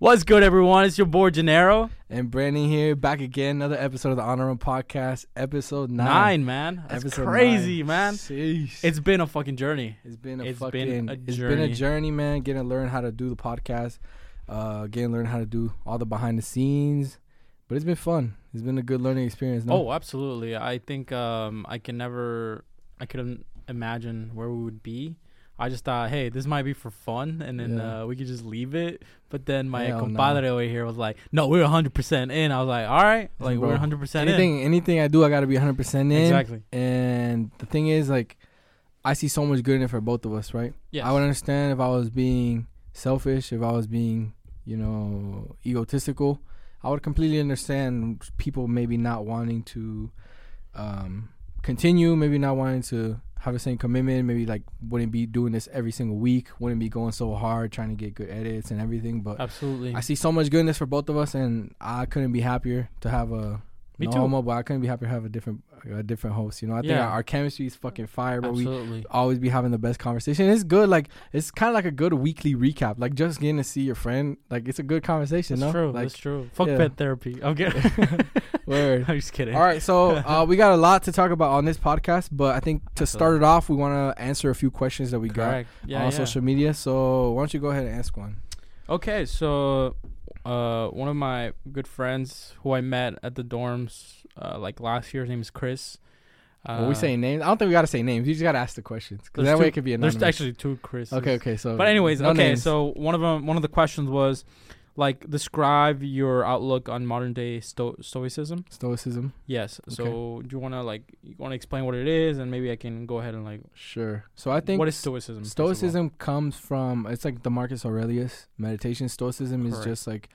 What's good, everyone? It's your boy Genaro. And Brandon here, back again, another episode of the Honor Room Podcast, episode nine. Nine, man. That's Episode crazy, nine. man. Sheesh. It's been a fucking journey. it's been a it's fucking been a it's been a journey. journey, man. Getting to learn how to do the podcast, uh, getting to learn how to do all the behind the scenes. But it's been fun. It's been a good learning experience. No? Oh, absolutely. I think um, I can never, I couldn't imagine where we would be. I just thought, hey, this might be for fun, and then Yeah. uh, we could just leave it. But then my Hell no. compadre over here was like, no, we're 100% in. I was like, all right, like Bro, we're 100% in. anything, anything I do, I got to be 100 percent in. Exactly. And the thing is, like, I see so much good in it for both of us, right? Yeah. I would understand if I was being selfish, if I was being, you know, egotistical. I would completely understand people maybe not wanting to um, continue, maybe not wanting to have the same commitment, maybe like wouldn't be doing this every single week, wouldn't be going so hard trying to get good edits and everything. But Absolutely. I see so much goodness for both of us, and I couldn't be happier to have a Me no too. homo, but I couldn't be happier to have a different a different host. You know, I think Yeah. our, our chemistry is fucking fire, but we Absolutely. always be having the best conversation. It's good, like it's kind of like a good weekly recap, like just getting to see your friend. Like it's a good conversation. That's no? true. Like, That's true. Fuck yeah. pet therapy. I'm kidding. word. I'm just kidding. All right, so uh, we got a lot to talk about on this podcast, but I think to start it off, we want to answer a few questions that we Correct. got Yeah. on social media. So why don't you go ahead and ask one? Okay, so uh, one of my good friends who I met at the dorms uh, like last year, his name is Chris. Uh, Are we saying names? I don't think we got to say names. You just got to ask the questions because that way it could be anonymous. There's actually two Chris. okay, okay. So, But anyways, no okay. names. So one of them, one of the questions was, like, describe your outlook on modern day sto- stoicism. stoicism. Yes. So do you want to like you want to explain what it is, and maybe I can go ahead and like Sure. So I think what is stoicism? first of all? Stoicism comes from it's like the Marcus Aurelius meditation. Stoicism is just like,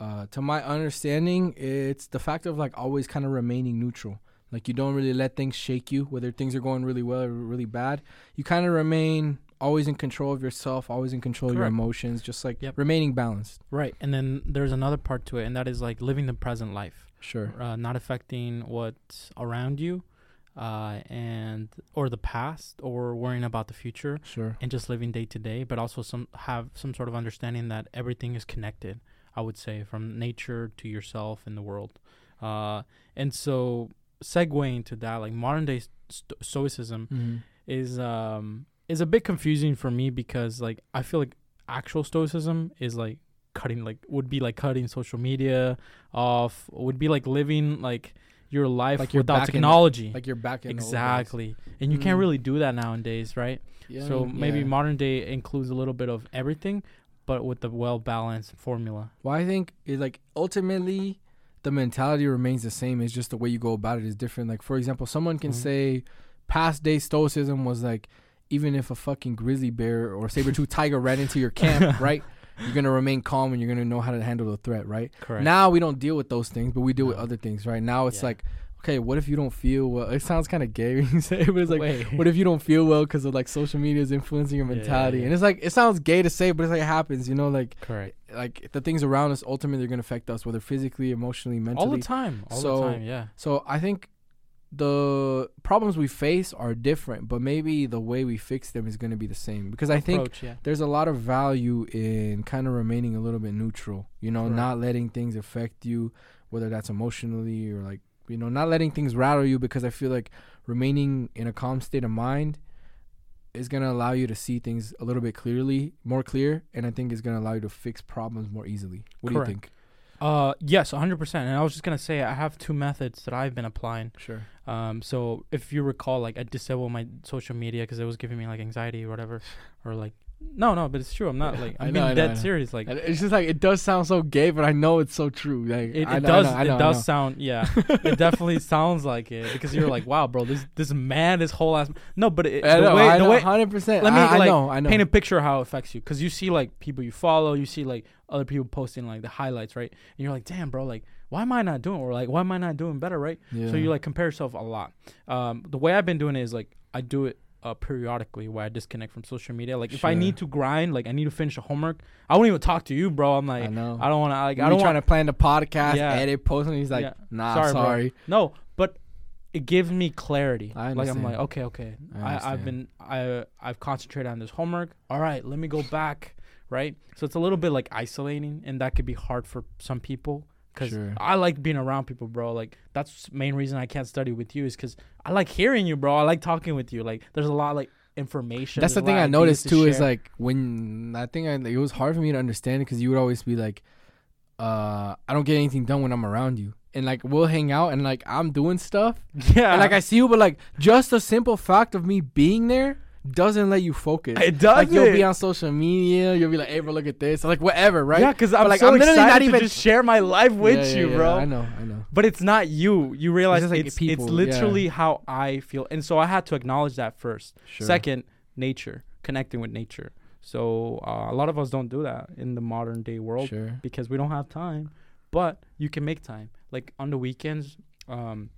uh, to my understanding, it's the fact of like always kind of remaining neutral. Like you don't really let things shake you, whether things are going really well or really bad. You kind of remain always in control of yourself, always in control of your emotions, just like Yep. remaining balanced. Right, and then there's another part to it, and that is like living the present life. Sure. uh, not affecting what's around you uh, and or the past or worrying about the future Sure. and just living day to day but also some have some sort of understanding that everything is connected i would say from nature to yourself and the world uh, and so segueing to that like modern day sto- stoicism Mm-hmm. is um is a bit confusing for me because like I feel like actual stoicism is like cutting like would be like cutting social media off would be like living like your life Like without back in- technology Like you're back in exactly and you can't Mm. really do that nowadays right Yeah, I so mean, maybe yeah. modern day includes a little bit of everything but with the well balanced formula Well, I think it like ultimately the mentality remains the same. It's just the way you go about it is different. Like for example, someone can Mhm. say past day stoicism was like even if a fucking grizzly bear or saber tooth tiger ran into your camp, right? You're gonna remain calm and you're gonna know how to handle the threat, right? correct Now we don't deal with those things, but we deal with other things, right? Now it's Yeah. like, okay, what if you don't feel well? It sounds kind of gay when you say it, but it's like, Wait. what if you don't feel well because of like social media is influencing your mentality? yeah. And it's like it sounds gay to say, but it's like it happens, you know, like correct like the things around us ultimately are going to affect us whether physically emotionally mentally all the time all So- the time yeah so i think the problems we face are different but maybe the way we fix them is going to be the same because i think yeah there's a lot of value in kind of remaining a little bit neutral you know Correct. not letting things affect you whether that's emotionally or like you know not letting things rattle you because i feel like remaining in a calm state of mind is going to allow you to see things a little bit clearly more clear and i think it's going to allow you to fix problems more easily what Correct. do you think Uh, yes, 100%. And I was just going to say, I have two methods that I've been applying. sure Um, so if you recall, like, I disabled my social media because it was giving me, like, anxiety or whatever. Or, like, no, no, but it's true. I'm not, like, I I'm know, being I know, dead I know. serious. Like, it's just like it does sound so gay but i know it's so true like it, it I know, does, I know, I know, it I does sound, yeah. it definitely sounds like it because you're like, wow, bro, this, this man, this whole ass. No, but it, I the know, way, I the know, way, 100% let me, I, I like, know i know paint a picture of how it affects you because you see like people you follow you see like other people posting like the highlights right and you're like damn bro like why am i not doing or like why am i not doing better right yeah. so you like compare yourself a lot um the way i've been doing it is like i do it uh, periodically where i disconnect from social media like if i need to grind like i need to finish a homework i won't even talk to you bro i'm like I know. i don't want to like I i don't trying want to plan the podcast, Yeah. edit, post, and he's like, Yeah. "Nah, Sorry, sorry." no but it gives me clarity. I like I'm like, okay, okay. I I, I've been I I've concentrated on this homework. All right, let me go back right? So it's a little bit like isolating, and that could be hard for some people. Cause Sure. I like being around people, bro. Like that's main reason I can't study with you is because I like hearing you, bro. I like talking with you. Like there's a lot like information. That's the thing I noticed to too is like when I think I, it was hard for me to understand because you would always be like, uh, I don't get anything done when I'm around you. And like we'll hang out and like I'm doing stuff yeah, and like I see you, but like just the simple fact of me being there doesn't let you focus. it does like you'll be on social media, you'll be like, "Hey, bro, look at this," like whatever, right? Yeah, because I'm like, so I'm literally not even- just share my life with Yeah, yeah, you, yeah, bro. I know, I know. But it's not you. You realize it's like it's, people, literally yeah. how I feel, and so I had to acknowledge that first. Sure. Second, nature, connecting with nature. So uh, a lot of us don't do that in the modern day world sure. because we don't have time. But you can make time, like on the weekends, um,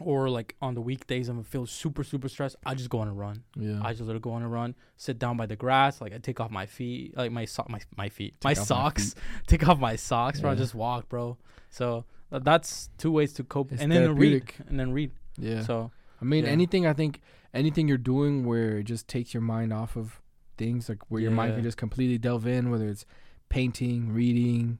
or like on the weekdays. I'm feel super super stressed. I just go on a run. Yeah. I just literally go on a run, sit down by the grass. Like I take off my feet, like my so- my my feet, Take my off my socks. take off my socks, bro. Yeah. Just walk, bro. So uh, that's two ways to cope, It's and then read, and then read. yeah. So I mean, Yeah. anything I think anything you're doing where it just takes your mind off of things, like where your mind can just completely delve in, whether it's painting, reading,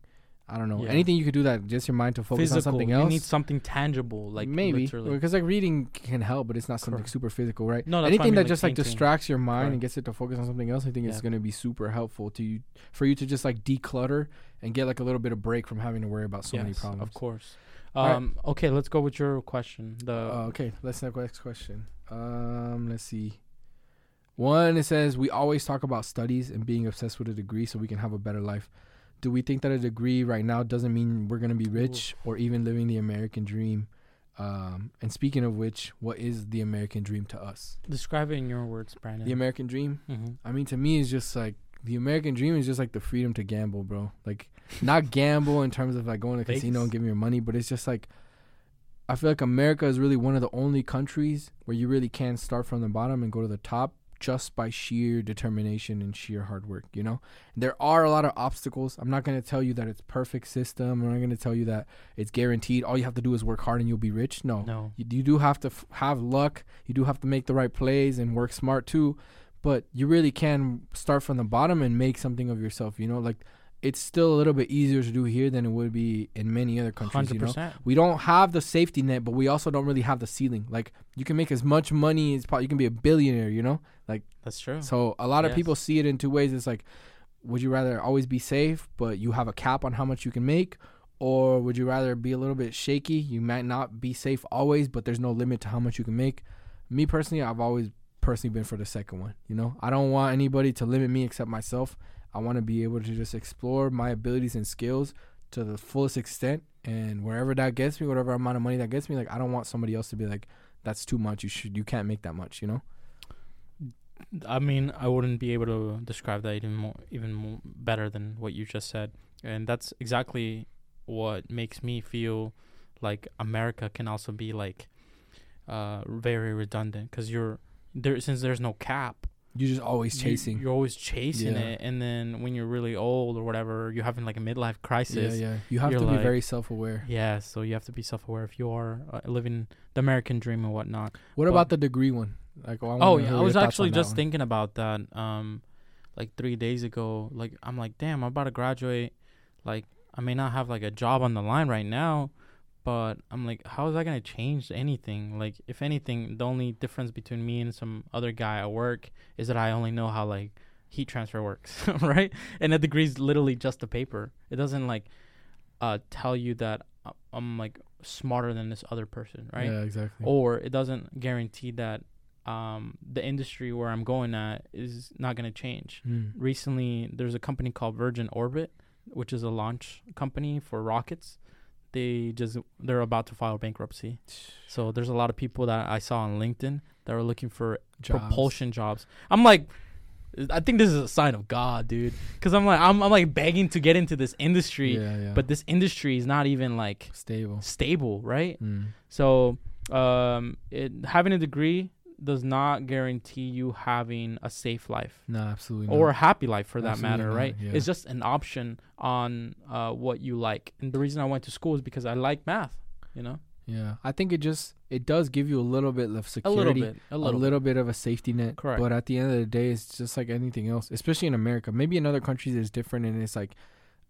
I don't know, Yeah. anything you could do that just your mind to focus physical. on something else. you need something tangible, like maybe because like reading can help, but it's not something Correct. super physical, right? No, I anything mean, that like just like distracts your mind and gets it to focus on something else. I think it's gonna be super helpful to you for you to just like declutter and get like a little bit of break from having to worry about so many problems. Of course. All right. Um. Okay, let's go with your question. The Uh, okay, let's have next question. Um, let's see. One, it says we always talk about studies and being obsessed with a degree so we can have a better life. Do we think that a degree right now doesn't mean we're gonna be rich or even living the American dream? Um, and speaking of which, what is the American dream to us? describe it in your words, Brandon. The American dream, mm-hmm. I mean, to me, is just like the American dream is just like the freedom to gamble, bro. Like, not gamble in terms of like going to a casino and giving your money, but it's just like I feel like America is really one of the only countries where you really can start from the bottom and go to the top just by sheer determination and sheer hard work. You know, there are a lot of obstacles. I'm not gonna tell you that it's perfect system. I'm not gonna tell you that it's guaranteed. All you have to do is work hard and you'll be rich. No, No. you, you do have to f- have luck. You do have to make the right plays and work smart too. But you really can start from the bottom and make something of yourself. You know, like it's still a little bit easier to do here than it would be in many other countries. Hundred You know, we don't have the safety net, but we also don't really have the ceiling. Like you can make as much money as po- you can be a billionaire. You know, like That's true. so a lot of people see it in two ways. It's like, would you rather always be safe, but you have a cap on how much you can make, or would you rather be a little bit shaky? You might not be safe always, but there's no limit to how much you can make. Me personally, I've always personally been for the second one. You know, I don't want anybody to limit me except myself. I want to be able to just explore my abilities and skills to the fullest extent, and wherever that gets me, whatever amount of money that gets me, like I don't want somebody else to be like, "That's too much. You should, you can't make that much." You know. I mean, I wouldn't be able to describe that even more, even more better than what you just said, and that's exactly what makes me feel like America can also be like uh very redundant because you're there since there's no cap. You're just always chasing. You're always chasing Yeah. it, and then when you're really old or whatever, you're having like a midlife crisis. Yeah, yeah. You have to be very self-aware. Yeah, so you have to be self-aware if you are uh, living the American dream and whatnot. What But- about the degree one? Like, well, Oh yeah, I was actually just one. thinking about that. Um, like three days ago. Like I'm like, damn, I'm about to graduate. Like I may not have like a job on the line right now, but I'm like, how is that gonna change anything? Like if anything, the only difference between me and some other guy at work is that I only know how like heat transfer works, right? And a degree is literally just a paper. It doesn't like uh tell you that I- I'm like smarter than this other person, right? Yeah, exactly. or it doesn't guarantee that um, the industry where I'm going at is not going to change. Mm. Recently, there's a company called Virgin Orbit, which is a launch company for rockets. They just they're about to file bankruptcy. So there's a lot of people that I saw on LinkedIn that are looking for Jobs. propulsion jobs. I'm like, I think this is a sign of God, dude. Because I'm like, I'm, I'm like begging to get into this industry, Yeah, yeah. but this industry is not even like stable. stable, right? Mm. So, um, it, having a degree does not guarantee you having a safe life No, absolutely. or a happy life for that matter, not, right? yeah. It's just an option on uh, what you like. And the reason I went to school is because I like math, you know? Yeah, I think it just it does give you a little bit of security, A little bit. A a little. little, bit of a safety net. Correct. But at the end of the day, it's just like anything else, especially in America. Maybe in other countries it's different, and it's like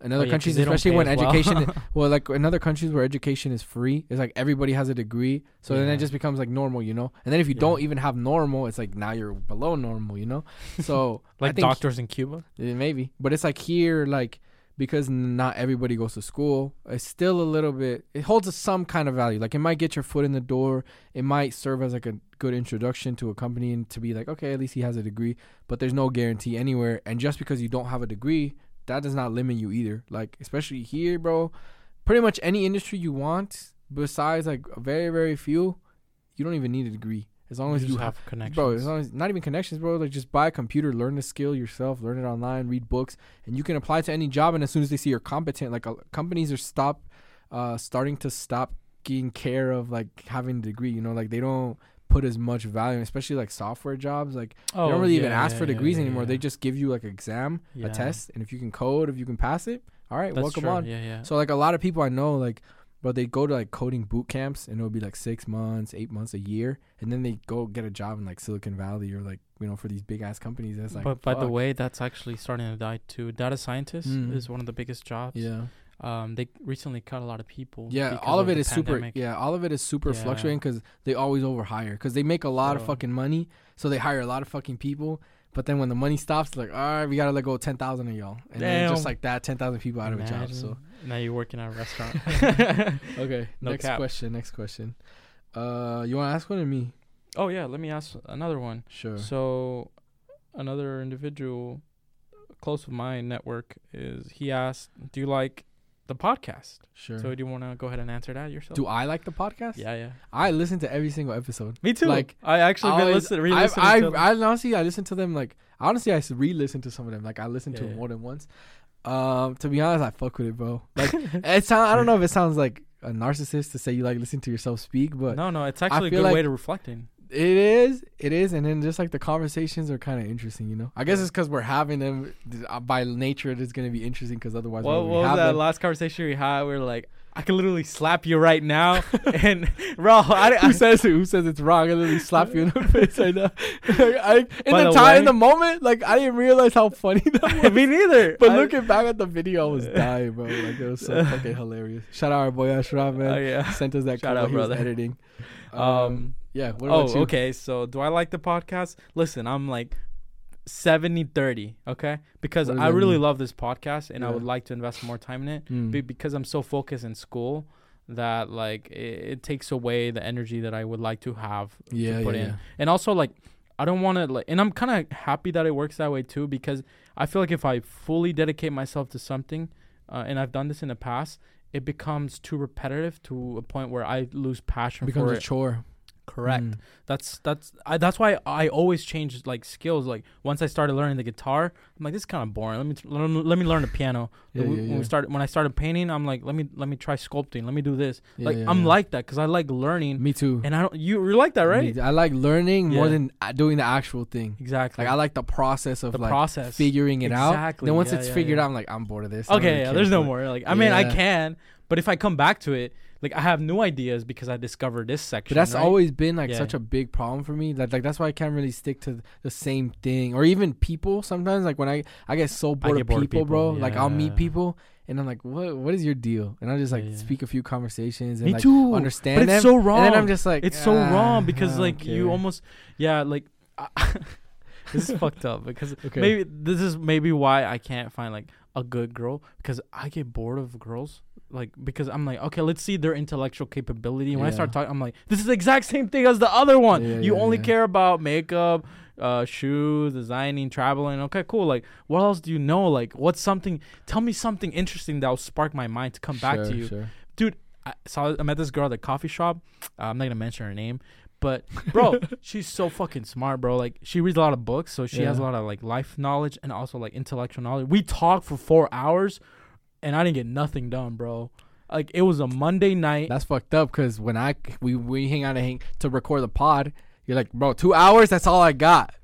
in Oh, other yeah, 'cause countries, especially when well. education. well, like in other countries where education is free, it's like everybody has a degree, so then it just becomes like normal, you know. And then if you Yeah. don't even have normal, it's like now you're below normal, you know. So like doctors in Cuba. yeah, maybe, but it's like here, like because not everybody goes to school, it's still a little bit. It holds a, some kind of value. Like it might get your foot in the door. It might serve as like a good introduction to a company and to be like, okay, at least he has a degree. But there's no guarantee anywhere. And just because you don't have a degree, that does not limit you either. Like especially here, bro. Pretty much any industry you want, besides like very very few, you don't even need a degree as long as you have have connections. Bro, as long as not even connections, bro. Like just buy a computer, learn the skill yourself, learn it online, read books, and you can apply to any job. And as soon as they see you're competent, like uh, companies are stop, uh, starting to stop getting care of like having a degree. You know, like they don't put as much value, especially like software jobs. Like oh, they don't really yeah, even ask yeah, for degrees yeah, anymore. They just give you like an exam, a test, and if you can code, if you can pass it, all right, That's welcome true. on. Yeah, yeah. So like a lot of people I know, like, But they go to like coding boot camps and it'll be like six months, eight months, a year, and then they go get a job in like Silicon Valley or like you know for these big ass companies. That's like, but by the way, that's actually starting to die too. Data scientist Mm. is one of the biggest jobs. yeah, Um, they recently cut a lot of people. yeah, all of it the is super. Yeah, all of it is super Yeah. fluctuating because they always overhire because they make a lot of fucking money, so they hire a lot of fucking people. But then when the money stops, like, all right, we gotta let go ten thousand of y'all, and then just like that, ten thousand people out of a job. So now you're working at a restaurant. okay, No next cap. question. Next question. Uh, you want to ask one or me? oh yeah, let me ask another one. Sure. So, another individual close of my network is he asked, "Do you like the podcast?" Sure. So, do you want to go ahead and answer that yourself? Do I like the podcast? yeah, yeah. I listen to every single episode. Me too. Like, I actually been always- I, re-listening I, to them. I honestly, I listen to them like honestly, I re-listen to some of them. Like I listen to Yeah, them more than once. Um, to be honest, I fuck with it, bro. Like it sound. I don't know if it sounds like a narcissist to say you like listen to yourself speak, but no, no, it's actually a good like- way to reflecting. It is. It is, and then just like the conversations are kind of interesting. You know, I guess it's because we're having them uh, by nature. It is going to be interesting because otherwise, What, what was that them? last conversation we had? We are like, I could literally slap you right now, and bro, I, I, Who says? Who says it's wrong? I literally slap you in the face right now. Like, I, in the the time, in the moment, like I didn't realize how funny that was. me neither. But I- looking back at the video, I was dying, bro. Like it was so fucking hilarious. Shout out our boy Ashraf, man. Oh yeah. Sent us that Shout out, he was brother. editing. Um, Um, yeah. What oh, you? okay. So, do I like the podcast? Listen, I'm like 70 30, okay? Because I really mean? love this podcast and I would like to invest more time in it Mm. be- because I'm so focused in school that like it, it takes away the energy that I would like to have yeah, to put yeah, in. yeah. And also like I don't want to like and I'm kind of happy that it works that way too because I feel like if I fully dedicate myself to something uh, and I've done this in the past, it becomes too repetitive to a point where I lose passion it Becomes for a it. chore. Correct. Mm. That's that's I, that's why I always change like skills. Like once I started learning the guitar, I'm like this is kind of boring. Let me learn, let me learn the piano. Yeah, when, yeah, yeah. we started when I started painting, I'm like let me let me try sculpting. Let me do this. Like I'm like that because I like learning. Me too. And I don't you you like that right? Me- I like learning more than uh, doing the actual thing. Exactly. Like I like the process of the like process. figuring it out. Exactly. Then once it's figured out, I'm like, I'm bored of this. Okay, really yeah. There's no more. Like I mean, I can, but if I come back to it, like I have new ideas because I discovered this section. But that's right? always been like Yeah. such a big problem for me. That like that's why I can't really stick to the same thing or even people. Sometimes like when I I get so bored, get of, bored of people, bro. people, Like I'll meet people and I'm like, what what is your deal? And I just like Yeah, yeah. speak a few conversations and Me like too. understand But it's them. so wrong. And then I'm just like, it's so "Ah, wrong because like you almost yeah like this is fucked up because Okay. maybe this is maybe why I can't find like a good girl because I get bored of girls like because I'm like okay let's see their intellectual capability when I start talking I'm like this is the exact same thing as the other one Yeah, you yeah, only yeah. care about makeup uh shoes designing traveling okay cool like what else do you know like what's something tell me something interesting that'll spark my mind to come back to you sure. I saw I met this girl at the coffee shop. Uh, I'm not gonna mention her name, but bro, she's so fucking smart, bro. Like she reads a lot of books, so she has a lot of like life knowledge and also like intellectual knowledge. We talked for four hours, and I didn't get nothing done, bro. Like it was a Monday night. That's fucked up because when I we we hang out and hang to record the pod, you're like, bro, two hours. That's all I got.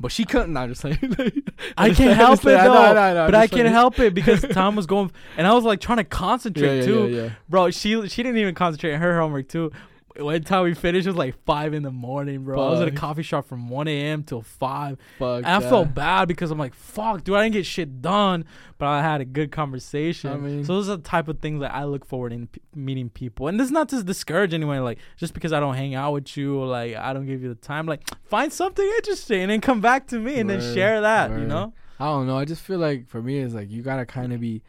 but she couldn't. Not just saying. I can't help it though. know, I know, I know, but I'm I can't help it because time was going, and I was like trying to concentrate yeah, too, yeah, yeah. bro. She she didn't even concentrate on her homework too. One time we finished, it was like five in the morning, bro. I was at a coffee shop from one a.m. till five. Fuck. And I that. felt bad because I'm like, fuck, dude, I didn't get shit done, but I had a good conversation. I mean- so those are the type of things that I look forward in p- meeting people. And this is not to discourage anyone, like just because I don't hang out with you or like I don't give you the time, like find something interesting and then come back to me and then share that, you know? I don't know. I just feel like for me, it's like you gotta kind of be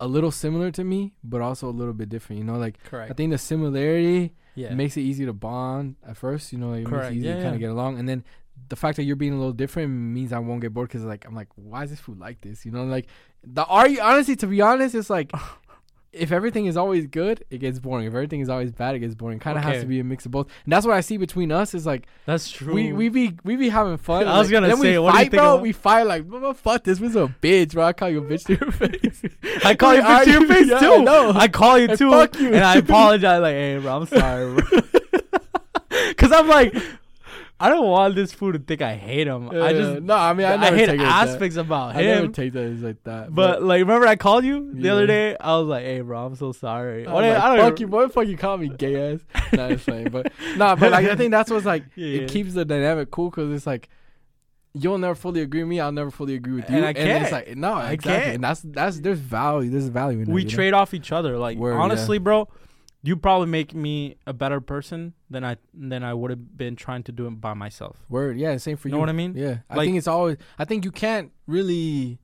a little similar to me, but also a little bit different. You know, like Correct. I think the similarity yeah. makes it easy to bond at first. You know, it makes it easy Yeah, to kind yeah. of get along, and then the fact that you're being a little different means I won't get bored because like I'm like, why is this food like this? You know, like the are you honestly to be honest, it's like. If everything is always good, it gets boring. If everything is always bad, it gets boring. Kind of has to be a mix of both, and that's what I see between us. Is like That's true. we we be we be having fun. I was like, gonna then say, we what do you fight, think bro. We fight like, "Bro, fuck this was a bitch, bro. I call you a bitch to your face. I call you bitch to your face yeah, too. I know. I call you And too, fuck you. and I apologize. Like, hey, bro, I'm sorry, bro. Cause I'm like, I don't want this fool to think I hate him. I just, no, I mean, I, I, hate take it that. aspects about him. I never take that as like that. But like, remember I called you the other day? I was like, "Hey, bro, I'm so sorry." I'm What- like, I don't fuck even- you, boy. Fuck you, call me gay ass. nah, it's fine. But nah, but like I think that's what's like Yeah. it keeps the dynamic cool because it's like you'll never fully agree with me. I'll never fully agree with you. And I it's can't. like no, I exactly. can't. And that's that's there's value. There's value in that. we you know? trade off each other. Like, Word, yeah. honestly, bro, you probably make me a better person than I than I would have been trying to do it by myself. Word, yeah, same for You you. know what I mean? Yeah, I think it's always. I think you can't really,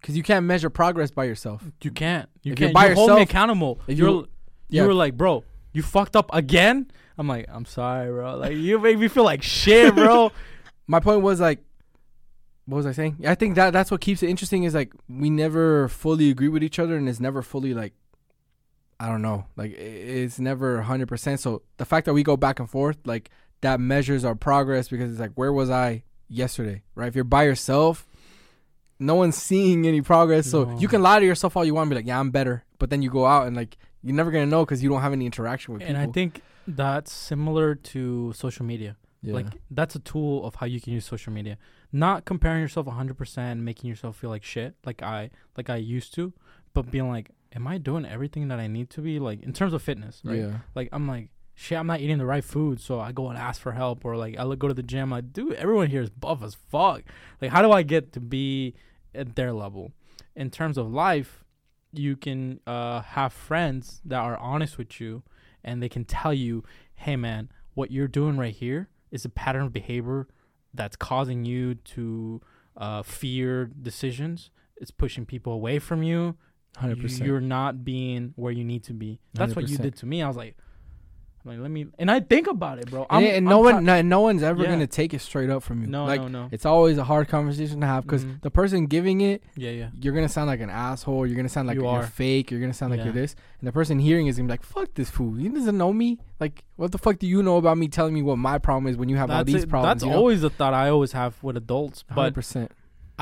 because you can't measure progress by yourself. You can't. You If can't. by you hold me yourself- accountable. if You're, you- you yeah. were like, bro, you fucked up again. I'm like, I'm sorry, bro. Like, you make me feel like shit, bro. My point was like, what was I saying? I think that that's what keeps it interesting. Is like we never fully agree with each other, and it's never fully like, I don't know, like it's never hundred percent. So the fact that we go back and forth, like that measures our progress because it's like, where was I yesterday? Right? If you're by yourself. No one's seeing any progress, so No. you can lie to yourself all you want, and be like, "Yeah, I'm better," but then you go out and like you're never gonna know because you don't have any interaction with and people. And I think that's similar to social media. yeah. Like, that's a tool of how you can use social media. Not comparing yourself 100%, making yourself feel like shit, like I like I used to, but being like, am I doing everything that I need to be? Like in terms of fitness, right? yeah, like I'm like shit I'm not eating the right food so I go and ask for help or like I go to the gym like dude everyone here is buff as fuck like how do I get to be at their level in terms of life you can uh have friends that are honest with you and they can tell you hey man what you're doing right here is a pattern of behavior that's causing you to uh fear decisions it's pushing people away from you hundred percent. you're not being where you need to be. That's what you did to me. I was like, like let me, and I think about it, bro. And, I'm, and I'm no one, ti- no, no one's ever Yeah. gonna take it straight up from you. no, like no, no. it's always a hard conversation to have because Mhm. the person giving it, Yeah, yeah. you're gonna sound like an asshole. You're gonna sound like You you are fake. You're gonna sound like Yeah. you're this, and the person hearing is gonna be like, "Fuck this fool. He doesn't know me. Like, what the fuck do you know about me? Telling me what my problem is when you have all these it. problems." That's always the thought I always have with adults. hundred But percent.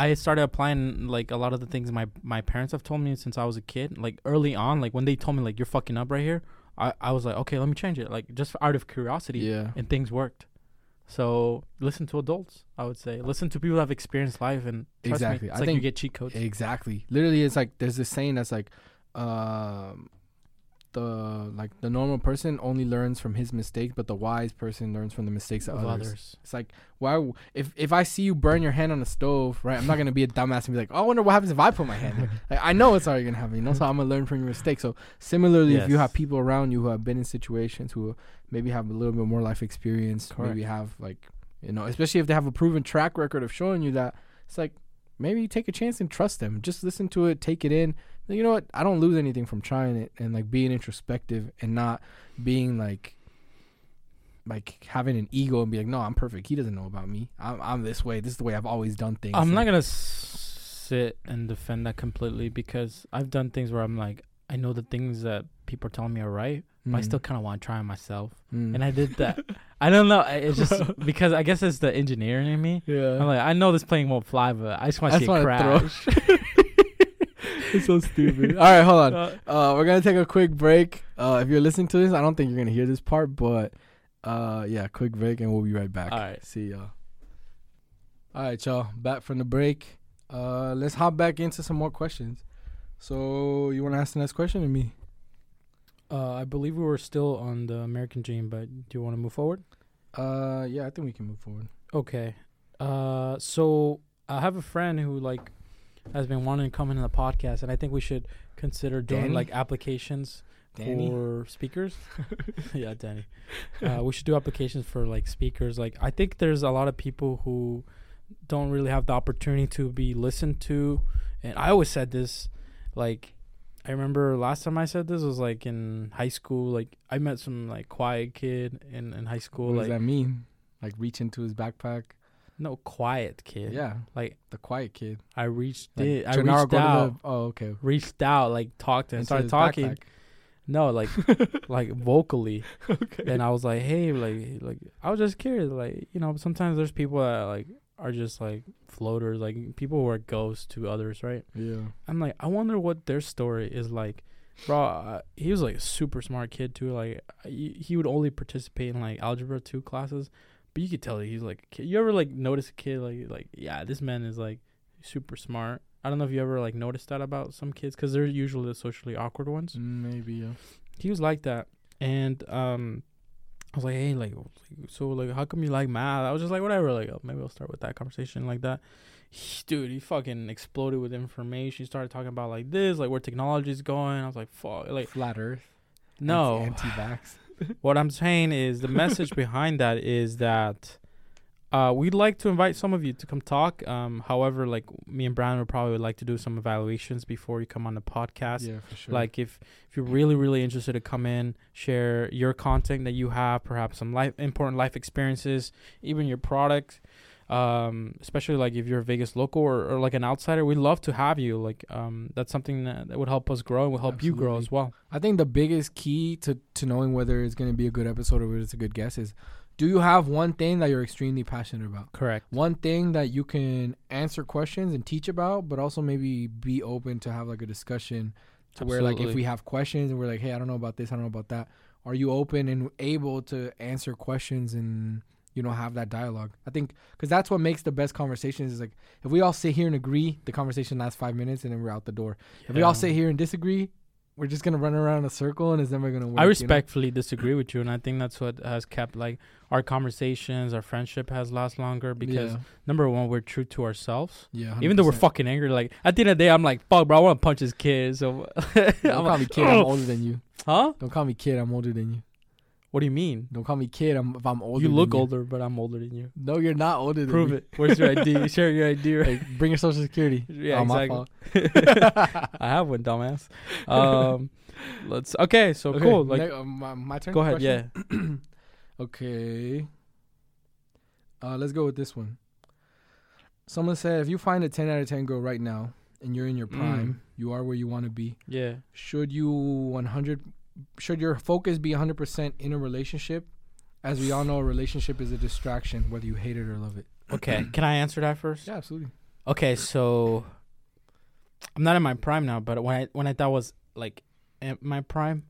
I started applying like a lot of the things my my parents have told me since I was a kid. Like early on, like when they told me like you're fucking up right here, I I was like, okay, let me change it. Like just out of curiosity, Yeah, and things worked. So listen to adults. I would say listen to people that have experienced life, and trust Exactly. Me, it's I like you get cheat codes. exactly. Literally, it's like there's this saying that's like, um. The like the normal person only learns from his mistakes, but the wise person learns from the mistakes of, of others. others. It's like why w- if if I see you burn your hand on the stove, right? I'm not gonna be a dumbass and be like, oh, I wonder what happens if I put my hand. there. Like I know it's already gonna happen, you know. So I'm gonna learn from your mistake. So similarly, if you have people around you who have been in situations who maybe have a little bit more life experience, maybe have like you know, especially if they have a proven track record of showing you that, it's like maybe take a chance and trust them. Just listen to it, take it in. You know what? I don't lose anything from trying it and like being introspective and not being like like having an ego and be like, no, I'm perfect. He doesn't know about me. I'm, I'm this way. This is the way I've always done things. I'm not gonna s- sit and defend that completely because I've done things where I'm like, I know the things that people are telling me are right, but I mm, still kind of want to try it myself, mm. and I did that. I don't know. I- It's just because I guess it's the engineering in me. yeah. I'm like, I know this plane won't fly, but I just want to see it crash. it's so stupid. All right, hold on. Uh, Uh, we're gonna take a quick break. Uh, if you're listening to this, I don't think you're gonna hear this part, but uh, yeah, quick break and we'll be right back. All right. See y'all. All right, y'all. Back from the break. Uh, let's hop back into some more questions. So, you want to ask the next question to me? Uh, I believe we were still on the American Dream, but do you want to move forward? Uh, yeah, I think we can move forward. Okay. Uh, so I have a friend who like has been wanting to come into the podcast, and I think we should consider doing Danny? like applications Danny? for speakers. yeah, Danny. Uh, we should do applications for like speakers. Like I think there's a lot of people who don't really have the opportunity to be listened to, and I always said this, like. I remember last time I said this was like in high school. Like I met some like quiet kid in, in high school. what like does that mean? Like reach into his backpack? No quiet kid. Yeah, Like the quiet kid. I reached Like, it. I Genaro reached out. the- oh, okay. reached out, like talked to him, started talking. backpack. No, like like vocally. okay. And I was like, hey, like like I was just curious, like you know, sometimes there's people that like are just like floaters, like people who are ghosts to others, right? Yeah. I'm like, I wonder what their story is like. Bro, uh, he was like a super smart kid too. Like he, he would only participate in like algebra two classes, but you could tell he's like a kid. You ever like notice a kid like like yeah, this man is like super smart. I don't know if you ever like noticed that about some kids because they're usually the socially awkward ones. Maybe. Yeah. He was like that, and um, I was like, hey, like, so like, how come you like math? I was just like, whatever. Like, oh, maybe I'll start with that conversation like that. He, dude, he fucking exploded with information. He started talking about like this, like where technology is going. I was like, fuck, like Flat Earth. no. Anti vax. What I'm saying is the message behind that is that uh, we'd like to invite some of you to come talk. Um, however, like me and Brandon would probably like to do some evaluations before you come on the podcast. Yeah, for sure. Like if if you're really really interested to come in, share your content that you have, perhaps some life important life experiences, even your product. Um, especially like if you're a Vegas local or, or like an outsider, we'd love to have you. Like um, that's something that, that would help us grow and will help you grow as well. I think the biggest key to to knowing whether it's going to be a good episode or whether it's a good guest is, do you have one thing that you're extremely passionate about? Correct. One thing that you can answer questions and teach about, but also maybe be open to have like a discussion to where like if we have questions and we're like, hey, I don't know about this, I don't know about that. Are you open and able to answer questions and you know have that dialogue? I think because that's what makes the best conversations. Is like if we all sit here and agree, the conversation lasts five minutes and then we're out the door. If we all sit here and disagree, we're just gonna run around in a circle and it's never gonna work. I you know? respectfully disagree with you, and I think that's what has kept like our conversations, our friendship has last longer because yeah, number one, we're true to ourselves. yeah Even though we're fucking angry, like at the end of the day, I'm like, fuck, bro, I want to punch this kid. So, Don't I'm call like, me kid. I'm older than you. huh? Don't call me kid. I'm older than you. What do you mean? Don't call me kid. I'm if I'm older. you look older, but I'm older than you. No, you're not older than Prove me. it. Where's your ID? Share your ID. Right? Hey, bring your social security. Yeah, oh, my exactly. fault. I have one, dumbass. Um, let's. Okay, so Okay, cool. Like, ne- uh, my, my turn. go ahead. Question? Yeah. Okay. Uh, let's go with this one. Someone said, if you find a 10 out of 10 girl right now and you're in your Mm. prime, you are where you want to be. Yeah. Should you 100? Should your focus be 100% in a relationship? As we all know, a relationship is a distraction, whether you hate it or love it. Okay. Can I answer that first? Yeah, absolutely. Okay, so I'm not in my prime now, but when I when I thought was like in my prime,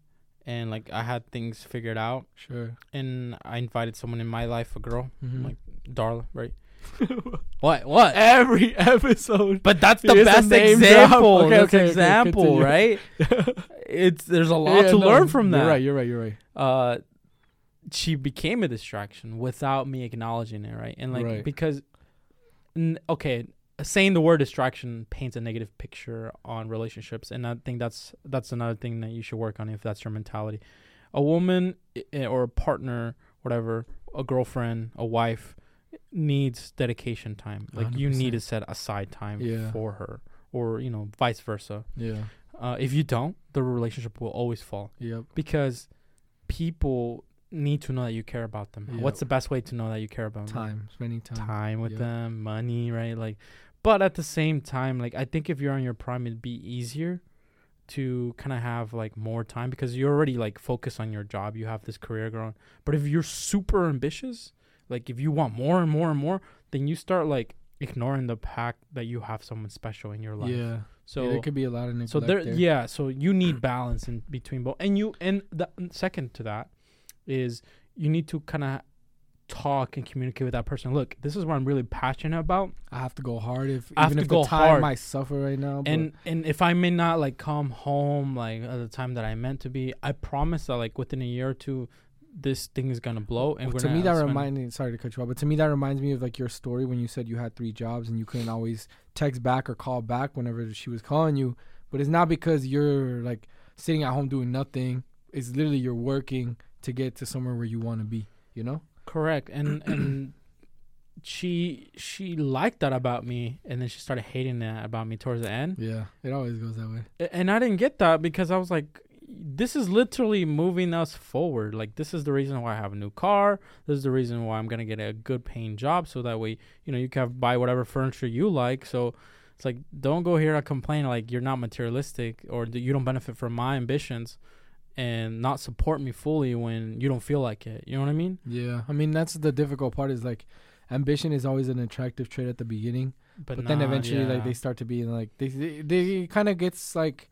and like I had things figured out, Sure. and I invited someone in my life, a girl, Mhm. like Darla, right? what? What? Every episode. But that's the best example. Okay, that's okay, okay, example, continue. right? It's there's a lot Yeah, to no, learn from that. You're right. You're right. You're right. uh she became a distraction without me acknowledging it right and like Right. because n- okay saying the word distraction paints a negative picture on relationships and i think that's that's another thing that you should work on if that's your mentality a woman i- or a partner whatever a girlfriend a wife needs dedication time like you need to set aside time Yeah. for her or you know vice versa Yeah. uh, if you don't the relationship will always fall Yep. because people need to know that you care about them. Yeah. What's the best way to know that you care about them? Time. Spending time. Time with Yeah. them, money, right? Like, but at the same time, like I think if you're on your prime, it'd be easier to kind of have like more time because you're already like focused on your job. You have this career going. But if you're super ambitious, like if you want more and more and more, then you start like ignoring the fact that you have someone special in your life. Yeah. So yeah, there could be a lot of neglect so there, there. yeah. So you need balance in between both, and you and the second to that is you need to kind of talk and communicate with that person. Look, this is what I'm really passionate about, I have to go hard if I have even to if go the time hard. might suffer right now. but- and and if I may not like come home like at the time that I meant to be, I promise that like within a year or two, this thing is gonna blow. And Well, to me that reminded sorry to cut you off but to me that reminds me of like your story when you said you had three jobs and you couldn't always text back or call back whenever she was calling you but it's not because you're like sitting at home doing nothing it's literally you're working to get to somewhere where you want to be you know correct, and and she she liked that about me, and then she started hating that about me towards the end. yeah it always goes that way and I didn't get that because I was like, this is literally moving us forward. Like this is the reason why I have a new car. This is the reason why I'm gonna get a good paying job, so that way you know you can buy whatever furniture you like. So it's like don't go here and complain like you're not materialistic or that you don't benefit from my ambitions, and not support me fully when you don't feel like it. You know what I mean? yeah i mean that's the difficult part is like ambition is always an attractive trait at the beginning but, then not- eventually like they start to be like they they, they kind of gets like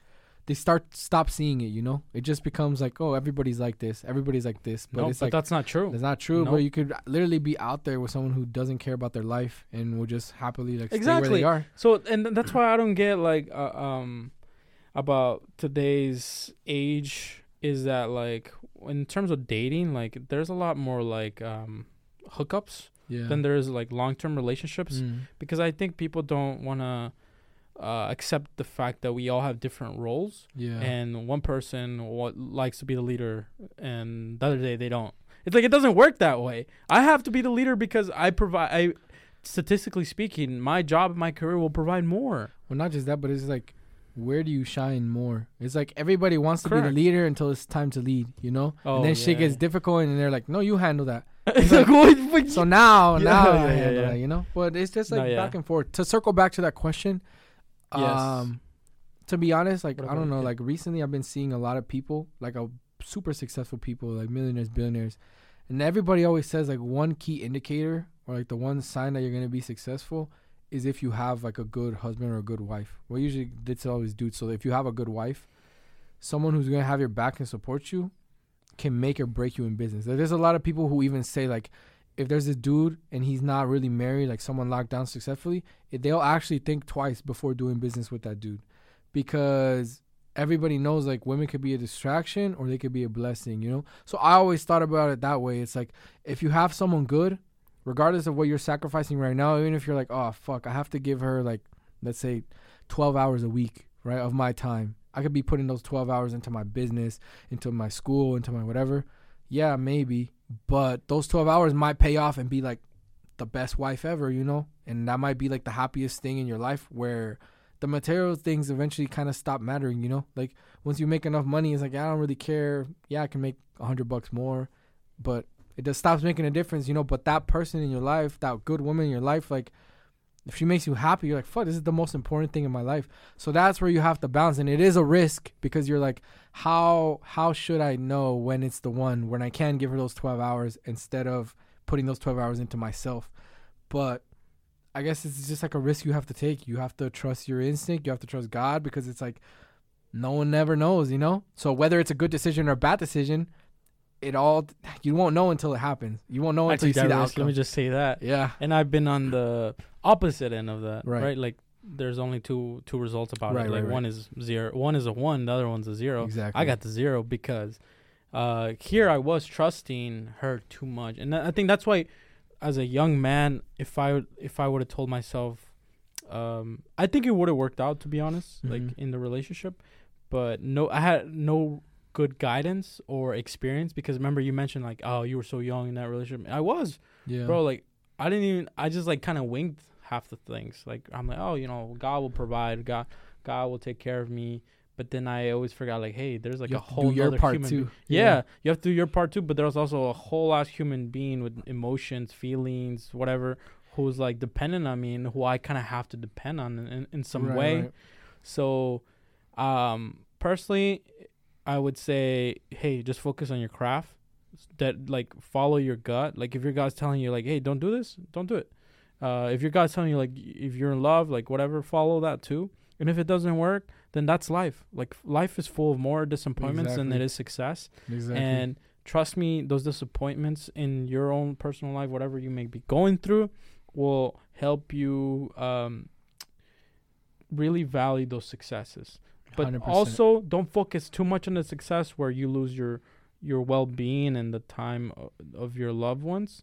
they start stop seeing it you know it just becomes like oh everybody's like this everybody's like this but no, it's but like that's not true. That's not true, Nope. but you could literally be out there with someone who doesn't care about their life and will just happily like stay where Exactly. they are. So and that's why I don't get like uh, um about today's age is that like in terms of dating like there's a lot more like um hookups Yeah. than there is like long-term relationships Mm. because I think people don't want to uh, accept the fact that we all have different roles Yeah. and one person wa- likes to be the leader and the other day they don't. It's like it doesn't work that way. I have to be the leader because I provide I statistically speaking, my job my career will provide more. well, not just that, but it's like, where do you shine more? It's like everybody wants to be the leader until it's time to lead, you know. Oh, and then shit gets difficult, and they're like, "No, you handle that." It's like, So now, Yeah, now yeah, I yeah, handle yeah. that, you know. But it's just like No, yeah. back and forth. To circle back to that question, Yes. um, to be honest, like I don't know, it? like recently I've been seeing a lot of people, like a super successful people, like millionaires, billionaires, and everybody always says like one key indicator or like the one sign that you're gonna be successful is if you have like a good husband or a good wife. Well, usually that's always dudes. So if you have a good wife, someone who's gonna have your back and support you, can make or break you in business. Like, there's a lot of people who even say like, if there's a dude and he's not really married, like someone locked down successfully, they'll actually think twice before doing business with that dude, because everybody knows like women could be a distraction or they could be a blessing, you know. So I always thought about it that way. It's like if you have someone good, regardless of what you're sacrificing right now, even if you're like, oh fuck, I have to give her like, let's say, 12 hours a week, right, of my time. I could be putting those 12 hours into my business, into my school, into my whatever. Yeah, maybe, but those 12 hours might pay off and be like the best wife ever, you know? And that might be like the happiest thing in your life where the material things eventually kind of stop mattering, you know? Like once you make enough money, it's like, I don't really care. Yeah, I can make a hundred bucks more, but it just stops making a difference, you know? But that person in your life, that good woman in your life, like if she makes you happy, you're like, fuck, this is the most important thing in my life. So that's where you have to balance. And it is a risk because you're like, how how should I know when it's the one when I can give her those twelve hours instead of putting those twelve hours into myself? But I guess it's just like a risk you have to take. You have to trust your instinct. You have to trust God because it's like no one never knows, you know. So whether it's a good decision or a bad decision, it all you won't know until it happens. You won't know I until you see the risk. Let me just say that. Yeah, And I've been on the opposite end of that, Right. right? Like there's only two two results about Right, it. Like right, right. one is zero, one is a one, the other one's a zero. exactly. I got the zero because uh, here I was trusting her too much, and I think that's why, as a young man, if I if I would have told myself, um, I think it would have worked out to be honest, like Mhm. in the relationship, but no, I had no good guidance or experience because remember you mentioned like oh you were so young in that relationship I was yeah, bro like I didn't even I just like kind of winged half the things. Like I'm like oh you know God will provide. God God will take care of me. But then I always forgot like hey there's like you a whole do your nother part human too. be- yeah, you have to do your part too but there's also a whole ass human being with emotions feelings whatever who's like dependent on me and who I kind of have to depend on in, in some Right, way. right. so um personally I would say hey just focus on your craft that like follow your gut. Like if your gut's telling you like hey don't do this don't do it uh if your gut's telling you like if you're in love like whatever follow that too and if it doesn't work then that's life like life is full of more disappointments than it is success Exactly. and trust me, those disappointments in your own personal life, whatever you may be going through, will help you um, really value those successes. But 100%. also, don't focus too much on the success where you lose your your well being and the time of your loved ones.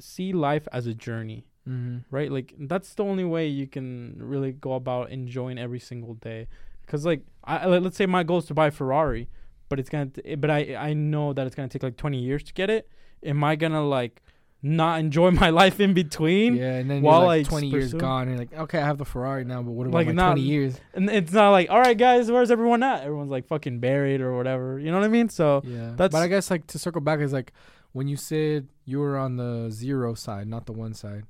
See life as a journey Mm-hmm. right? Like that's the only way you can really go about enjoying every single day. Because like, I let's say my goal is to buy a Ferrari, but it's gonna, t- but I I know that it's gonna take like twenty years to get it. Am I gonna like not enjoy my life in between? Yeah, and then while you're like I 20 years gone, and you're like, okay, I have the Ferrari now, but what about Like, my not- 20 years? And it's not like, all right, guys, where's everyone at? Everyone's like fucking buried or whatever. You know what I mean? So Yeah, that's- but I guess like to circle back is like when you said you were on the zero side, not the one side.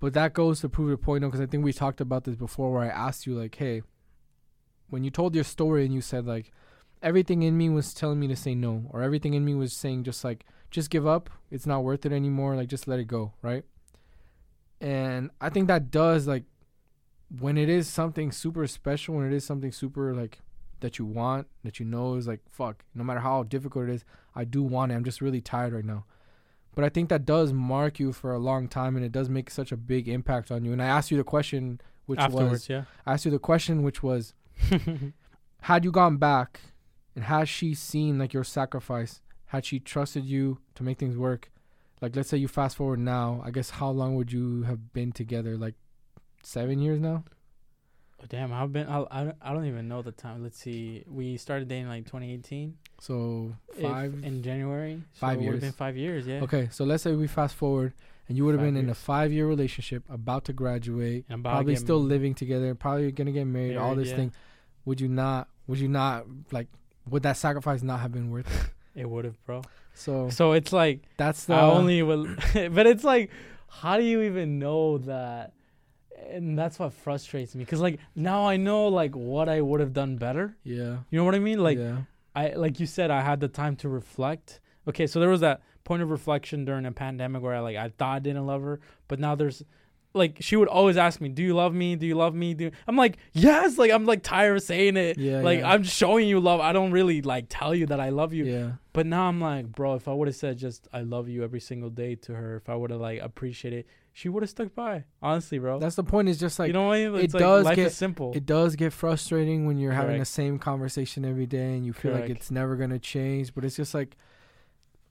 But that goes to prove your point, though, because I think we talked about this before, where I asked you like, hey, when you told your story and you said like everything in me was telling me to say no, or everything in me was saying just like just give up, it's not worth it anymore, like just let it go, right? And I think that does like when it is something super special, when it is something super like that you want, that you know is like fuck, no matter how difficult it is, I do want it. I'm just really tired right now. But I think that does mark you for a long time and it does make such a big impact on you. And I asked you the question which afterwards, was I asked you the question which was had you gone back and has she seen like your sacrifice, had she trusted you to make things work, like let's say you fast forward now, I guess how long would you have been together? Like seven years now? oh, damn, I've been. I, I I don't even know the time. Let's see. We started dating like 2018. So if- five in January. five so It would have years. been five years. Yeah. Okay, so let's say we fast forward and you would have been in a five year relationship, about to graduate, about probably getting still living together, probably gonna get married, all this yeah. thing. Would you not would you not like would that sacrifice not have been worth it? It would have, bro. So So it's like that's the I only will, but it's like, how do you even know that? And that's what frustrates me, cause like now I know like what I would have done better. Yeah. You know what I mean? Like yeah. I like you said, I had the time to reflect. Okay, so there was that point of reflection during a pandemic where I like I thought I didn't love her, but now there's like she would always ask me, "Do you love me? Do you love me?" Do you-" I'm like, "Yes." Like I'm like tired of saying it. Yeah. like yeah. I'm showing you love. I don't really like tell you that I love you. Yeah. But now I'm like, bro, if I would have said just I love you every single day to her, if I would have like appreciated, she would have stuck by. Honestly, bro. That's the point. Is just like you know what I mean? it like does life get- is simple. it does get frustrating when you're having the same conversation every day and you feel like it's never gonna change. But it's just like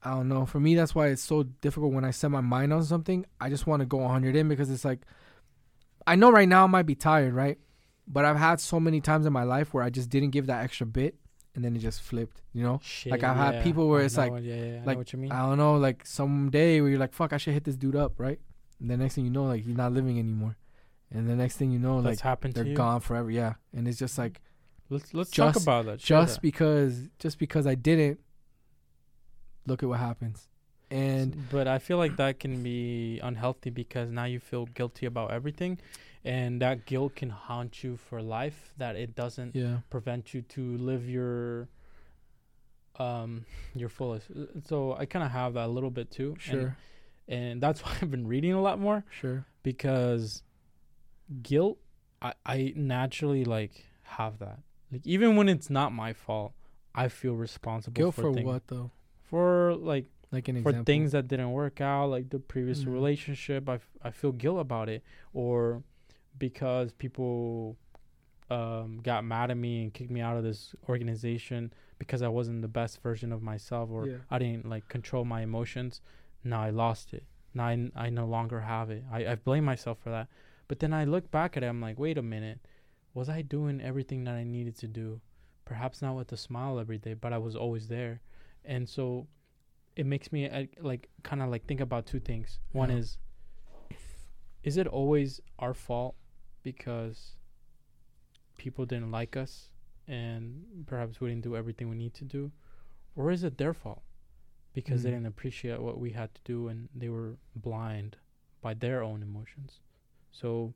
I don't know. For me, that's why it's so difficult when I set my mind on something. I just want to go 100 in because it's like I know right now I might be tired, right? But I've had so many times in my life where I just didn't give that extra bit and then it just flipped. You know, Shit, like, I've had people where it's like- what- yeah, yeah, I like, what you mean. I don't know, like some day where you're like, "Fuck, I should hit this dude up," right? And the next thing you know, like he's not living anymore. And the next thing you know, like That's happened they're gone forever. Yeah, and it's just like Let's let's talk about that. Just that. because just because I didn't look at what happens. And but I feel like that can be unhealthy because now you feel guilty about everything, and that guilt can haunt you for life. That it doesn't yeah, prevent you to live your um your fullest. So I kind of have that a little bit too. sure, and that's why I've been reading a lot more sure. because guilt I, I naturally like have that like even when it's not my fault i feel responsible Guilt for, for things- what though? for like Like an for example. things that didn't work out like the previous Mhm. relationship I, f- I feel guilt about it or because people um got mad at me and kicked me out of this organization because i wasn't the best version of myself or Yeah. i didn't like control my emotions now i lost it. Now i, n- I no longer have it. I, I blame myself for that. But then i look back at it i'm like wait a minute. Was i doing everything that i needed to do? Perhaps not with a smile every day but i was always there. And so it makes me uh, like kind of like think about two things. One Yeah. is is it always our fault because people didn't like us and perhaps we didn't do everything we need to do? Or is it their fault because they Mm. didn't appreciate what we had to do and they were blind by their own emotions so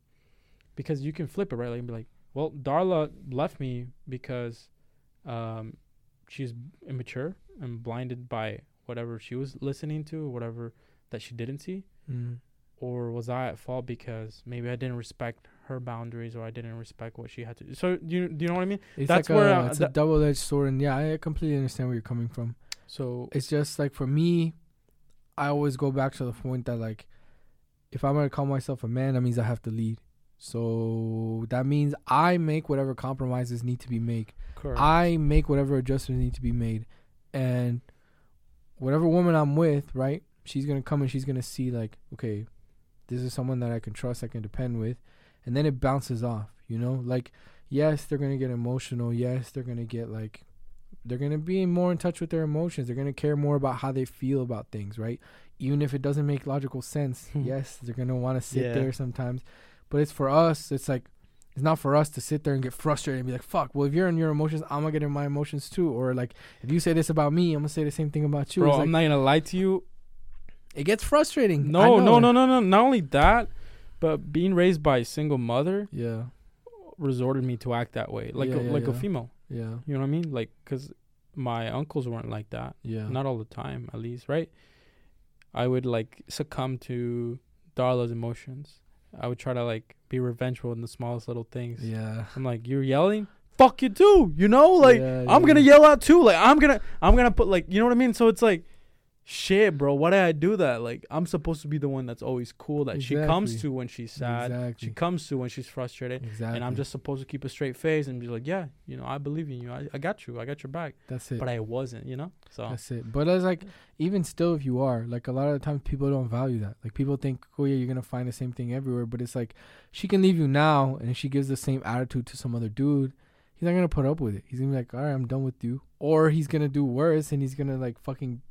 because you can flip it right like and be like well darla left me because um she's immature and blinded by whatever she was listening to whatever that she didn't see Mm. or was I at fault because maybe I didn't respect her boundaries or I didn't respect what she had to do? So do you do you know what I mean? It's That's like where, a, it's a double edged sword, and yeah, I completely understand where you're coming from. So it's just like for me, I always go back to the point that like, if I'm gonna call myself a man, that means I have to lead. So that means I make whatever compromises need to be made. correct. I make whatever adjustments need to be made, and whatever woman I'm with, right? She's gonna come and she's gonna see like, okay, this is someone that I can trust, I can depend with, and then it bounces off. You know, like yes, they're gonna get emotional. Yes, they're gonna get like, they're gonna be more in touch with their emotions. They're gonna care more about how they feel about things, right? Even if it doesn't make logical sense. Hmm. yes, they're gonna want to sit Yeah. there sometimes, but it's for us. It's like it's not for us to sit there and get frustrated and be like, fuck, well, if you're in your emotions, I'm gonna get in my emotions too. Or like, if you say this about me, I'm gonna say the same thing about you. Bro, It's like, I'm not gonna lie to you. it gets frustrating. No, no, no, no, no. Not only that, but being raised by a single mother Yeah, resorted me to act that way, like Yeah, a, yeah, like a female. Yeah, You know what I mean? Like, cause my uncles weren't like that. yeah. Not all the time, at least, right? I would like succumb to Darla's emotions. I would try to like be revengeful in the smallest little things. yeah. I'm like, you're yelling, fuck you too. You know, like Yeah, I'm yeah. gonna yell out too. Like I'm gonna, I'm gonna put like, you know what I mean? So it's like, shit, bro. Why did I do that? Like I'm supposed to be the one that's always cool that she comes to when she's sad. Exactly. She comes to when she's frustrated. exactly. And I'm just supposed to keep a straight face and be like, yeah, you know, I believe in you. I, I got you. I got your back. that's it. But I wasn't, you know. So That's it. But it's like, even still, if you are, like, a lot of the times people don't value that. Like, people think, oh, yeah, you're going to find the same thing everywhere. But it's like, she can leave you now, and if she gives the same attitude to some other dude, he's not going to put up with it. He's going to be like, all right, I'm done with you. Or he's going to do worse, and he's going to, like, fucking,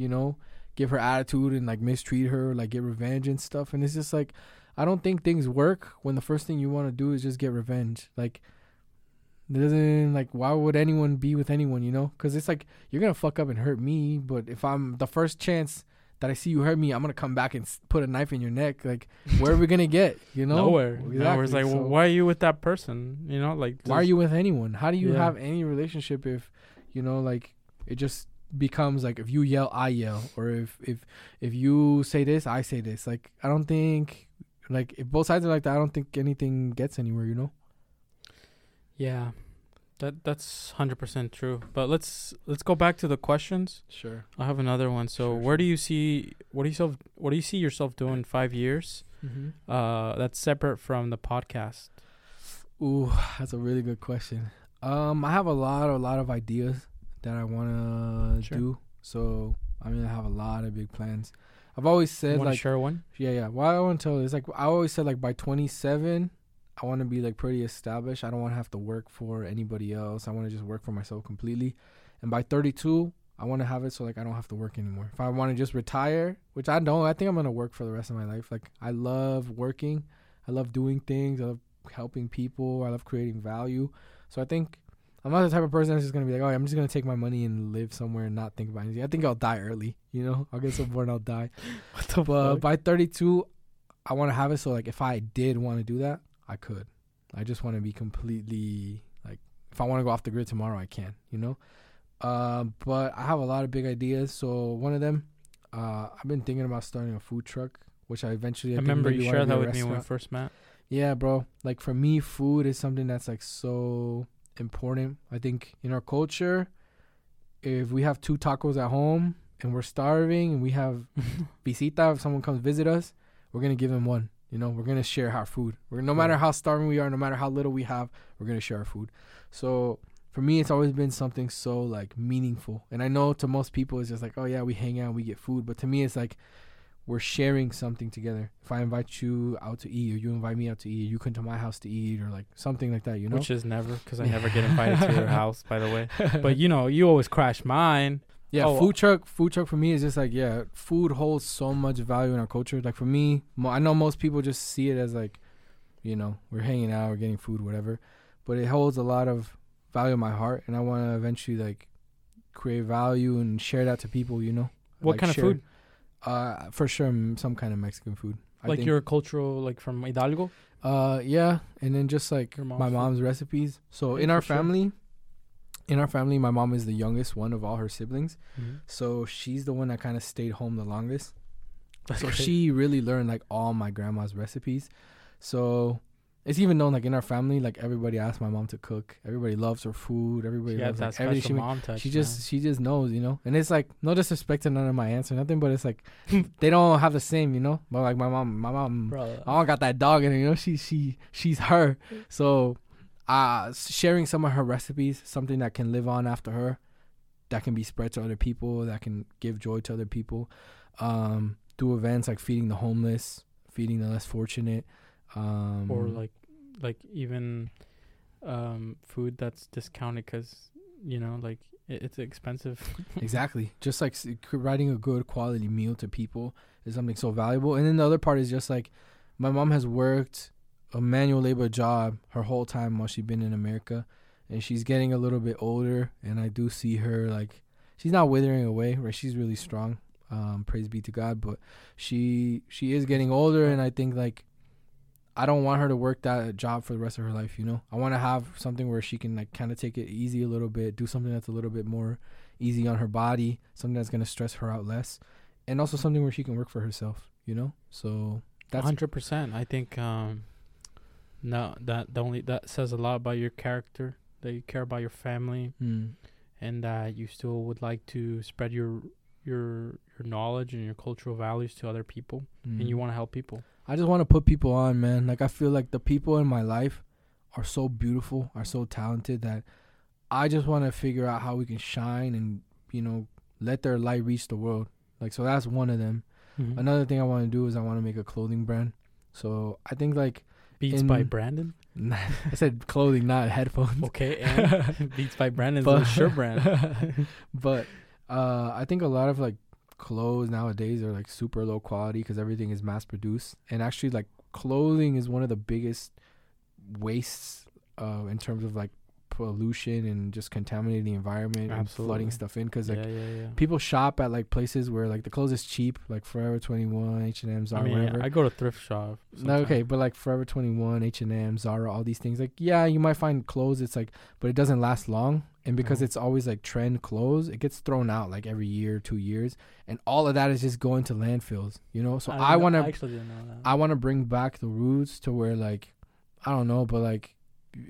you know, give her attitude and, like, mistreat her, like, get revenge and stuff. And it's just like, I don't think things work when the first thing you want to do is just get revenge. Like, it doesn't like why would anyone be with anyone you know because it's like you're gonna fuck up and hurt me but if i'm the first chance that i see you hurt me i'm gonna come back and put a knife in your neck like where are we gonna get you know nowhere. Exactly. Nowhere. It's like, So well, why are you with that person? You know, like why are you with anyone how do you Yeah. have any relationship if you know like it just becomes like if you yell i yell or if if if you say this i say this like i don't think like if both sides are like that i don't think anything gets anywhere you know Yeah, that that's hundred percent true. But let's let's go back to the questions. sure I have another one. So Sure, where sure. do you see what do you self what do you see yourself doing in five years? mm-hmm. Uh, that's separate from the podcast. Ooh, that's a really good question. Um, I have a lot, a lot of ideas that I wanna Sure. do. So I mean, I have a lot of big plans. I've always said Want to like, share one? yeah, yeah. Why I want to tell is like I always said like by 27, I want to be like pretty established. I don't want to have to work for anybody else. I want to just work for myself completely. And by 32, I want to have it so like I don't have to work anymore. If I want to just retire, which I don't, I think I'm gonna work for the rest of my life. Like I love working, I love doing things, I love helping people, I love creating value. So I think I'm not the type of person that's just gonna be like, oh, I'm just gonna take my money and live somewhere and not think about anything. I think I'll die early. You know, I'll get so bored and I'll die. What the But fuck? by 32, I want to have it so like if I did want to do that, I could. I just want to be completely like if I want to go off the grid tomorrow, I can. You know. Um, but I have a lot of big ideas. So one of them, uh, I've been thinking about starting a food truck, which I eventually I think remember you shared that with me when we first met. Yeah, bro. Like for me, food is something that's like so important. I think in our culture, if we have two tacos at home and we're starving and we have visita, if someone comes visit us, we're gonna give them one. You know, we're gonna share our food. We're no matter how starving we are, no matter how little we have, we're gonna share our food. So for me, it's always been something so like meaningful. And I know to most people, it's just like, oh yeah, we hang out, we get food. But to me, it's like we're sharing something together. If I invite you out to eat, or you invite me out to eat, you come to my house to eat, or like something like that, you know. Which is never because I never get invited to your house, by the way. But you know, you always crash mine. Yeah, Oh, food truck. Food truck for me is just like yeah, food holds so much value in our culture. Like for me, mo- I know most people just see it as like, you know, we're hanging out, we're getting food, whatever. But it holds a lot of value in my heart, and I want to eventually like create value and share that to people. You know, What Like, kind share- of food? Uh, for sure, some kind of Mexican food. I Like think. your cultural, like from Hidalgo? Uh, yeah, and then just like mom's my food. mom's recipes. So Yeah, in our for sure. family, in our family, my mom is the youngest one of all her siblings. Mm-hmm. So she's the one that kind of stayed home the longest. That's So great. she really learned like all my grandma's recipes. So it's even known like in our family, like everybody asks my mom to cook. Everybody loves her food. Everybody She loves that like, everything she mom touch. she man. just she just knows, you know. And it's like no disrespect to none of my aunts or nothing, but it's like they don't have the same, you know. But like my mom, my mom, bro. my mom got that dog in her, you know. She she she's her. So, uh, sharing some of her recipes, something that can live on after her, that can be spread to other people, that can give joy to other people. Um, do events like feeding the homeless, feeding the less fortunate. Um, or like like even um food that's discounted because you know like it, it's expensive. Exactly. Just like providing a good quality meal to people is something so valuable. And then the other part is just like my mom has worked a manual labor job her whole time while she's been in america and she's getting a little bit older and i do see her like she's not withering away right? She's really strong. Um praise be to god but she she is getting older and i think like I don't want her to work that job for the rest of her life, you know. I want to have something where she can like kind of take it easy a little bit, do something that's a little bit more easy on her body, something that's going to stress her out less, and also something where she can work for herself, you know? So that's hundred percent. I think um, no, that the only that says a lot about your character. That you care about your family, mm, and that you still would like to spread your your your knowledge and your cultural values to other people, and you mm. want to help people. I just want to put people on, man. Like I feel like the people in my life are so beautiful, are so talented that I just want to figure out how we can shine and, you know, let their light reach the world. Like so that's one of them. Mhm. Another thing I want to do is I want to make a clothing brand. So I think like Beats by Brandon. I said clothing, not headphones. Okay, and Beats by Brandon's a shirt brand. but uh, I think a lot of like clothes nowadays are like super low quality because everything is mass produced, and actually like clothing is one of the biggest wastes uh, in terms of like pollution and just contaminating the environment and flooding stuff in because like yeah, yeah, yeah. people shop at like places where like the clothes is cheap, like Forever Twenty One, H and M, I Zara, mean, whatever. I go to thrift shop. No, okay, but like Forever Twenty One, H and M, Zara, all these things. Like, yeah, you might find clothes. It's like, but it doesn't last long, and because Mhm. it's always like trend clothes, it gets thrown out like every year, two years, and all of that is just going to landfills. You know, so I want to, actually didn't know that. I want to bring back the roots to where like, I don't know, but like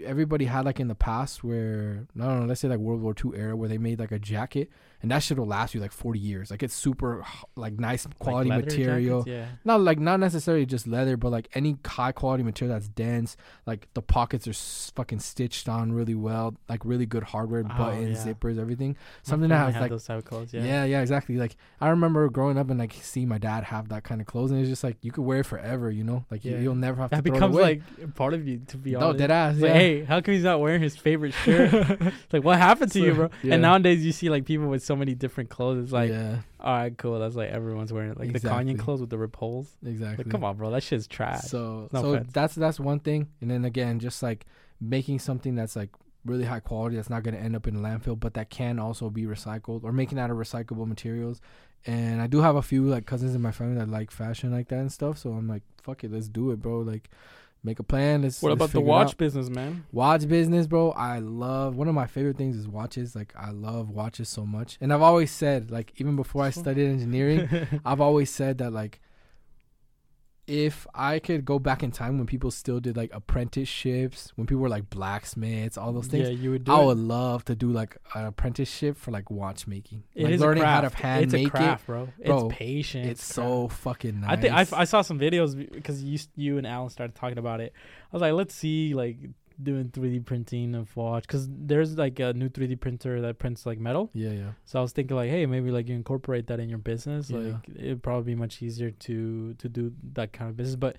everybody had like in the past where I don't know, let's say like World War II era where they made like a jacket and that shit will last you like forty years. Like it's super like nice quality leather material jackets? Yeah. not like not necessarily just leather, but like any high quality material that's dense. Like the pockets are s- fucking stitched on really well, like really good hardware, Oh, buttons, yeah. zippers, everything. Something that has like those type of clothes. yeah. Yeah. yeah, exactly. Like I remember growing up and like seeing my dad have that kind of clothes, and it's just like you could wear it forever, you know, like you, Yeah. you'll never have That to throw becomes it away. like part of you. To be no honest. dead ass. Like, hey, how come he's not wearing his favorite shirt? Like, what happened to So, you, bro? And nowadays, you see like people with so many different clothes. It's like, yeah, all right, cool. That's like everyone's wearing it. Like Exactly. the Kanye clothes with the rip holes. exactly. Like, come on, bro. That shit's trash. So No so offense. that's that's one thing, and then again, just like making something that's like really high quality that's not going to end up in a landfill, but that can also be recycled or making out of recyclable materials. And I do have a few like cousins in my family that like fashion like that and stuff, so I'm like, fuck it, let's do it, bro. Like, make a plan. Let's. what let's about the watch business, man? Watch business, bro. I love one of my favorite things is watches. Like I love watches so much, and I've always said, like even before I studied engineering, I've always said that like if I could go back in time when people still did like apprenticeships, when people were like blacksmiths, all those things, Yeah, you would do I it. would love to do like an apprenticeship for like watchmaking. It like is learning a how to hand it's make a craft, bro. Bro, It's patience. it. It's so fucking nice. I think I saw some videos because you you and Alan started talking about it. I was like, let's see like doing 3D printing of watch because there's like a new 3D printer that prints like metal. yeah, yeah. So I was thinking like, hey, maybe like you incorporate that in your business. Yeah. Like it'd probably be much easier to to do that kind of business. But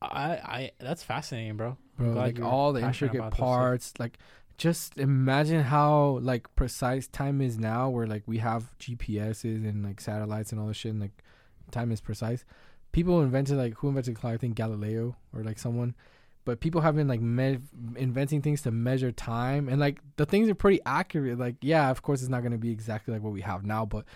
I I that's fascinating, bro. Bro like all the intricate about those stuff. parts like just imagine how like precise time is now where like we have gps's and like satellites and all this shit and like time is precise people invented like who invented clock i think galileo or like someone but people have been like me- inventing things to measure time and like the things are pretty accurate like yeah of course it's not going to be exactly like what we have now but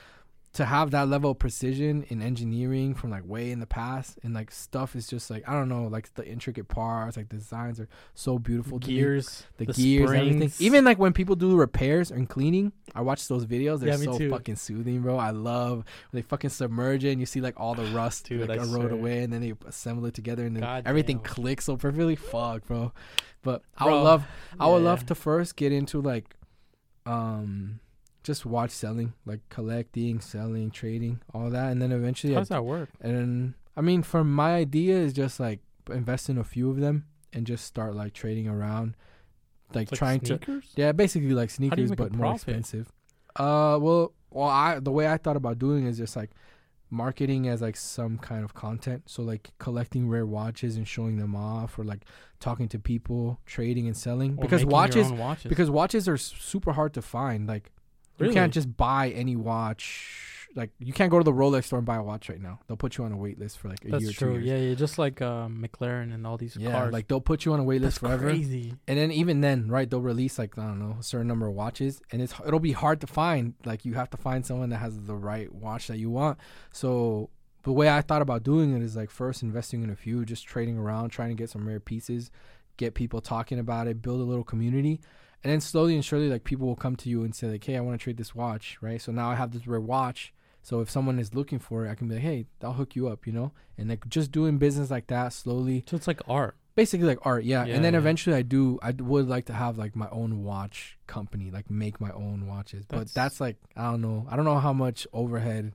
to have that level of precision in engineering from like way in the past and like stuff is just like I don't know like the intricate parts like designs are so beautiful gears, the, the gears everything. even like when people do repairs and cleaning I watch those videos. They're Yeah, so too. fucking soothing bro. I love when they fucking submerge it and you see like all the rust Dude, like erode away and then they assemble it together and then God everything damn. clicks so perfectly. Fuck bro. But I would love I would love to first get into like um just watch selling, like collecting, selling, trading, all that, and then eventually, How I, does that work? and I mean, for my idea is just like invest in a few of them and just start like trading around, like, like trying to sneakers? yeah, basically like sneakers but more expensive. Uh, well, well, I the way I thought about doing it is just like marketing as like some kind of content. So like collecting rare watches and showing them off, or like talking to people, trading and selling. Or because watches, watches. because watches are super hard to find. Like you can't just buy any watch. Like you can't go to the Rolex store and buy a watch right now. They'll put you on a wait list for like a That's year, or two true. Yeah, yeah, just like um, McLaren and all these Yeah, cars. like they'll put you on a wait that's list forever. crazy. And then even then, right, they'll release like I don't know a certain number of watches, and it's it'll be hard to find. Like you have to find someone that has the right watch that you want. So the way I thought about doing it is like first investing in a few, just trading around, trying to get some rare pieces, get people talking about it, build a little community, and then slowly and surely like people will come to you and say like, hey, I want to trade this watch, right? So now I have this rare watch. So if someone is looking for it, I can be like, hey, I'll hook you up, you know, and like just doing business like that slowly So it's like art. basically like art yeah, Yeah, and then yeah. eventually i do i would like to have like my own watch company like make my own watches but That's- that's like i don't know i don't know how much overhead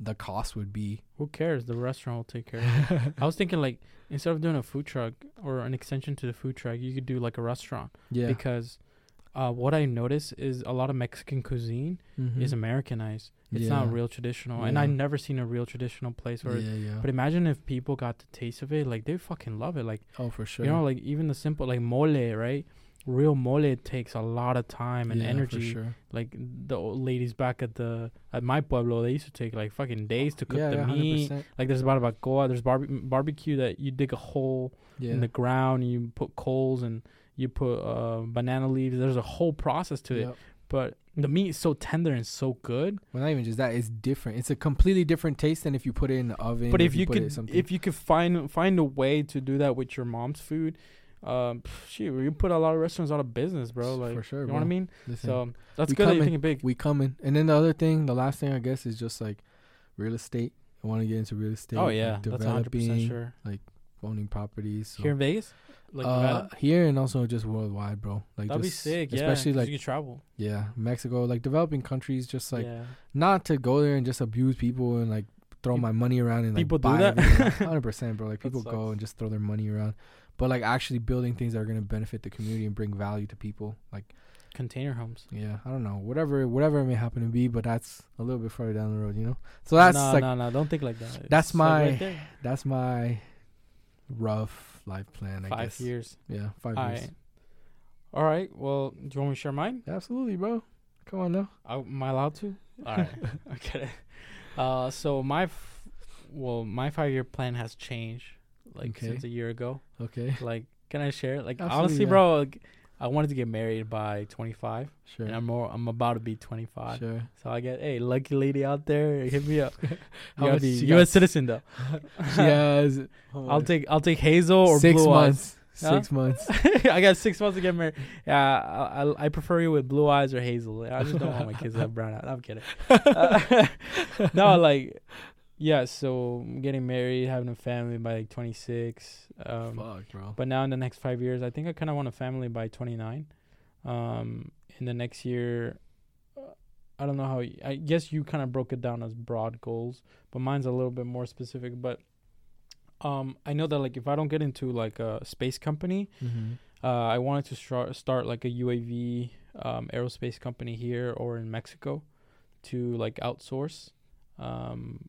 the cost would be Who cares? The restaurant will take care of it. I was thinking like instead of doing a food truck or an extension to the food truck, you could do like a restaurant yeah because uh, what I notice is a lot of Mexican cuisine Mhm. is Americanized. It's not real traditional, and I've never seen a real traditional place where. yeah yeah But imagine if people got the taste of it, like they fucking love it. Like oh for sure you know, like even the simple like mole, right? Real mole takes a lot of time and Yeah, energy. for sure Like the old ladies back at the at my pueblo, they used to take like fucking days to cook yeah, the yeah, meat. 100%. Like there's barbacoa, there's barbe- barbecue that you dig a hole in the ground, and you put coals and you put uh, banana leaves. There's a whole process to it, but the meat is so tender and so good. well not even just that it's different it's a completely different taste than if you put it in the oven but or if you it could, if you could find find a way to do that with your mom's food, um, shit, you put a lot of restaurants out of business, bro. Like, for sure you know bro. what I mean? Listen, So that's good that coming. thinking big. we coming and then the other thing the last thing i guess is just like real estate i want to get into real estate oh like, yeah, that's hundred percent developing Like owning properties so. Here in Vegas, like uh, here and also just worldwide, bro. Like that'd be just, sick. Yeah, like you travel. yeah, Mexico, like developing countries. Just like yeah. not to go there and just abuse people and like throw my money around and like people do buy that? Hundred percent, bro. Like people go and just throw their money around, but like actually building things that are gonna benefit the community and bring value to people. Like Container homes. yeah, I don't know, whatever, whatever it may happen to be, but that's a little bit further down the road, you know. So that's no, like no, no. Don't think like that. that's It's, like, my- right there. that's my rough life plan. I five guess. years. Yeah, five All years. right. All right. Well, do you want me to share mine? Absolutely, bro. Come on now. I, am I allowed to? All right. okay. Uh, so my, f- well, my five year plan has changed, like Okay. since a year ago. Okay. Like, can I share? Like, Absolutely, honestly, yeah. bro, like, I wanted to get married by 25, Sure. and I'm more. I'm about to be 25. Sure. So I get, hey, lucky lady out there, hit me up. How much U.S. citizen though. Yes. I'll take I'll take Hazel or six Blue months. Huh? Six months. I got six months to get married. Yeah, I, I, I prefer you with blue eyes or Hazel. I just don't want my kids to have brown eyes. I'm kidding. Uh, no, like, yeah. So getting married, having a family by like 26. Um, Fuck, bro. but now in the next five years, I think I kind of want a family by 29. Um, in the next year, uh, I don't know how. I guess you kind of broke it down as broad goals, but mine's a little bit more specific. But um, I know that like if I don't get into like a space company, Mm-hmm. uh, I wanted to start start like a UAV um, aerospace company here or in Mexico to like outsource, um,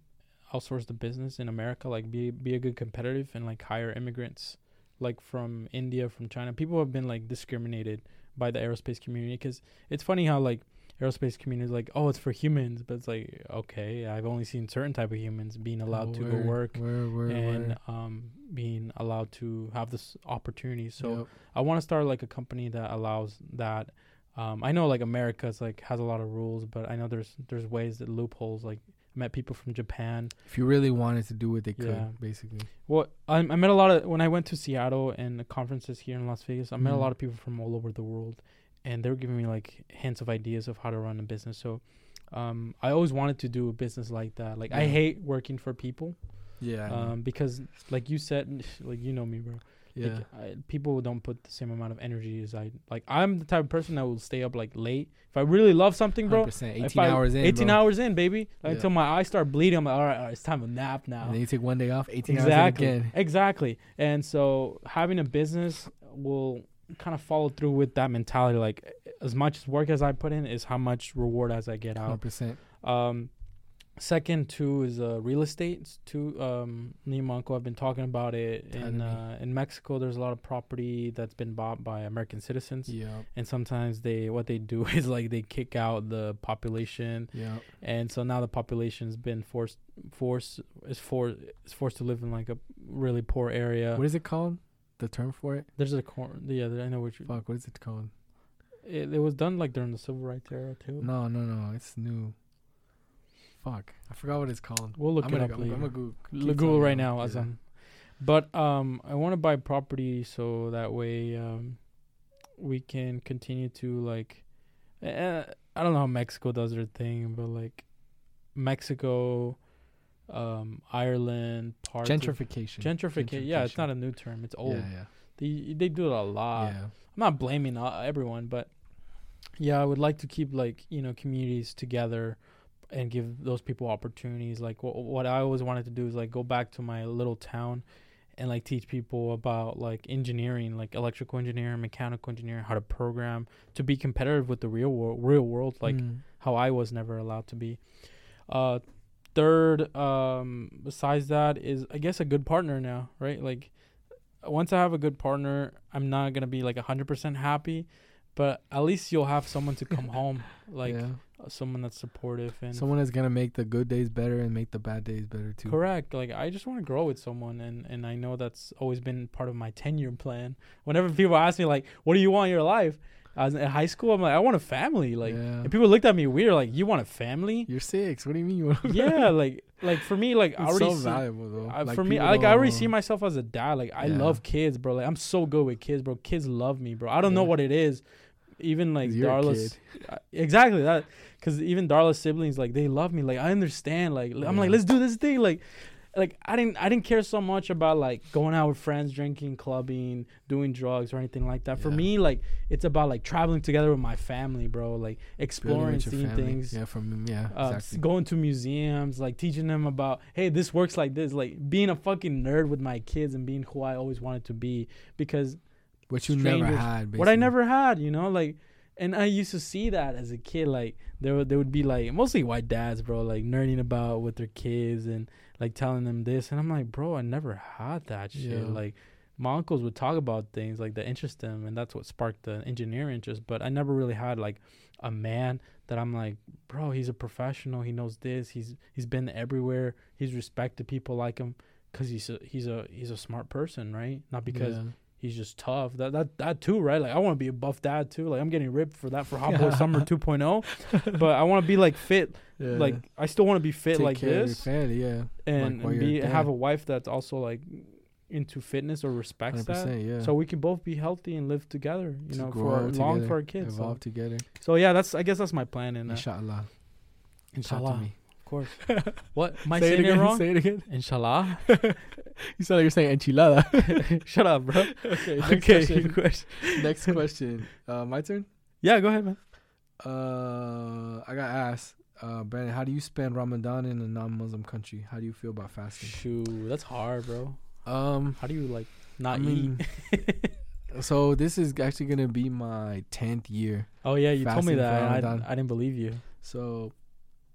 outsource the business in America. Like be be a good competitive and like hire immigrants like from India, from China. People have been like discriminated by the aerospace community because it's funny how like aerospace community is like oh it's for humans, but it's like okay I've only seen certain type of humans being allowed to go work Where, where, and where? um being allowed to have this opportunity. So Yep. I want to start like a company that allows that Um, I know like America's like has a lot of rules, but I know there's there's ways that loopholes. Like met people from Japan. If you really wanted to do it, they could Yeah. basically. Well, I, I met a lot of when I went to Seattle and the conferences here in Las Vegas. I met a Mhm. lot of people from all over the world, and they were giving me like hints of ideas of how to run a business. So, um, I always wanted to do a business like that. Like I hate working for people, Yeah. um, because like you said, like you know me, bro. Yeah. Like, I, people don't put the same amount of energy as I. Like I'm the type of person that will stay up like late if I really love something, bro. 100%. if 18 I- hours in. 18 bro. hours in, baby. Like, Yeah. Until my eyes start bleeding, I'm like, all right, all right, it's time to nap now. And then you take one day off. 18 exactly, hours in again. exactly. And so having a business will kind of follow through with that mentality. Like as much work as I put in is how much reward as I get out. 100%. Um, second, two is uh, real estate. Two, um, me and my uncle have been talking about it. In uh, in Mexico, there's a lot of property that's been bought by American citizens, Yeah. and sometimes they what they do is like they kick out the population, Yeah. and so now the population's been forced forced is for is forced to live in like a really poor area. What is it called? The term for it? There's a cor- yeah, I know what you. Fuck, what is it called? It, it was done like during the civil rights era too. No, no, no. It's new. Fuck. I forgot what it's called. We'll look I'm it up I'm, later. I'm gonna Google, Google right now as Yeah. But um, I want to buy property so that way um, we can continue to like. Uh, I don't know how Mexico does their thing, but like Mexico, um, Ireland, parts of- Gentrification. gentrification. Yeah, it's not a new term. It's old. Yeah, yeah. They they do it a lot. yeah. I'm not blaming uh, everyone, but yeah, I would like to keep like you know communities together and give those people opportunities. Like what what I always wanted to do is like go back to my little town and like teach people about like engineering, like electrical engineering, mechanical engineering, how to program to be competitive with the real world, real world, like Mm. how I was never allowed to be. Uh, third, um, besides that is I guess a good partner now, right? Like once I have a good partner, I'm not gonna be like hundred percent happy, but at least you'll have someone to come home, like yeah. Someone that's supportive and someone that's gonna make the good days better and make the bad days better too. correct. Like I just want to grow with someone, and and I know that's always been part of my ten year plan. Whenever people ask me like, "What do you want in your life?" I was in high school. I'm like, I want a family. Like, yeah. and people looked at me weird, like, "You want a family?" You're six. What do you mean? You want yeah, like like for me, like I It's already so see, valuable though. I, Like, for me, like I already see myself as a dad. Like I Yeah. love kids, bro. Like I'm so good with kids, bro. Kids love me, bro. I don't know what it is. Even like Darla's, exactly that. Because even Darla's siblings, like they love me. Like I understand. Like I'm like, let's do this thing. Like, like I didn't, I didn't care so much about like going out with friends, drinking, clubbing, doing drugs or anything like that. For me, like it's about like traveling together with my family, bro. Like exploring, seeing family. things Yeah, from yeah, uh, exactly. going to museums, like teaching them about, hey, this works like this, like being a fucking nerd with my kids and being who I always wanted to be because What you never had. what I never had, you know, like, and I used to see that as a kid, like there would there would be like mostly white dads, bro, like nerding about with their kids and like telling them this, and I'm like, bro, I never had that shit, Yeah. like. My uncles would talk about things like that interest them, and that's what sparked the engineer interest. But I never really had like a man that I'm like, bro, he's a professional. He knows this. He's he's been everywhere. He's respected people like him because he's a he's a he's a smart person, right? Not because Yeah. He's just tough. That that that too, right? Like I want to be a buff dad too. Like I'm getting ripped for that for Hot Boy Summer 2.0, but I want to be like fit. Yeah. Like I still want to be fit Take like care of your this, family, yeah, and, like and be have a wife that's also like into fitness or respects that. yeah. So we can both be healthy and live together, you To know, for long together, for our kids. So, evolve together. so yeah, that's I guess that's my plan. And uh, Inshallah. Inshallah, to me. of course. what am I Say it saying it, again. wrong? Say it again. Inshallah. You sound like you're saying enchilada. Shut up, bro. okay. Next okay. question. question. next question. Uh, my turn. Yeah, go ahead, man. Uh, I got asked, uh, Brandon, how do you spend Ramadan in a non-Muslim country? How do you feel about fasting? Shoot, that's hard, bro. Um, How do you like not I mean, eat? so this is actually gonna be my tenth year. Oh yeah, you told me that. I, I didn't believe you. So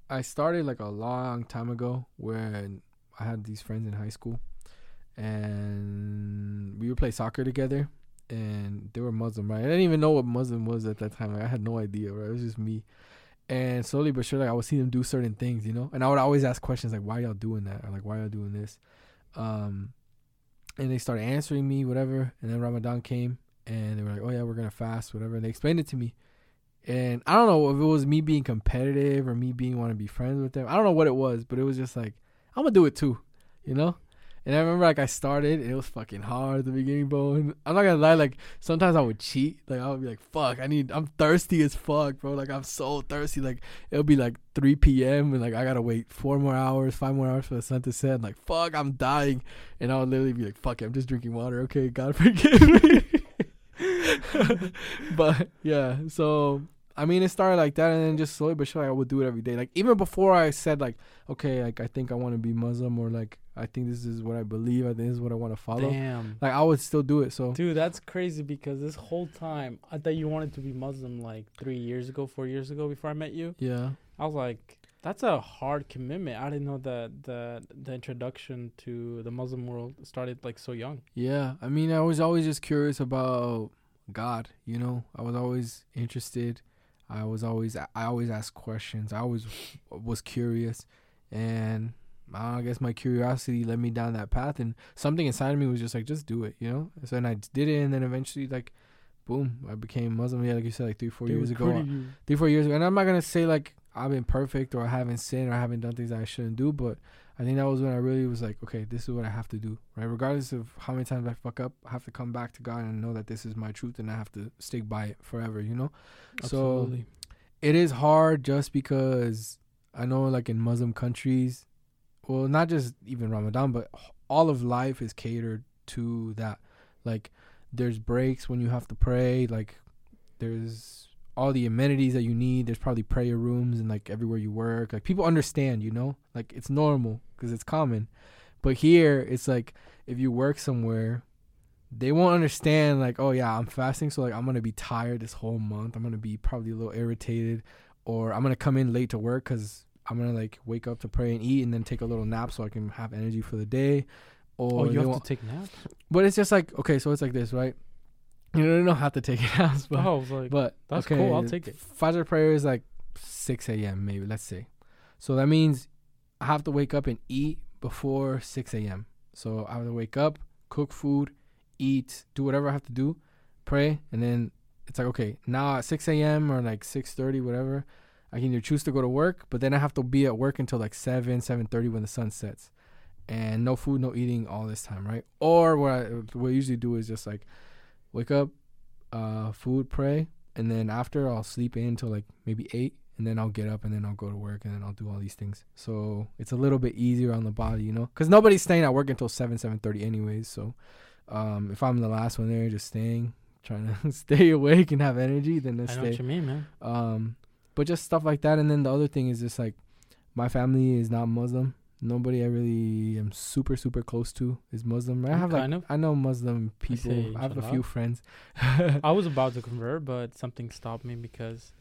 I started like a long time ago when I had these friends in high school and we would play soccer together and they were Muslim, right? I didn't even know what Muslim was at that time. Like, I had no idea, right? It was just me. And slowly but surely I would see them do certain things, you know? And I would always ask questions like why y'all doing that? Or like why y'all doing this? Um and they started answering me, whatever. And then Ramadan came and they were like, Oh yeah, we're gonna fast, whatever. And they explained it to me And I don't know if it was me being competitive or me being want to be friends with them. I don't know what it was, but it was just like I'm gonna do it too, you know. And I remember like I started, it was fucking hard at the beginning, bro. And I'm not gonna lie, like sometimes I would cheat. Like I would be like, "Fuck, I need, I'm thirsty as fuck, bro. Like I'm so thirsty. Like it'll be like 3 p.m. and like I gotta wait four more hours, five more hours for the sun to set. Like fuck, I'm dying. And I would literally be like, "Fuck, it, I'm just drinking water. Okay, God forgive me." but yeah, so I mean, it started like that, and then just slowly but surely, I would do it every day. Like even before I said like, okay, like I think I want to be Muslim, or like I think this is what I believe. I think this is what I want to follow. Damn. Like I would still do it. So Dude, that's crazy because this whole time I thought you wanted to be Muslim like three years ago, four years ago before I met you. yeah, I was like, that's a hard commitment. I didn't know that the the introduction to the Muslim world started like so young. yeah. I mean, I was always just curious about God. You know, I was always interested. I was always I always asked questions. I always was curious, and I guess my curiosity led me down that path. And something inside of me was just like, just do it, you know. So then I did it, and then eventually, like, boom, I became Muslim. Yeah, like you said, like three, four years ago. You- three four years ago and i'm not gonna say like i've been perfect or i haven't sinned or i haven't done things that i shouldn't do but i think that was when i really was like okay this is what i have to do right? Regardless of how many times i fuck up i have to come back to god and know that this is my truth and i have to stick by it forever you know? So it is hard just because i know like in muslim countries well not just even ramadan but all of life is catered to that. Like there's breaks when you have to pray like there's all the amenities that you need. There's probably prayer rooms and like everywhere you work. Like people understand you know? Like it's normal because it's common. But here it's like if you work somewhere they won't understand like oh yeah i'm fasting so like i'm gonna be tired this whole month. I'm gonna be probably a little irritated or i'm gonna come in late to work because i'm gonna like wake up to pray and eat and then take a little nap so i can have energy for the day oh, or Oh, you have won't- to take naps. but it's just like okay so it's like this right you don't know how to take it out but, oh, like, but that's okay, cool, I'll take it. Fajr prayer is like 6 a.m. maybe let's say. So that means I have to wake up and eat before 6 a.m. So I have to wake up, cook food, eat, do whatever I have to do, pray, and then it's like okay now at 6 a.m. or like 6:30 whatever. I can either choose to go to work, but then I have to be at work until like 7, 7:30 when the sun sets. And no food, no eating all this time, right? Or what I what I usually do is just like wake up, uh, food, pray, and then after I'll sleep in till like maybe eight, and then I'll get up and then I'll go to work and then I'll do all these things. So it's a little bit easier on the body, you know, because nobody's staying at work until seven, seven thirty, anyways. So um, if I'm the last one there, just staying, trying to stay awake and have energy, then let's I know stay. what you mean, man. Um, but just stuff like that. And then the other thing is just like my family is not Muslim. Nobody I really am super super close to is Muslim. I have like of. I know Muslim people. say I, have a few friends. I was about to convert, but something stopped me because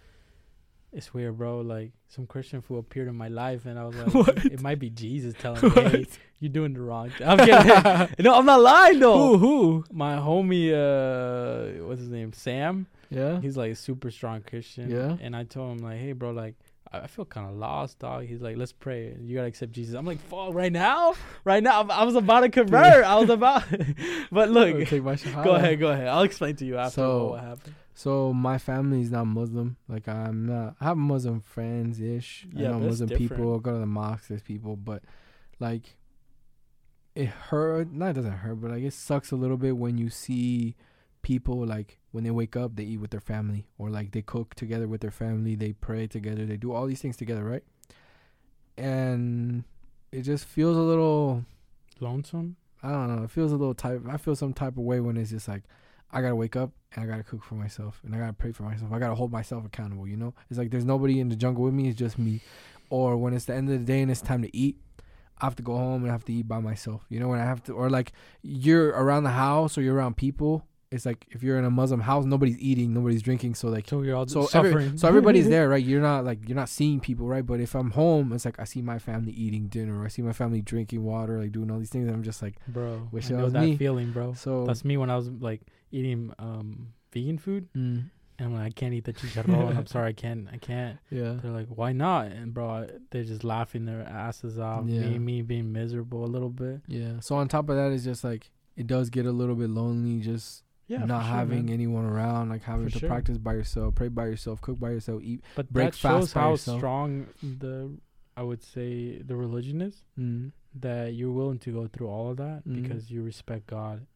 it's weird, bro. Like some Christian fool appeared in my life, and I was like, What? it might be Jesus telling me, "Hey, you're doing the wrong." Thing. I'm kidding. no, I'm not lying though. who who? My homie, uh, what's his name, Sam. Yeah. He's like a super strong Christian. Yeah. And I told him like, hey, bro, like. I I feel kind of lost, dog. He's like, let's pray. You gotta accept Jesus. I'm like, fuck, right now, right now. I was about to convert. I was about, but look, Take my shahada. Go ahead, go ahead. I'll explain to you after So- what happened. So my family is not Muslim. Like I'm not. I have Muslim friends ish. Yeah, I know Muslim different. people. Go to the mosque. There's people, but like it hurt. Not it doesn't hurt, but like it sucks a little bit when you see people like when they wake up, they eat with their family, or like they cook together with their family. They pray together. They do all these things together, right? And it just feels a little Lonesome? I don't know. It feels a little type. I feel some type of way when it's just like I gotta wake up and I gotta cook for myself and I gotta pray for myself. I gotta hold myself accountable. You know, it's like there's nobody in the jungle with me. It's just me. Or when it's the end of the day and it's time to eat, I have to go home and I have to eat by myself. You know, when I have to, or like you're around the house or you're around people. It's like if you're in a Muslim house, nobody's eating, nobody's drinking. So like So you're all so every- so everybody's there, right? You're not like you're not seeing people, right? But if I'm home, it's like I see my family eating dinner, I see my family drinking water, like doing all these things. And I'm just like, bro. Wish I that was that me. feeling, bro. so That's me when I was like eating um vegan food, mm, and I'm like, I can't eat the chicharron. and I'm sorry, I can't. I can't. yeah, They're like, why not? And bro, I- they're just laughing their asses off. Yeah. Me, me being miserable a little bit. yeah. So on top of that, it's just like it does get a little bit lonely, just Yeah, not sure, having man. anyone around, like having For to sure. practice by yourself, pray by yourself, cook by yourself, eat. But break that fast shows how yourself. strong the I would say the religion is Mm. that you're willing to go through all of that Mhm. because you respect God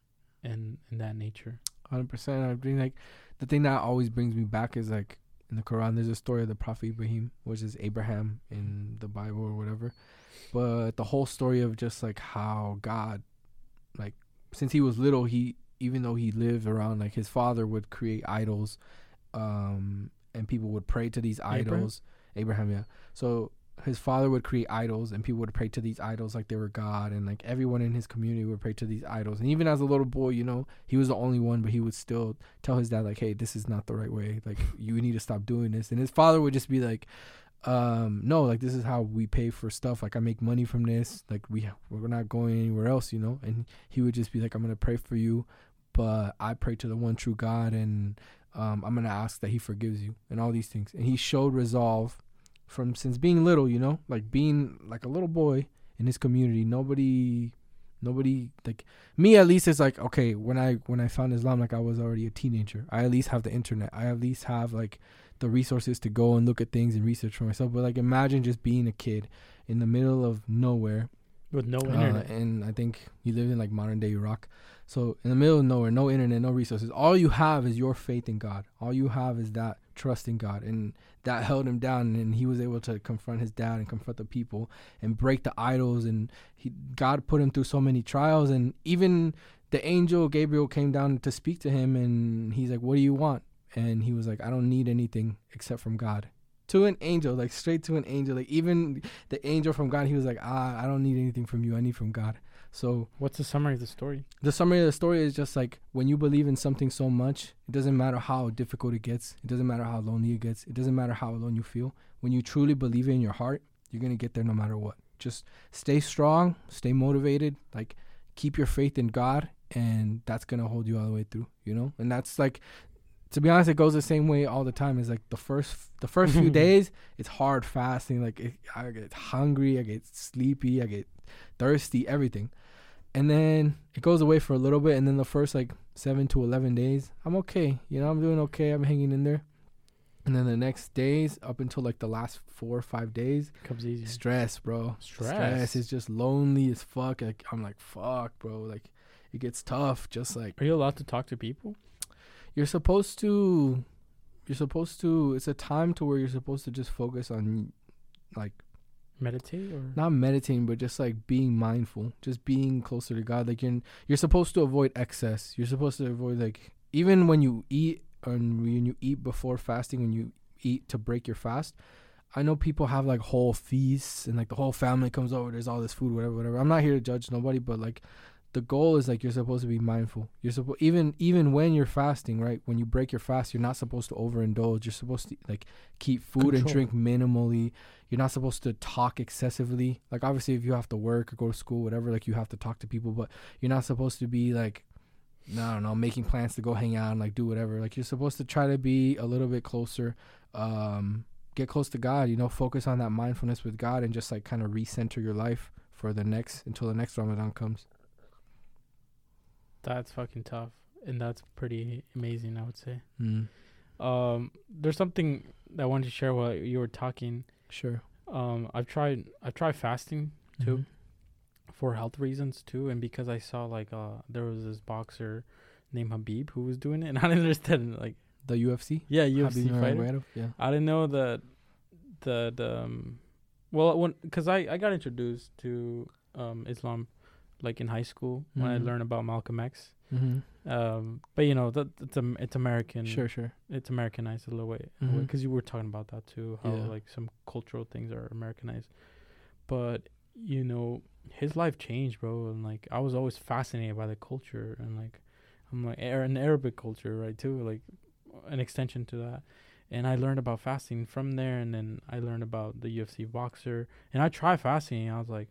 and in that nature. Hundred percent. I think like the thing that always brings me back is like in the Quran. There's a story of the Prophet Ibrahim, which is Abraham in the Bible or whatever. But the whole story of just like how God, like since he was little, he even though he lived around like his father would create idols, um, and people would pray to these Abraham? idols. Abraham, yeah. So his father would create idols and people would pray to these idols like they were God and like everyone in his community would pray to these idols. And even as a little boy, you know, he was the only one, but he would still tell his dad like, Hey, this is not the right way. Like you need to stop doing this. And his father would just be like, um, no, like this is how we pay for stuff. Like I make money from this. Like we we're not going anywhere else, you know. And he would just be like, I'm gonna pray for you, but I pray to the one true God, and um, I'm gonna ask that He forgives you and all these things. And he showed resolve from since being little, you know, like being like a little boy in his community. Nobody, nobody like me at least is like okay. When I when I found Islam, like I was already a teenager. I at least have the internet. I at least have like the resources to go and look at things and research for myself. But like imagine just being a kid in the middle of nowhere With no uh, internet. and I think he lived in like modern day Iraq. So in the middle of nowhere, no internet, no resources. All you have is your faith in God. All you have is that trust in God, and that held him down. And he was able to confront his dad and confront the people and break the idols. And he God put him through so many trials. And even the angel Gabriel came down to speak to him, and he's like, "What do you want?" And he was like, "I don't need anything except from God." To an angel, like straight to an angel, like even the angel from God, he was like, ah, I don't need anything from you. I need from God. So What's the summary of the story? the summary of the story is just like when you believe in something so much, it doesn't matter how difficult it gets. It doesn't matter how lonely it gets. It doesn't matter how alone you feel. When you truly believe it in your heart, you're gonna get there no matter what. Just stay strong, stay motivated, like keep your faith in God, and that's gonna hold you all the way through. You know, and that's like. To be honest, it goes the same way all the time. It's like the first, the first few days, it's hard fasting. Like it, I get hungry, I get sleepy, I get thirsty, everything. And then it goes away for a little bit, and then the first like seven to eleven days, I'm okay. You know, I'm doing okay. I'm hanging in there. And then the next days, up until like the last four or five days, comes easy. stress, bro. Stress. is just lonely as fuck. Like I'm like fuck, bro. Like it gets tough. Just like Are you allowed to talk to people? You're supposed to. You're supposed to. It's a time to where you're supposed to just focus on, like Meditate or not meditating, but just like being mindful, just being closer to God. Like you're you're supposed to avoid excess. You're supposed to avoid like even when you eat and when you eat before fasting, when you eat to break your fast. I know people have like whole feasts and like the whole family comes over. There's all this food, whatever, whatever. I'm not here to judge nobody, but like the goal is like you're supposed to be mindful. You're supposed even even when you're fasting, right? When you break your fast, you're not supposed to overindulge. You're supposed to like keep food and drink minimally. You're not supposed to talk excessively. Like obviously, if you have to work or go to school, whatever, like you have to talk to people. But you're not supposed to be like, I don't know, making plans to go hang out and like do whatever. Like you're supposed to try to be a little bit closer. Um, get close to God. You know, focus on that mindfulness with God and just like kind of recenter your life for the next until the next Ramadan comes. That's fucking tough, and that's pretty amazing. I would say. Mm. Um, there's something that I wanted to share while you were talking. Sure. Um, I've tried I've tried fasting too Mhm. for health reasons too, and because I saw like uh there was this boxer named Khabib who was doing it, and I didn't understand like The UFC. yeah Khabib UFC fighter. Nurmagomedov? Yeah. I didn't know that the the um, well when because I I got introduced to um Islam like in high school when I Mhm. learned about Malcolm X. Mm-hmm. Um, but you know that it's um, it's American. Sure. Sure. it's Americanized a little way because you were talking about that too. How Yeah. like some cultural things are Americanized, but you know his life changed, bro. And like I was always fascinated by the culture and like I'm like an Arabic culture, right? Too like an extension to that. And I learned about fasting from there, and then I learned about the UFC boxer, and I tried fasting. And I was like,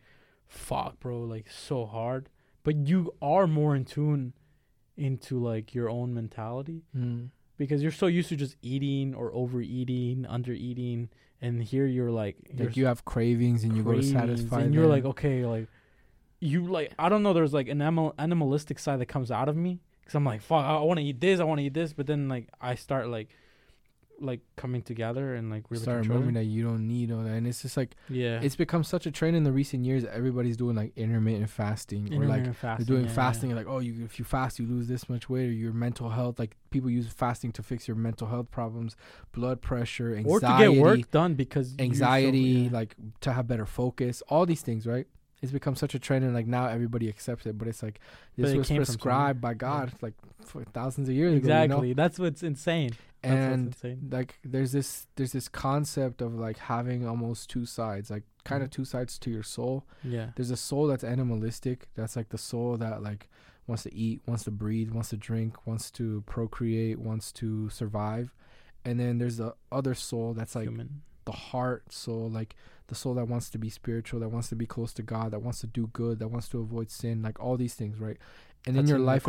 "Fuck, bro! Like so hard." But you are more in tune into like your own mentality Mm. because you're so used to just eating or overeating, undereating, and here you're like, you're Like you have cravings and you go to satisfy and you're like, okay, like you like I don't know. There's like an animal animalistic side that comes out of me Cause I'm like, fuck, I want to eat this, I want to eat this, but then like I start like, like coming together and like really Start remembering that you don't need all that, and it's just like yeah, it's become such a trend in the recent years. Everybody's doing like intermittent fasting, or like Intermittent they're doing yeah, yeah. fasting. Like, oh, you if you fast, you lose this much weight, or your mental health. Like people use fasting to fix your mental health problems, blood pressure, anxiety, or to get work done because you're so- anxiety, yeah. like to have better focus. All these things, right? It's become such a trend, and like now everybody accepts it. But it's like this it was came from somewhere. prescribed by God, like for thousands of years ago. exactly. You know? That's what's insane. That's And what's insane. like there's this there's this concept of like having almost two sides like kind of Mhm. two sides to your soul Yeah, there's a soul that's animalistic that's like the soul that like wants to eat wants to breathe wants to drink wants to procreate wants to survive and then there's the other soul that's like human. The heart soul like the soul that wants to be spiritual that wants to be close to god that wants to do good that wants to avoid sin like all these things right? And in your the life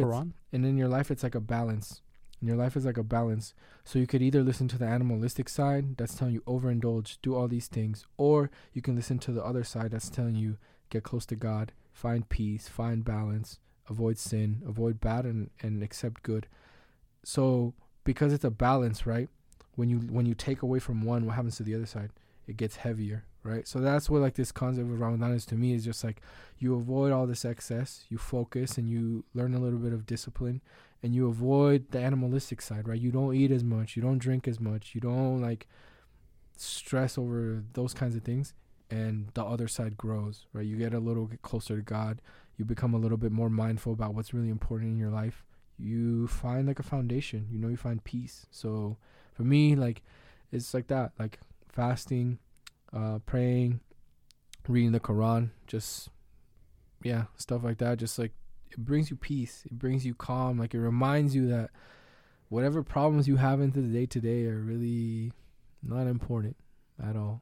and in your life it's like a balance. In your life is like a balance. So you could either listen to the animalistic side that's telling you overindulge do all these things or you can listen to the other side that's telling you get close to god find peace find balance avoid sin avoid bad and, and accept good. So because it's a balance right when you when you take away from one what happens to the other side? It gets heavier right? So that's what like this concept of ramadan is to me is just like you avoid all this excess you focus and you learn a little bit of discipline and you avoid the animalistic side right? You don't eat as much you don't drink as much you don't like stress over those kinds of things and the other side grows right? You get a little bit closer to god you become a little bit more mindful about what's really important in your life you find like a foundation you know you find peace. So for me like it's like that like fasting uh praying reading the quran just yeah stuff like that just like it brings you peace it brings you calm like it reminds you that whatever problems you have into the day to day are really not important at all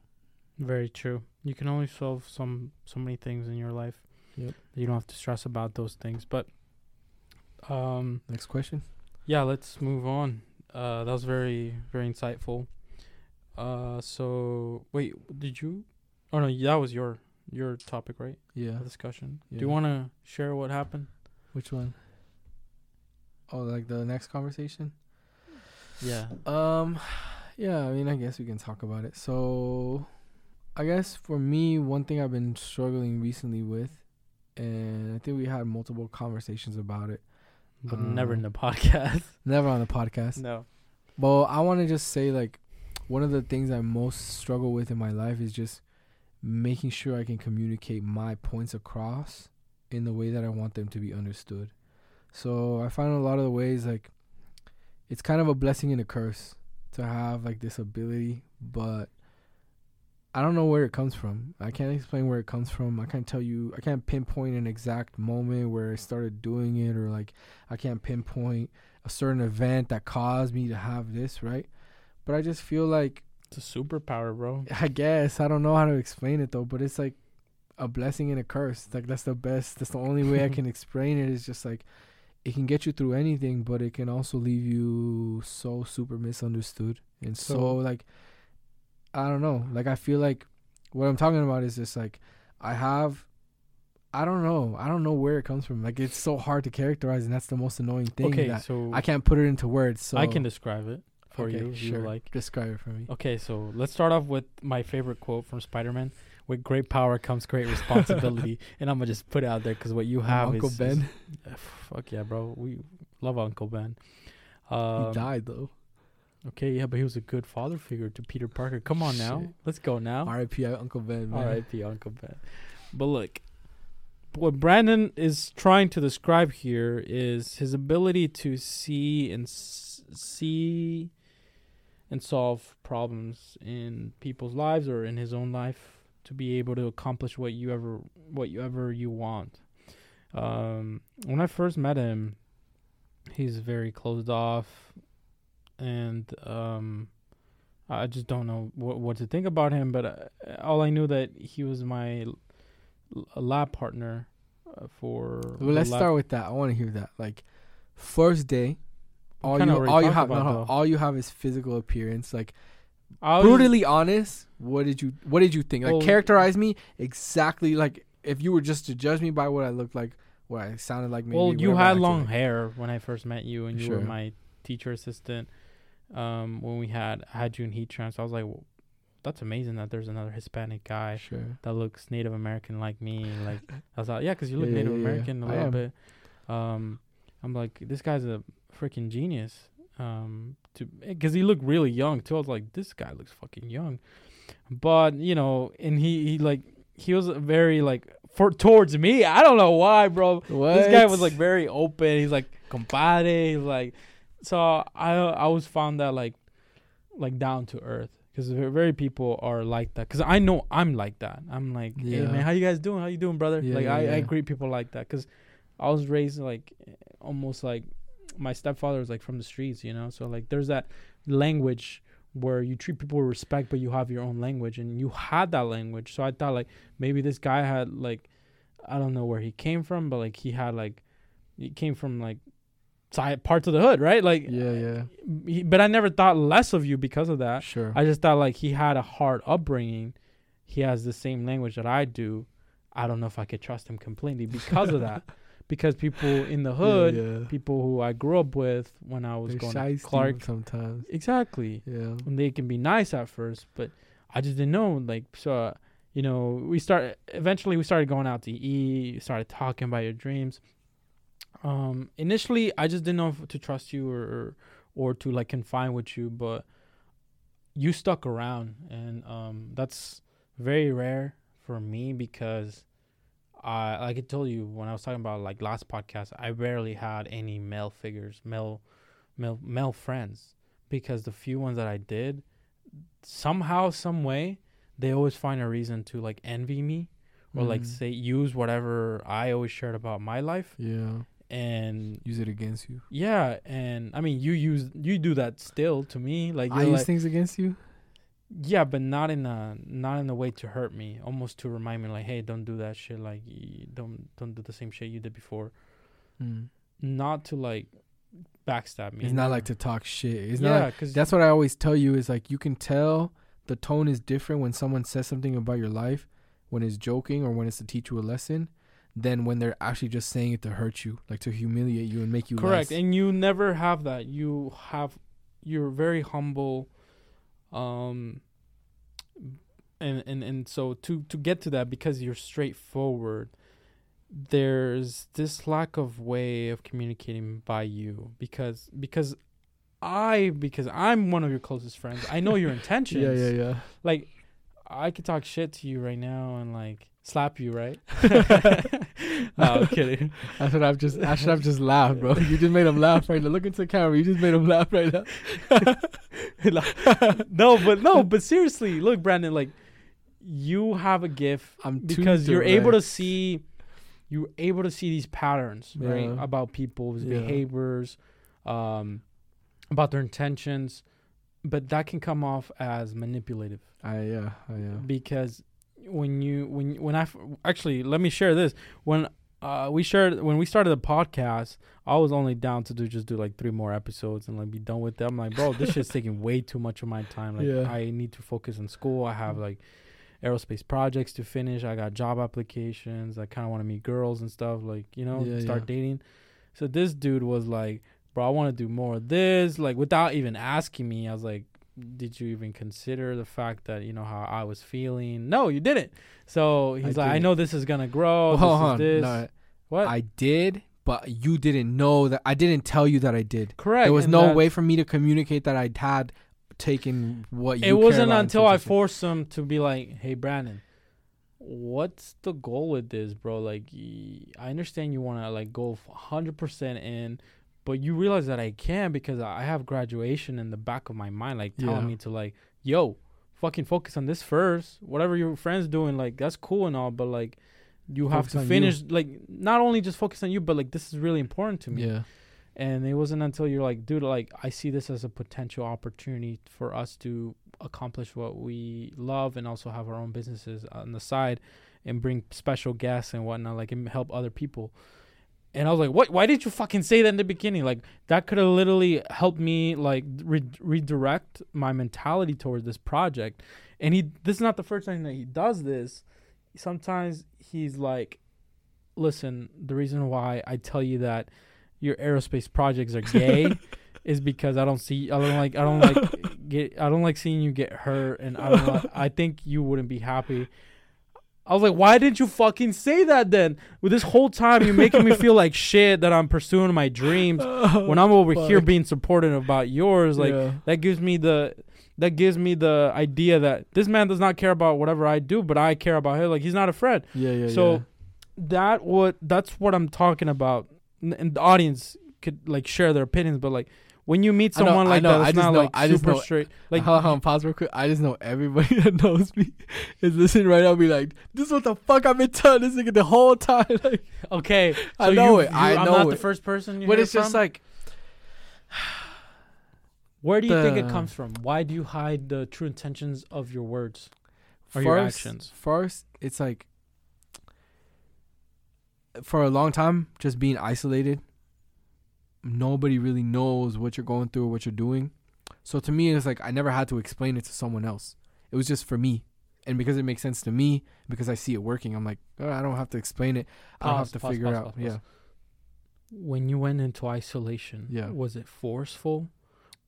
Very true. You can only solve some so many things in your life. Yep. You don't have to stress about those things. But um next question yeah, let's move on. Uh that was very very insightful. Uh so wait, did you Oh no, that was your your topic, right? yeah discussion. Do you want to share what happened? which one oh like the next conversation Yeah. Um, yeah, I mean, I guess we can talk about it. So, I guess for me, one thing I've been struggling recently with, and I think we had multiple conversations about it, But never in Um, the podcast. never on the podcast. no. But I want to just say, like, one of the things I most struggle with in my life is just making sure I can communicate my points across in the way that I want them to be understood. So I find a lot of the ways like it's kind of a blessing and a curse to have like this ability, but I don't know where it comes from. I can't explain where it comes from. I can't tell you. I can't pinpoint an exact moment where I started doing it, or like I can't pinpoint a certain event that caused me to have this, right? But I just feel like It's a superpower, bro. I guess I don't know how to explain it though, but it's like a blessing and a curse. Like that's the best. That's the only way I can explain it. Is just like it can get you through anything, but it can also leave you so super misunderstood and so, So- like I don't know. Like I feel like what I'm talking about is just like I have. I don't know. I don't know where it comes from. Like it's so hard to characterize, and that's the most annoying thing. okay, that so I can't put it into words. So I can describe it for Okay, you if you sure. like. describe it for me. Okay, so let's start off with my favorite quote from Spider-Man. With great power comes great responsibility, and I'm gonna just put it out there because what you have Uncle is, Ben. is- fuck yeah, bro. We love Uncle Ben. Um, he died though. Okay, yeah, but he was a good father figure to Peter Parker. Come on now, Shit. let's go now. R.I.P. Uncle Ben. Man. R.I.P. Uncle Ben. But look, what Brandon is trying to describe here is his ability to see and s- see and solve problems in people's lives or in his own life to be able to accomplish what you ever what you ever you want. Um, when I first met him, he's very closed off, and um, I just don't know what what to think about him. But uh, all I knew that he was my l- lab partner uh, for. Well, let's lab- start with that. I want to hear that. Like, first day, all you all you have, no, all you have is physical appearance. Like, I was- brutally honest. What did you What did you think? Like, Well- characterize me exactly. Like, if you were just to judge me by what I looked like, where I sounded like maybe. well, you had long like. hair when I first met you, and you were my teacher assistant. Um, when we had had you in heat transfer, I was like, well, "That's amazing that there's another Hispanic guy Sure. that looks Native American like me." Like I was like, yeah, because you look Yeah, yeah, Native yeah, yeah. American a I little am. bit." Um, I'm like, "This guy's a freaking genius." Um, to because he looked really young too. I was like, "This guy looks fucking young," but you know, and he he like he was very like for towards me. I don't know why, bro. What? This guy was like very open. He's like compadre. He's like, so I I always found that like like down to earth because very people are like that. Because I know I'm like that. I'm like, hey Yeah. man, how you guys doing? How you doing, brother? Yeah, like yeah, I, I greet people like that because I was raised like almost like my stepfather was like from the streets, you know. So like there's that language where you treat people with respect, but you have your own language, and you had that language. So I thought like maybe this guy had like I don't know where he came from, but like he had like he came from like side parts of the hood, right? Like Yeah, yeah. he, but I never thought less of you because of that. Sure. I just thought like he had a hard upbringing. He has the same language that I do. I don't know if I could trust him completely because of that. Because people in the hood, Yeah, yeah. people who I grew up with when I was They're going to Clark, sometimes. exactly. Yeah. And they can be nice at first, but I just didn't know. Like so, uh, you know, we start eventually we started going out to eat, started talking about your dreams. Um, initially, I just didn't know if to trust you or, or to like confine with you, but you stuck around, and um, that's very rare for me because I like I told you when I was talking about like last podcast, I rarely had any male figures, male male male friends because the few ones that I did, somehow, some way, they always find a reason to like envy me or like Mm. say use whatever I always shared about my life Yeah. And Use it against you. yeah and I mean you use you do that still to me like I use like, things against you. yeah but not in a not in a way to hurt me almost to remind me like hey don't do that shit like don't don't do the same shit you did before Mm. not to like backstab me It's not like to talk shit. It's yeah not. because That's what I always tell you is like you can tell the tone is different when someone says something about your life when it's joking or when it's to teach you a lesson than when they're actually just saying it to hurt you, like to humiliate you and make you correct less. and you never have that you have you're very humble um and and and so to to get to that because you're straightforward there's this lack of way of communicating by you because because I because I'm one of your closest friends. I know your intentions. yeah, yeah, yeah. Like I could talk shit to you right now and like slap you, right? no, I'm kidding. I should have just I should have just laughed, bro. You just made him laugh right now. Look into the camera. You just made him laugh right now. no, but no, but seriously, look, Brandon, like you have a gift I'm because you're able to see you're able to see these patterns, right? About people's Yeah. behaviors, um, about their intentions. But that can come off as manipulative I yeah, I yeah. because when you when when I actually let me share this. When uh we shared when we started the podcast I was only down to do just do like three more episodes and like be done with them I'm like bro this shit's taking way too much of my time. Like Yeah. I need to focus on school. I have like aerospace projects to finish. I got job applications. I kind of want to meet girls and stuff like you know Yeah, start yeah. dating. So this dude was like bro I want to do more of this. Like without even asking me I was like did you even consider the fact that you know how I was feeling? No, you didn't. So he's I like, I didn't. know this is gonna grow. Well, hold on. No, what? I did, but you didn't know that. I didn't tell you that I did. Correct. There was no way for me to communicate that I had taken what you. It wasn't until I forced him to be like, "Hey, Brandon, what's the goal with this, bro? Like, I understand you want to like go hundred percent in, but you realize that I can because I have graduation in the back of my mind, like telling Yeah. me to like, yo, fucking focus on this first. Whatever your friends doing, like that's cool and all, but like." You have to on you. finish, like, not only just focus on you, but like, this is really important to me. Yeah. And it wasn't until you're like, dude, like I see this as a potential opportunity for us to accomplish what we love and also have our own businesses on the side and bring special guests and whatnot, like and help other people. And I was like, what? Why did you fucking say that in the beginning? Like that could have literally helped me like re- redirect my mentality towards this project. And he, this is not the first time that he does this. Sometimes he's like, listen, the reason why I tell you that your aerospace projects are gay is because I don't see I don't like I don't like get I don't like seeing you get hurt and I don't like, I think you wouldn't be happy. I was like, why didn't you fucking say that then? With this whole time, you're making me feel like shit that I'm pursuing my dreams oh, when I'm over here being supportive about yours. Like Yeah. that gives me the that gives me the idea that this man does not care about whatever I do, but I care about him. Like he's not a friend. yeah, yeah, So yeah. that what that's what I'm talking about. And the audience could like share their opinions, but like when you meet I know- someone like know, that, I it's just not know- like I just super know- straight. Like, hold on, pause real quick. I just know everybody that knows me is listening right now. Be like, this is what the fuck I've been telling this nigga the whole time. Like, okay, so I know you- it, I you- I'm know not the first person. You but it's just like, where do you think it comes from? Why do you hide the true intentions of your words or your actions? first, it's like, for a long time, just being isolated. Nobody really knows what you're going through or what you're doing. So to me, it's like I never had to explain it to someone else. It was just for me. And because it makes sense to me, because I see it working, I'm like, oh, I don't have to explain it. I don't Pause, have to pause, figure pause, out. Yeah. When you went into isolation, Yeah. was it forceful,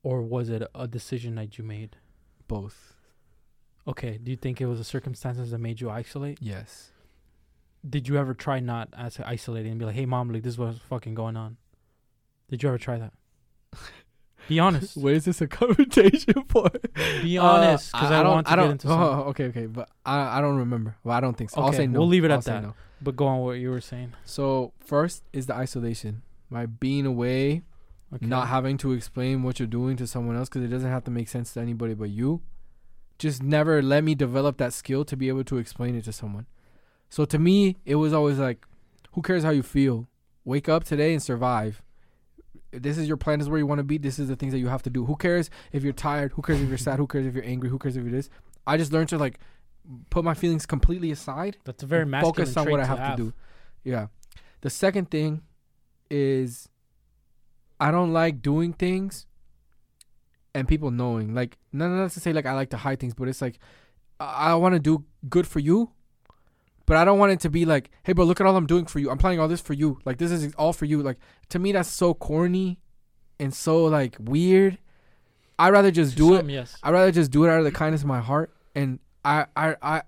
or was it a decision that you made? Both. Okay, do you think it was the circumstances that made you isolate? Yes. Did you ever try not as isolating and be like, "Hey, mom, like this is what's fucking going on"? Did you ever try that? Be honest. What is this a conversation for? Be honest, because Uh, I, don't. want to I don't. get into oh, okay, okay, but I I don't remember. Well, I don't think so. I'll Okay, say no. we'll leave it I'll at that. no. But go on what you were saying. So first is the isolation. My being away, Okay. not having to explain what you're doing to someone else because it doesn't have to make sense to anybody but you. Just never let me develop that skill to be able to explain it to someone. So to me, it was always like, who cares how you feel? Wake up today and survive. This is your plan. This is where you want to be. This is the things that you have to do. Who cares if you're tired? Who cares if you're sad? Who cares if you're angry? Who cares if you're this? I just learned to like put my feelings completely aside That's a very masculine focus on what I to have, to do. Yeah. The second thing is I don't like doing things and people knowing. Like not not to say like I like to hide things, but it's like I, I want to do good for you. But I don't want it to be like, hey, bro, look at all I'm doing for you. I'm planning all this for you. Like this is all for you. Like to me, that's so corny and so like weird. I'd rather just do it Yes. I'd rather just do it out of the kindness of my heart. And I, I, I,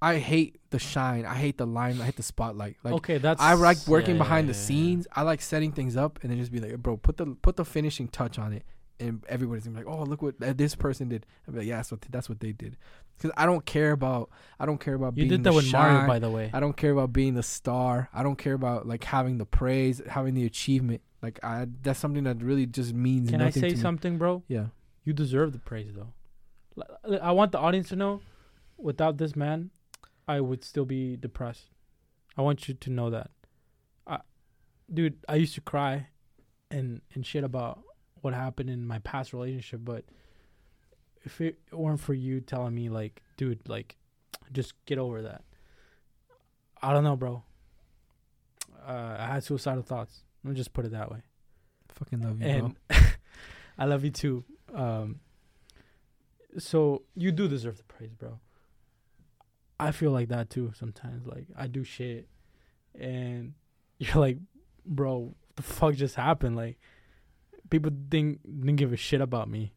I hate the shine. I hate the line. I hate the spotlight. Like okay, that's. I like working yeah, behind yeah, the yeah. scenes. I like setting things up and then just be like, bro, put the put the finishing touch on it, and everybody's gonna be like, oh, look what uh, this person did. I'd be like, yeah, that's what that's what they did. Because I don't care about I don't care about You being did that the with Mario, by the way. I don't care about being the star. I don't care about like having the praise, having the achievement. Like I, that's something that really just means Can I nothing say to me. something, bro? Yeah. You deserve the praise, though. I want the audience to know, without this man, I would still be depressed. I want you to know that. I, dude, I used to cry, and and shit about what happened in my past relationship, but if it weren't for you telling me, like, dude, like, just get over that. I don't know, bro. Uh, I had suicidal thoughts. Let me just put it that way Fucking love you, bro. I love you too. Um, so you do deserve the praise, bro. I feel like that too sometimes. Like I do shit, and you're like, bro, what the fuck just happened? Like people didn't didn't give a shit about me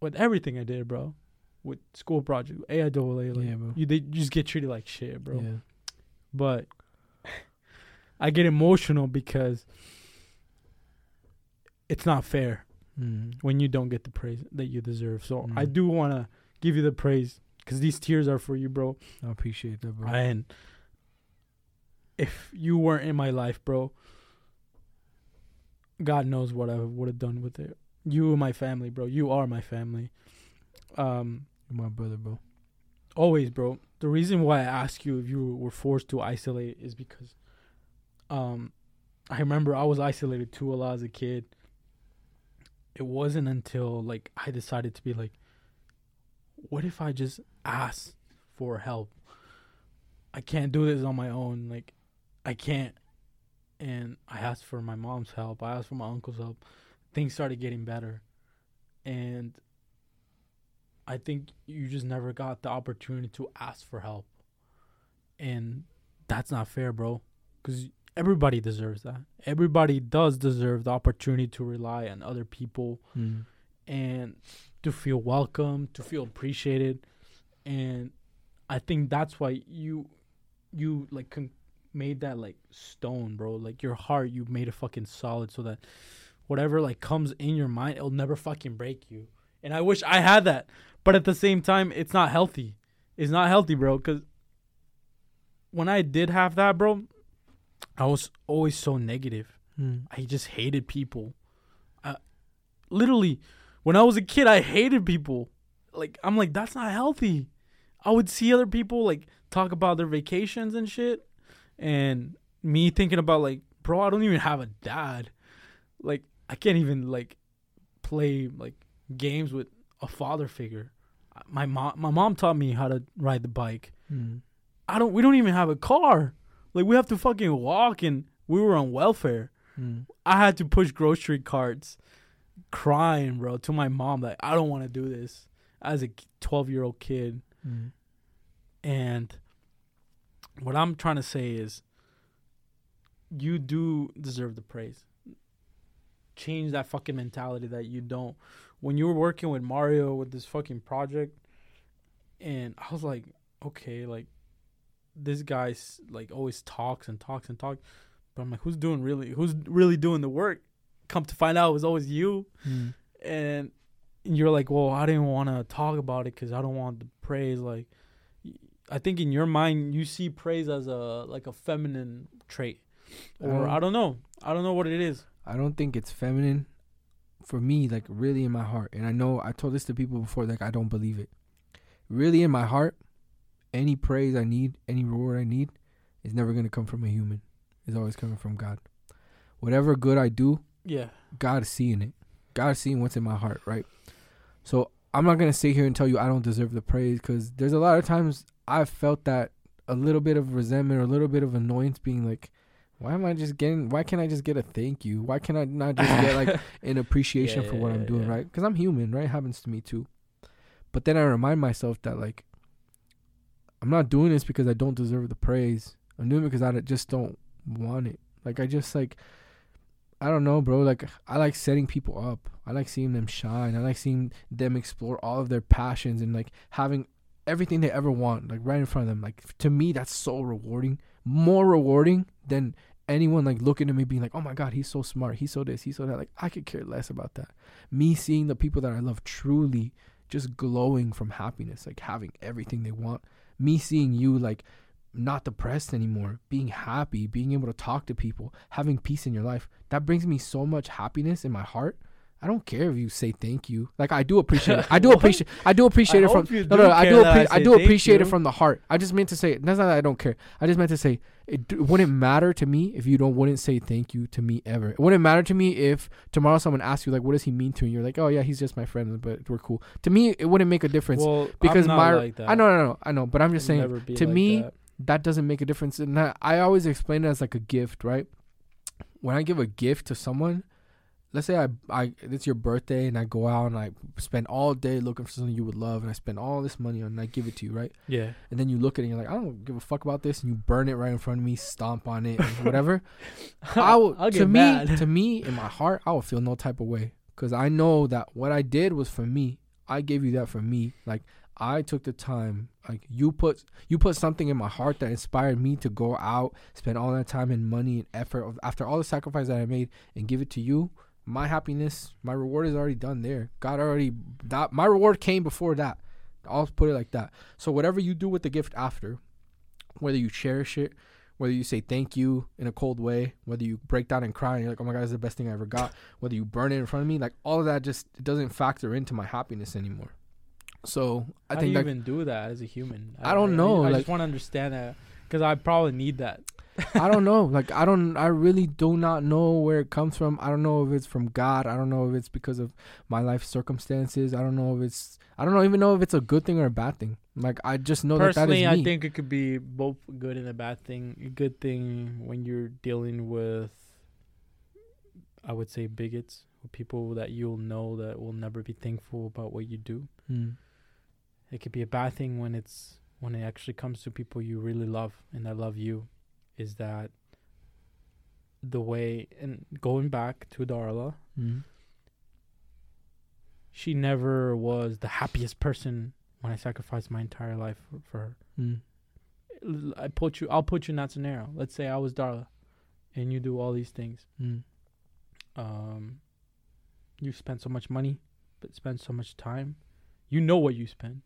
with everything I did, bro. With school project, AIAA, like Yeah, bro. you, they just get treated like shit, bro Yeah. but I get emotional because it's not fair Mm. when you don't get the praise that you deserve. So I Mm. do want to give you the praise because these tears are for you, bro. I appreciate that, bro. And if you weren't in my life, bro, God knows what I would have done with it. You and my family, bro. You are my family. Um, You're my brother, bro. always, bro. The reason why I ask you if you were forced to isolate is because um I remember I was isolated too a lot as a kid. It wasn't until like I decided to be like what if I just ask for help? I can't do this on my own. Like I can't and I asked for my mom's help. I asked for my uncle's help. Things started getting better. And I think you just never got the opportunity to ask for help. And that's not fair, bro. because everybody deserves that. Everybody does deserve the opportunity to rely on other people Mm. and to feel welcome, to feel appreciated, and I think that's why you you like con- made that like stone, bro. Like your heart, you made it fucking solid so that whatever like comes in your mind, it'll never fucking break you. And I wish I had that, but at the same time, it's not healthy. It's not healthy, bro. Because when I did have that, bro, I was always so negative. Mm. I just hated people. I, literally, when I was a kid, I hated people. Like I'm like that's not healthy. I would see other people like talk about their vacations and shit, and me thinking about like, bro, I don't even have a dad. Like I can't even like play like games with a father figure. My mom, my mom taught me how to ride the bike. Mm. I don't. We don't even have a car. Like we have to fucking walk, and we were on welfare. Mm. I had to push grocery carts, crying, bro, to my mom like I don't want to do this as a 12 year old kid. Mm. And what I'm trying to say is, you do deserve the praise. Change that fucking mentality that you don't. When you were working with Mario with this fucking project, and I was like, okay, like this guy's like always talks and talks and talks, but I'm like, who's doing really? Who's really doing the work? Come to find out, it was always you Mm. and you're like, well, I didn't want to talk about it because I don't want the praise. Like, I think in your mind you see praise as a like a feminine trait, I or don't- I don't know, I don't know what it is. I don't think it's feminine for me, like really in my heart. And I know I told this to people before, like I don't believe it. Really in my heart, any praise I need, any reward I need, is never gonna come from a human. It's always coming from God. Whatever good I do, Yeah, God is seeing it. God is seeing what's in my heart, right? So I'm not gonna sit here and tell you I don't deserve the praise because there's a lot of times I've felt that a little bit of resentment or a little bit of annoyance, being like, why am I just getting? Why can't I just get a thank you? Why can I not just get like an appreciation Yeah, for what yeah, I'm doing, yeah. right? Because I'm human, right? It happens to me too. But then I remind myself that like I'm not doing this because I don't deserve the praise. I'm doing it because I just don't want it. Like I just like I don't know, bro. Like I like setting people up. I like seeing them shine. I like seeing them explore all of their passions and like having everything they ever want like right in front of them. Like to me that's so rewarding. More rewarding than anyone like looking at me being like, "Oh my god, he's so smart. He's so this, he's so that." Like I could care less about that. Me seeing the people that I love truly just glowing from happiness, like having everything they want. Me seeing you like not depressed anymore, being happy, being able to talk to people, having peace in your life. That brings me so much happiness in my heart. I don't care if you say thank you. Like I do appreciate it. I do appreciate I do appreciate I it from you no, no, I do that I I, do appreciate it from the heart. I just meant to say that's not that I don't care. I just meant to say it d- wouldn't matter to me if you don't wouldn't say thank you to me ever. It wouldn't matter to me if tomorrow someone asks you like what does he mean to you? And you're like, "Oh yeah, he's just my friend, but we're cool." To me, it wouldn't make a difference well, because my like. I know, no, no, I know, but I'm just saying to like me, that. that doesn't make a difference. And I, I always explain it as like a gift, right? When I give a gift to someone, let's say I, I it's your birthday and I go out and I spend all day looking for something you would love and I spend all this money on and I give it to you, right? yeah, And then you look at it and you're like, I don't give a fuck about this, and you burn it right in front of me, stomp on it, whatever. I will, I'll to me, mad. to me, in my heart, I will feel no type of way because I know that what I did was for me. I gave you that for me. Like I took the time. Like you put you put something in my heart that inspired me to go out, spend all that time and money and effort of, after all the sacrifice that I made, and give it to you. My happiness, my reward is already done there. God already that my reward came before that. I'll put it like that. So whatever you do with the gift after, whether you cherish it, whether you say thank you in a cold way, whether you break down and cry and you're like, oh my god, this is the best thing I ever got, whether you burn it in front of me, like all of that just it doesn't factor into my happiness anymore. So I How think do you that even do that as a human? I don't know, I, like- just want to understand that because I probably need that. I don't know. Like I don't I really do not know where it comes from. I don't know if it's from God. I don't know if it's because of my life circumstances. I don't know if it's I don't know even know if it's a good thing or a bad thing. Like I just know that that Personally, me. I think it could be both good and a bad thing. A good thing when you're dealing with, I would say, bigots, or people that you'll know that will never be thankful about what you do. Mm. It could be a bad thing when it's when it actually comes to people you really love and that love you, is that the way and going back to Darla, Mm. she never was the happiest person when I sacrificed my entire life for, for her. Mm. I put you. I'll put you in that scenario. Let's say I was Darla, and you do all these things. Mm. Um, you spend so much money, but spend so much time. You know what you spend,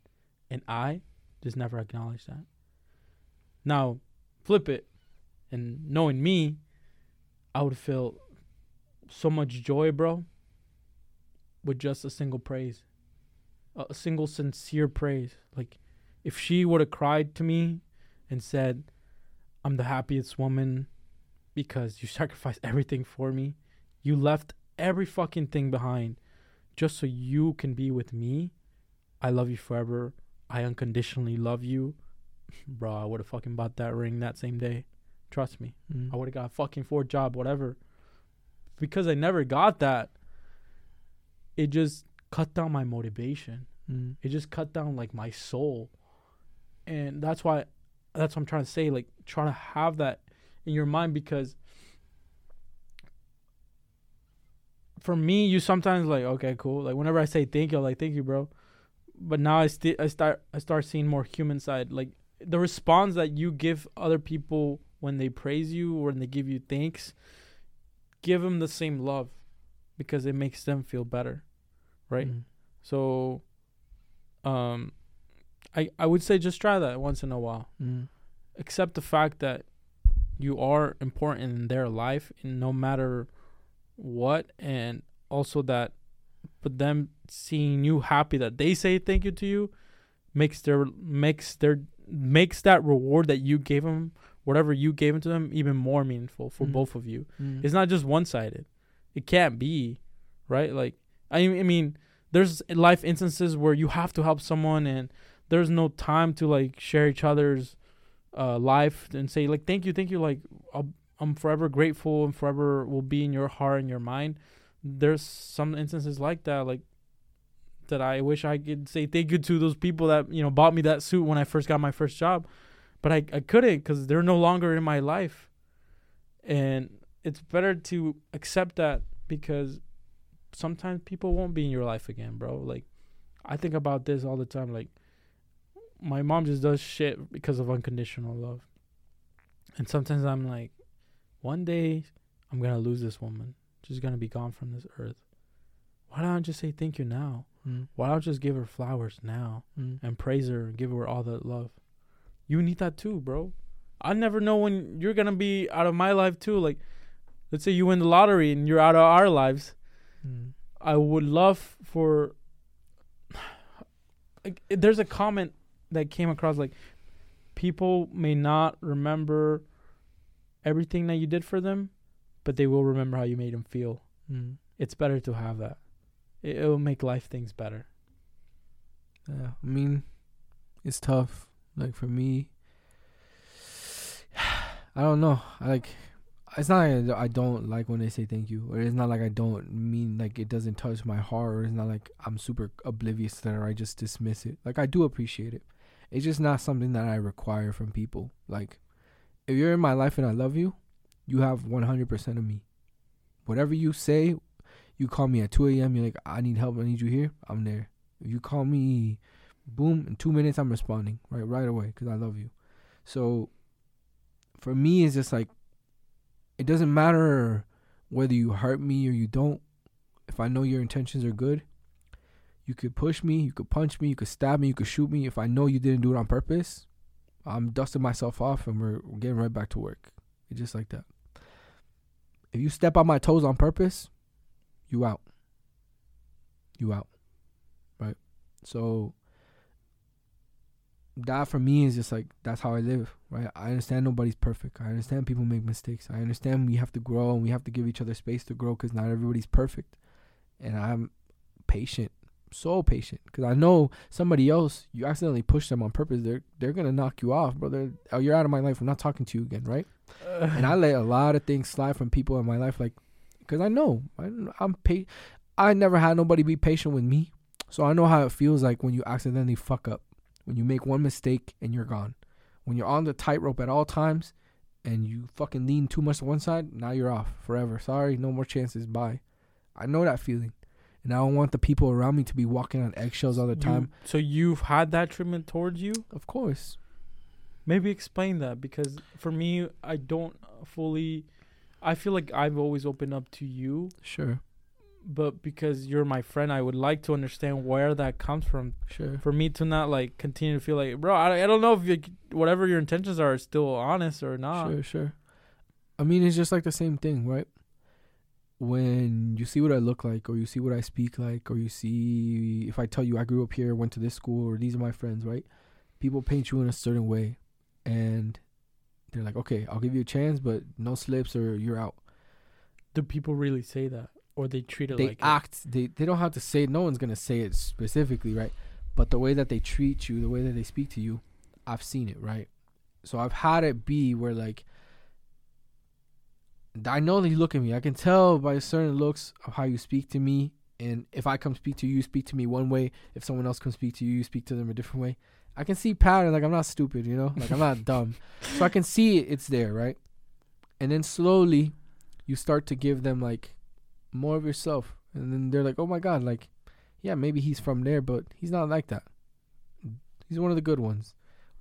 and I just never acknowledge that. Now, flip it, and knowing me, I would feel so much joy, bro. With just a single praise, a single sincere praise. Like, if she would have cried to me and said, "I'm the happiest woman because you sacrificed everything for me. You left every fucking thing behind just so you can be with me. I love you forever. I unconditionally love you." Bro, I would have fucking bought that ring that same day. Trust me. Mm. I would have got a fucking four job, whatever. Because I never got that, it just cut down my motivation. Mm. It just cut down like my soul. And that's why that's what I'm trying to say. Like try to have that in your mind because for me, you sometimes like, okay, cool. Like whenever I say thank you, I'm like, thank you, bro. But now I sti- I start I start seeing more human side. Like the response that you give other people when they praise you or when they give you thanks, give them the same love because it makes them feel better, right? Mm. So, um, I I would say just try that once in a while. Mm. Accept the fact that you are important in their life, and no matter what, and also that, but them seeing you happy that they say thank you to you, makes their makes their makes that reward that you gave them, whatever you gave into them, even more meaningful for Mm. both of you. Mm. It's not just one sided. It can't be, right? Like I I mean, there's life instances where you have to help someone and there's no time to like share each other's uh life and say like thank you, thank you like I'll, I'm forever grateful and forever will be in your heart and your mind. There's some instances like that like that I wish I could say thank you to those people that, you know, bought me that suit when I first got my first job. But I I couldn't cuz they're no longer in my life. And it's better to accept that because sometimes people won't be in your life again, bro. Like I think about this all the time. Like my mom just does shit because of unconditional love. And sometimes I'm like, one day I'm gonna lose this woman. She's gonna be gone from this earth. Why don't I just say thank you now? Mm. Why don't I just give her flowers now Mm. and praise her and give her all that love? You need that too, bro. I never know when you're gonna be out of my life too. Like, let's say you win the lottery and you're out of our lives. Mm. I would love for. Like, there's a comment that came across like, people may not remember everything that you did for them, but they will remember how you made them feel. Mm. It's better to have that. It, it will make life things better. Yeah, I mean, it's tough. Like for me, I don't know. I like. It's not like I don't like when they say thank you, or it's not like I don't mean like it doesn't touch my heart, or it's not like I'm super oblivious to that, or I just dismiss it. Like I do appreciate it. It's just not something that I require from people. Like, if you're in my life and I love you, you have 100% of me. Whatever you say, you call me at 2 a.m. You're like, I need help. I need you here. I'm there. If you call me, boom, in two minutes I'm responding right right away because I love you. So for me, it's just like it doesn't matter whether you hurt me or you don't. If I know your intentions are good, you could push me, you could punch me, you could stab me, you could shoot me. If I know you didn't do it on purpose, I'm dusting myself off and we're, getting right back to work. It's just like that. If you step on my toes on purpose, you out. You out. Right? So that for me is just like that's how I live, right? I understand nobody's perfect. I understand people make mistakes. I understand we have to grow and we have to give each other space to grow because not everybody's perfect. And I'm patient, so patient, because I know somebody else. You accidentally push them on purpose. They're they're gonna knock you off, brother. Oh, you're out of my life. I'm not talking to you again, right? and I let a lot of things slide from people in my life, like, because I know I, I'm pa- I never had nobody be patient with me, so I know how it feels like when you accidentally fuck up, when you make one mistake and you're gone, when you're on the tightrope at all times, and you fucking lean too much to one side, now you're off forever. Sorry, no more chances. Bye. I know that feeling. And I don't want the people around me to be walking on eggshells all the You- time. so you've had that treatment towards you? Of course. Maybe explain that because for me, I don't fully. I feel like I've always opened up to you, Sure. But because you're my friend, I would like to understand where that comes from. Sure. For me to not like continue to feel like, bro, I, I don't know if you, whatever your intentions are is still honest or not. Sure, sure. I mean, it's just like the same thing, right? When you see what I look like, or you see what I speak like, or you see if I tell you I grew up here, went to this school, or these are my friends, right? People paint you in a certain way, and they're like, okay, I'll give you a chance, but no slips or you're out. Do people really say that, or they treat it they like it? act. They they don't have to say. No one's gonna say it specifically, right? But the way that they treat you, the way that they speak to you, I've seen it, right? So I've had it be where like I know that you look at me. I can tell by certain looks of how you speak to me. And if I come speak to you, you speak to me one way. If someone else comes speak to you, you speak to them a different way. I can see pattern. Like I'm not stupid, you know. Like I'm not dumb. So I can see it. It's there, right? And then slowly, you start to give them like more of yourself, and then they're like, "Oh my god, like, yeah, maybe he's from there, but he's not like that. He's one of the good ones."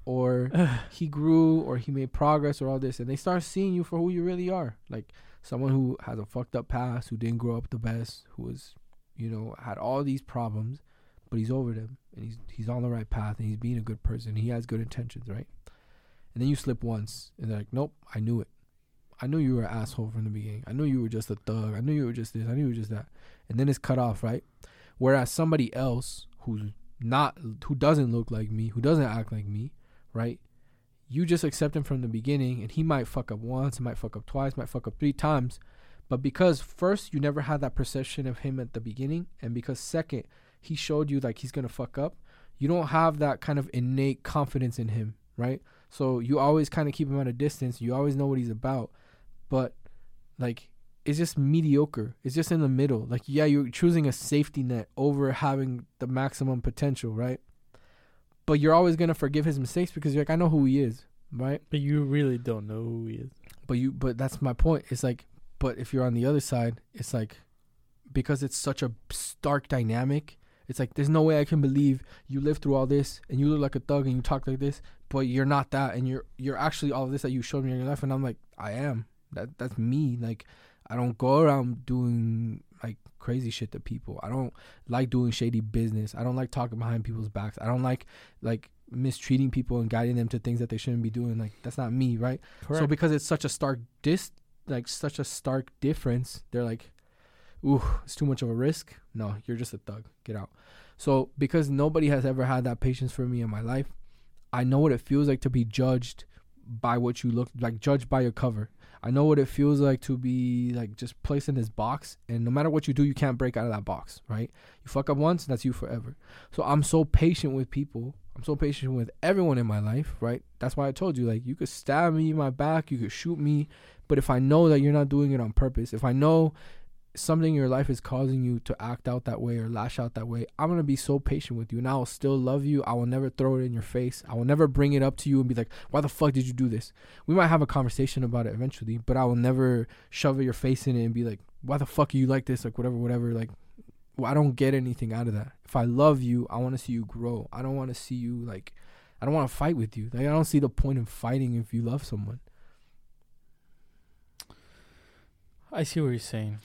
Or he grew or he made progress or all this. And they start seeing you for who you really are. Like someone who has a fucked up past who didn't grow up the best who was you know had all these problems but he's over them. And he's he's on the right path and he's being a good person. He has good intentions right? And then you slip once and they're like nope i knew it i knew you were an asshole from the beginning i knew you were just a thug i knew you were just this i knew you were just that and then it's cut off right whereas somebody else who's not who doesn't look like me who doesn't act like me right? You just accept him from the beginning, and he might fuck up once, might fuck up twice, might fuck up three times. But because first you never had that perception of him at the beginning, and because second he showed you like he's gonna fuck up, you don't have that kind of innate confidence in him, right? So you always kind of keep him at a distance. You always know what he's about, but like it's just mediocre. It's just in the middle. Like yeah, you're choosing a safety net over having the maximum potential, right? but you're always gonna forgive his mistakes because you're like, I know who he is, right? But you really don't know who he is. But you, but that's my point. It's like, but if you're on the other side, it's like, because it's such a stark dynamic. It's like there's no way I can believe you lived through all this and you look like a thug and you talk like this, but you're not that and you're you're actually all of this that you showed me in your life and I'm like I am that that's me. Like I don't go around doing like crazy shit to people. I don't like doing shady business. I don't like talking behind people's backs. I don't like like mistreating people and guiding them to things that they shouldn't be doing. Like that's not me, right? So because it's such a stark dis like such a stark difference, they're like, Ooh, it's too much of a risk. No, you're just a thug. Get out. So because nobody has ever had that patience for me in my life, I know what it feels like to be judged by what you look like, judged by your cover. I know what it feels like to be like just placed in this box, and no matter what you do, you can't break out of that box, right? You fuck up once, that's you forever. So I'm so patient with people. I'm so patient with everyone in my life, right? That's why I told you, like, you could stab me in my back, you could shoot me, but if I know that you're not doing it on purpose, if I know something in your life is causing you to act out that way or lash out that way, I'm gonna be so patient with you, and I will still love you. I will never throw it in your face. I will never bring it up to you and be like, "Why the fuck did you do this?" We might have a conversation about it eventually, but I will never shove your face in it and be like, "Why the fuck are you like this?" Like whatever, whatever. Like, well, I don't get anything out of that. If I love you, I want to see you grow. I don't want to see you like, I don't want to fight with you. Like, I don't see the point in fighting if you love someone. I see what you're saying.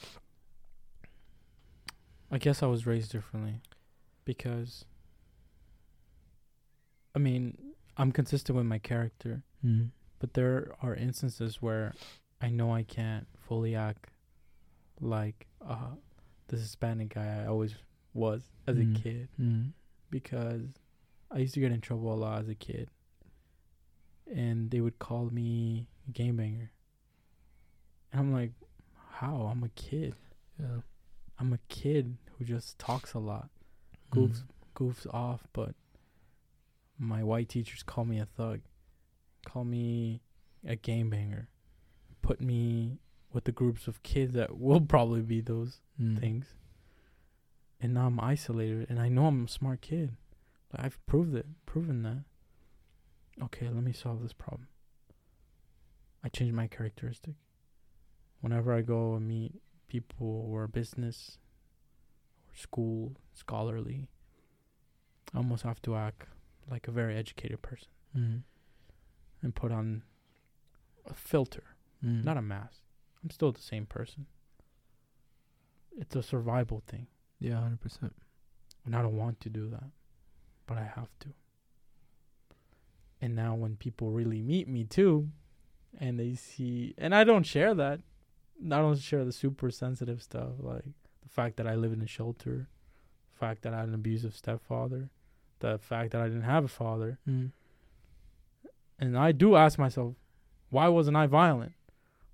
I guess I was raised differently because I mean, I'm consistent with my character, Mm. but there are instances where I know I can't fully act like uh the Hispanic guy I always was as Mm. a kid Mm. because I used to get in trouble a lot as a kid. And they would call me a game banger. And I'm like, how? I'm a kid. Yeah. I'm a kid who just talks a lot, goofs goofs off, but my white teachers call me a thug, call me a game banger, put me with the groups of kids that will probably be those Mm. things. And now I'm isolated and I know I'm a smart kid. Like I've proved it, proven that. Okay, let me solve this problem. I change my characteristic. Whenever I go and meet people or business school, scholarly, I almost have to act like a very educated person Mm. and put on a filter, Mm. not a mask. I'm still the same person. It's a survival thing. yeah, hundred percent. And I don't want to do that, but I have to. And now when people really meet me too, and they see, and I don't share that, I don't share the super sensitive stuff, like the fact that I live in a shelter, the fact that I had an abusive stepfather, the fact that I didn't have a father. Mm. And I do ask myself, why wasn't I violent?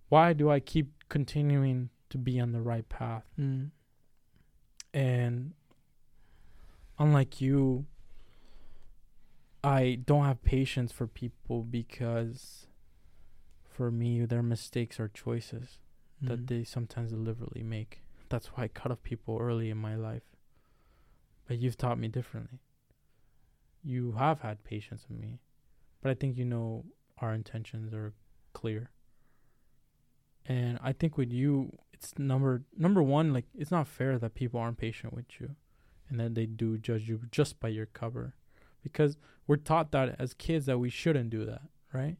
Why do I keep continuing to be on the right path? Mm. and unlike you i don't have patience for people because for me their mistakes are choices that Mm. they sometimes deliberately make that's why i cut off people early in my life. But you've taught me differently. You have had patience with me but i think you know our intentions are clear. And i think with you it's number number one like it's not fair that people aren't patient with you and that they do judge you just by your cover. Because we're taught that as kids that we shouldn't do that right?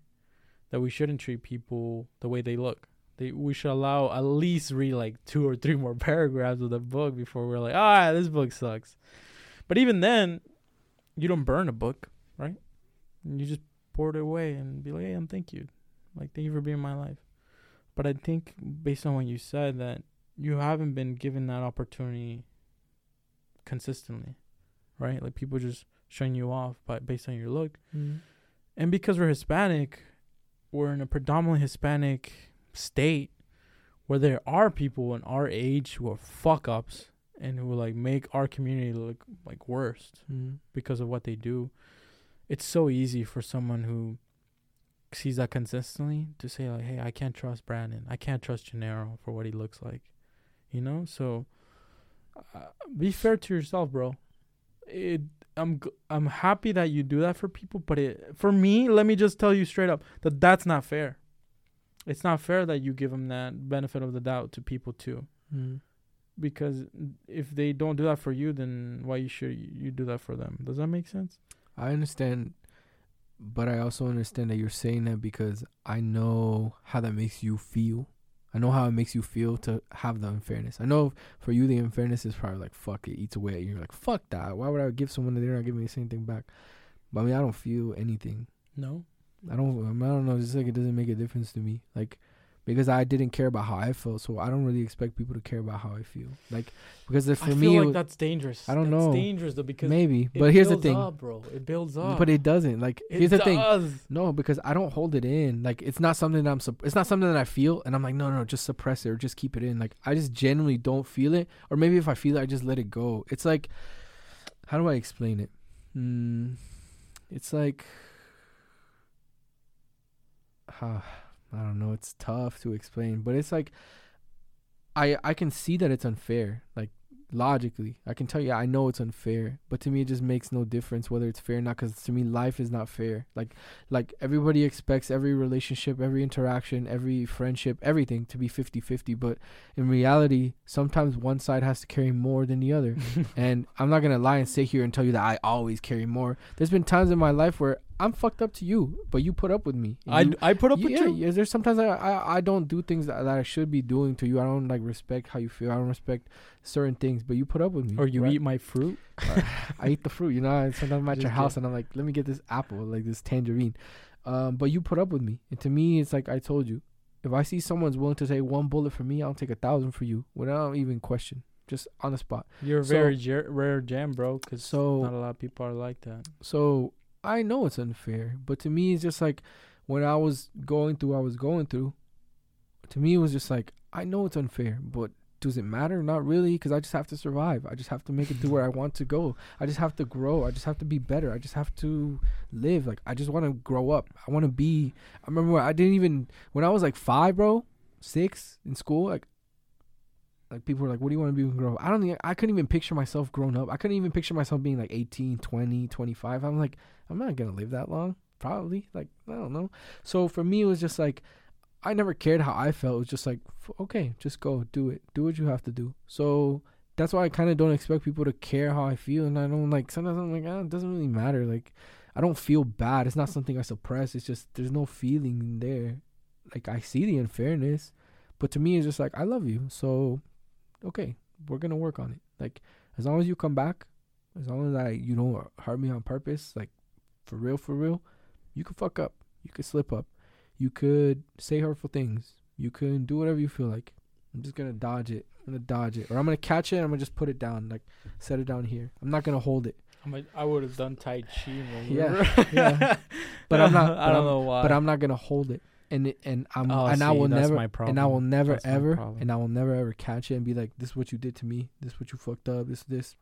That we shouldn't treat people the way they look they we should allow at least read like two or three more paragraphs of the book before we're like ah this book sucks but even then you don't burn a book right you just pour it away and be like hey and thank you like thank you for being in my life but I think based on what you said that you haven't been given that opportunity consistently, right? Like people just showing you off by based on your look. Mm. And because we're Hispanic, we're in a predominantly Hispanic state where there are people in our age who are fuck ups and who like make our community look like worst Mm. because of what they do. It's so easy for someone who sees that consistently to say like, "Hey, I can't trust Brandon. I can't trust Genaro for what he looks like." You know, so uh, be fair to yourself, bro. It, I'm g- I'm happy that you do that for people, but it for me, let me just tell you straight up that that's not fair. It's not fair that you give them that benefit of the doubt to people too, Mm. because if they don't do that for you, then why you should you do that for them? Does that make sense? I understand, but I also understand that you're saying that because I know how that makes you feel. I know how it makes you feel to have the unfairness. I know for you the unfairness is probably like fuck it eats away. You're like fuck that. Why would I give someone that they're not giving me the same thing back? But I mean I don't feel anything. No. I don't. I, don't know. It's just like it doesn't make a difference to me. Like because I didn't care about how I felt, so I don't really expect people to care about how I feel. Like because for I me, feel like that's dangerous. I don't That's know. dangerous though because maybe. it But here's the thing. up, bro. It builds up. But it doesn't. Like It here's the thing. No, because I don't hold it in. Like it's not something that I'm. Supp- it's not something that I feel, and I'm like, no, no, just suppress it or just keep it in. Like I just genuinely don't feel it, or maybe if I feel it, I just let it go. It's like, how do I explain it? Mm, it's like, uh, I don't know. It's tough to explain, but it's like, I I can see that it's unfair. Like logically, I can tell you I know it's unfair, but to me it just makes no difference whether it's fair or not. Because to me life is not fair. Like like everybody expects every relationship, every interaction, every friendship, everything to be 50-50, but in reality, sometimes one side has to carry more than the other. and I'm not gonna lie and sit here and tell you that I always carry more. There's been times in my life where I'm fucked up to you, but you put up with me. And I, you- I put up with yeah, you. yeah, there's sometimes I, I I don't do things that, that I should be doing to you. I don't like respect how you feel. I don't respect certain things, but you put up with me. Or you right? eat my fruit. I eat the fruit. You know, I- sometimes I'm at your house and I'm like, let me get this apple, like this tangerine. Um, but you put up with me, and to me, it's like I told you, if I see someone's willing to take one bullet for me, I'll take a thousand for you without even question, just on the spot. You're a So- very jer- rare gem, bro. Because So not a lot of people are like that. So I know it's unfair, but to me, it's just like when I was going through, I was going through. To me, it was just like I know it's unfair, but does it matter? Not really, because I just have to survive. I just have to make it to where I want to go. I just have to grow. I just have to be better. I just have to live. Like I just want to grow up. I want to be. I remember I didn't even when I was like five, bro, six in school, like. Like people were like, what do you want to be when you grow up? I don't think I couldn't even picture myself grown up. I couldn't even picture myself being like 18, 20, 25. I'm like, I'm not gonna live that long. Probably. Like, I don't know. So for me it was just like I never cared how I felt. It was just like, okay, just go, do it, do what you have to do. So that's why I kind of don't expect people to care how I feel, and I don't like. Sometimes I'm like, ah, it doesn't really matter. Like, I don't feel bad. It's not something I suppress. It's just there's no feeling there. Like I see the unfairness, but to me, it's just like I love you. So, okay, we're gonna work on it. Like as long as you come back, as long as I you don't hurt me on purpose, like for real, for real, you could fuck up. You could slip up. You could say hurtful things. You can do whatever you feel like. I'm just gonna dodge it. I'm gonna dodge it, or I'm gonna catch it. and I'm gonna just put it down, like set it down here. I'm not gonna hold it. I'm like, I would have done Tai Chi. Yeah, yeah. But I'm not- I don't I'm- know why. But I'm not gonna hold it. And and I'm Oh, and I see, will never my problem. and I will never ever and I will never ever catch it and be like, this is what you did to me. This is what you fucked up. This this.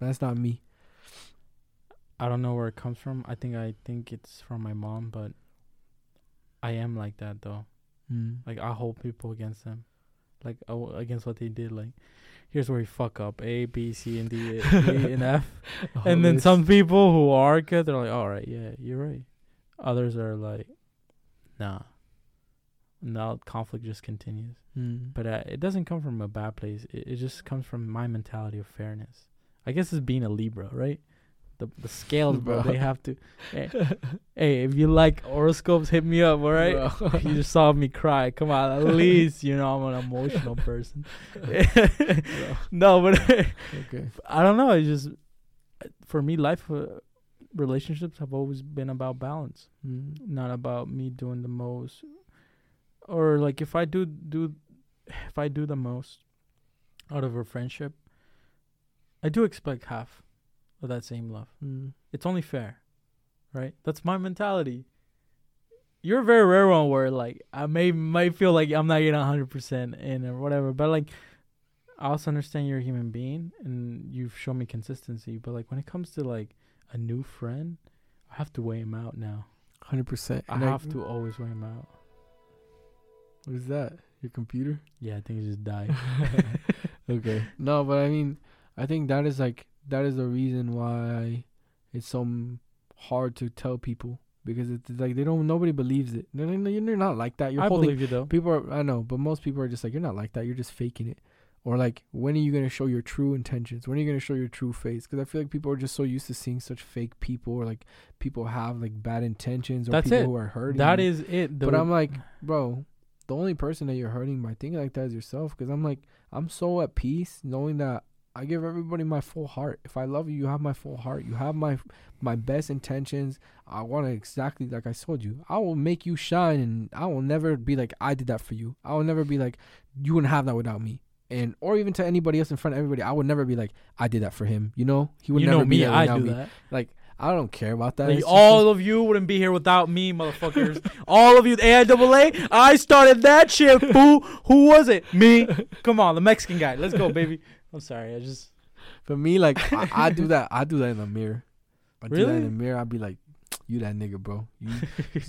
That's not me. I don't know where it comes from. I think I think it's from my mom, but I am like that though. Mm. Like I hold people against them, like I w- against what they did. Like, here's where you fuck up: A, B, C, and D, E, and F. and then some people who are good, they're like, "All right, yeah, you're right." Others are like, "Nah." Now conflict just continues, Mm. but uh, it doesn't come from a bad place. It, it just comes from my mentality of fairness. I guess it's being a Libra, right? The the scales, bro. Bro. They have to. Hey, hey, if you like horoscopes, hit me up. All right. You just saw me cry. Come on, at least you know I'm an emotional person. no, but okay. I don't know. It's just for me, life uh, relationships have always been about balance, Mm. not about me doing the most, or like if I do do, if I do the most out of a friendship, I do expect half of that same love. Mm. It's only fair, right? That's my mentality. You're a very rare one where like I may might feel like I'm not getting hundred percent in or whatever, but like I also understand you're a human being and you've shown me consistency. But like when it comes to like a new friend, I have to weigh him out now. Hundred percent. I have to always weigh him out. What is that? Your computer? Yeah, I think it just died. okay. No, but I mean, I think that is like that is the reason why it's so hard to tell people because it's like they don't. Nobody believes it. They're, they're you're not like that. You're I holding. believe you though. People are. I know, but most people are just like you're not like that. You're just faking it. Or like, when are you gonna show your true intentions? When are you gonna show your true face? Because I feel like people are just so used to seeing such fake people, or like people have like bad intentions, or That's people it. who are hurting. That is it. But I'm like, bro, the only person that you're hurting by thinking like that is yourself. Because I'm like, I'm so at peace knowing that I give everybody my full heart. If I love you, you have my full heart. You have my my best intentions. I want to exactly like I told you. I will make you shine, and I will never be like I did that for you. I will never be like you wouldn't have that without me. And or even to anybody else in front of everybody, I would never be like I did that for him. You know, he would you never know be me, there I do me. that. Like I don't care about that. Like, all of you wouldn't be here without me, motherfuckers. all of you, AIAA, I started that shit, fool. Who was it? Me. Come on, the Mexican guy. Let's go, baby. I'm sorry. I just. For me, like I, I do that. I do that in the mirror. I do that Really? in the mirror. I'd be like, "You that nigga, bro. You,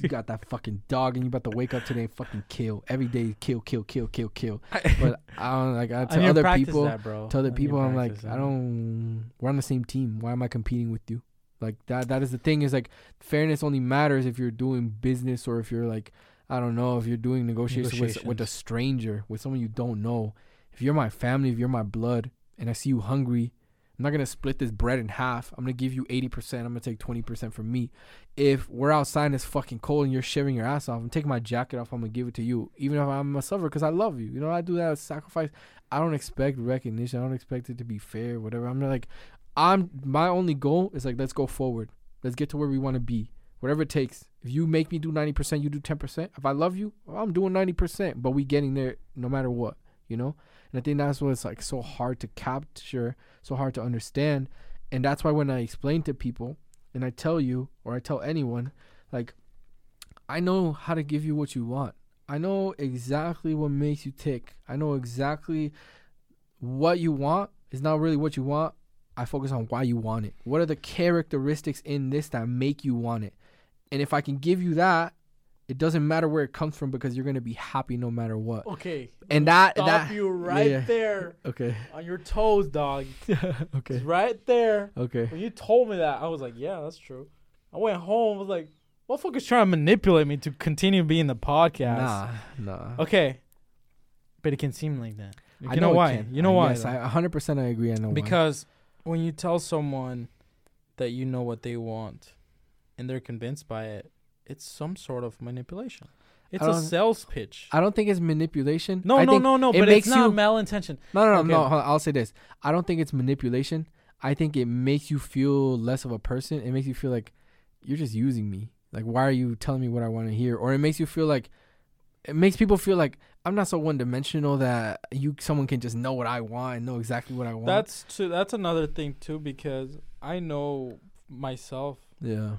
you got that fucking dog, and you about to wake up today and fucking kill every day. Kill, kill, kill, kill, kill." But I don't like. I I to need other people, that, bro. to other I people, I'm like, practice I don't. We're on the same team. Why am I competing with you? Like that. That is the thing. Is like fairness only matters if you're doing business or if you're like, I don't know, if you're doing negotiations, with with a stranger, with someone you don't know. If you're my family, if you're my blood, and I see you hungry, I'm not gonna split this bread in half. I'm gonna give you 80%. I'm gonna take 20% from me. If we're outside and it's fucking cold and you're shivering your ass off, I'm taking my jacket off. I'm gonna give it to you, even if I'm a sufferer, because I love you. You know, I do that as sacrifice. I don't expect recognition. I don't expect it to be fair, whatever. I'm not like, I'm my only goal is like, let's go forward. Let's get to where we want to be. Whatever it takes. If you make me do 90%, you do 10%. If I love you, I'm doing 90%. But we getting there no matter what, you know? And I think that's what it's like so hard to capture, so hard to understand. And that's why when I explain to people and I tell you or I tell anyone, like, I know how to give you what you want. I know exactly what makes you tick. I know exactly what you want is not really what you want. I focus on why you want it. What are the characteristics in this that make you want it? And if I can give you that, it doesn't matter where it comes from because you're gonna be happy no matter what. Okay. And that Stop that you right yeah. there okay on your toes, dog. okay It's right there. okay When you told me that, I was like, yeah, that's true. I went home. I was like, Motherfuckers trying to manipulate me to continue being the podcast. Nah, nah. Okay. But it can seem like that. You I know, it why? You know I why? Yes? I 100% I agree. I know why. because when you tell someone that you know what they want and they're convinced by it, it's some sort of manipulation. It's a sales pitch. I don't think it's manipulation. No, I no, think no, no. it But makes it's not you- malintention. No, no, no, Okay. no. I'll say this. I don't think it's manipulation. I think it makes you feel less of a person. It makes you feel like you're just using me. Like, why are you telling me what I want to hear? Or it makes you feel like it makes people feel like I'm not so one dimensional that you someone can just know what I want and know exactly what I want. That's too, that's another thing too because I know myself yeah.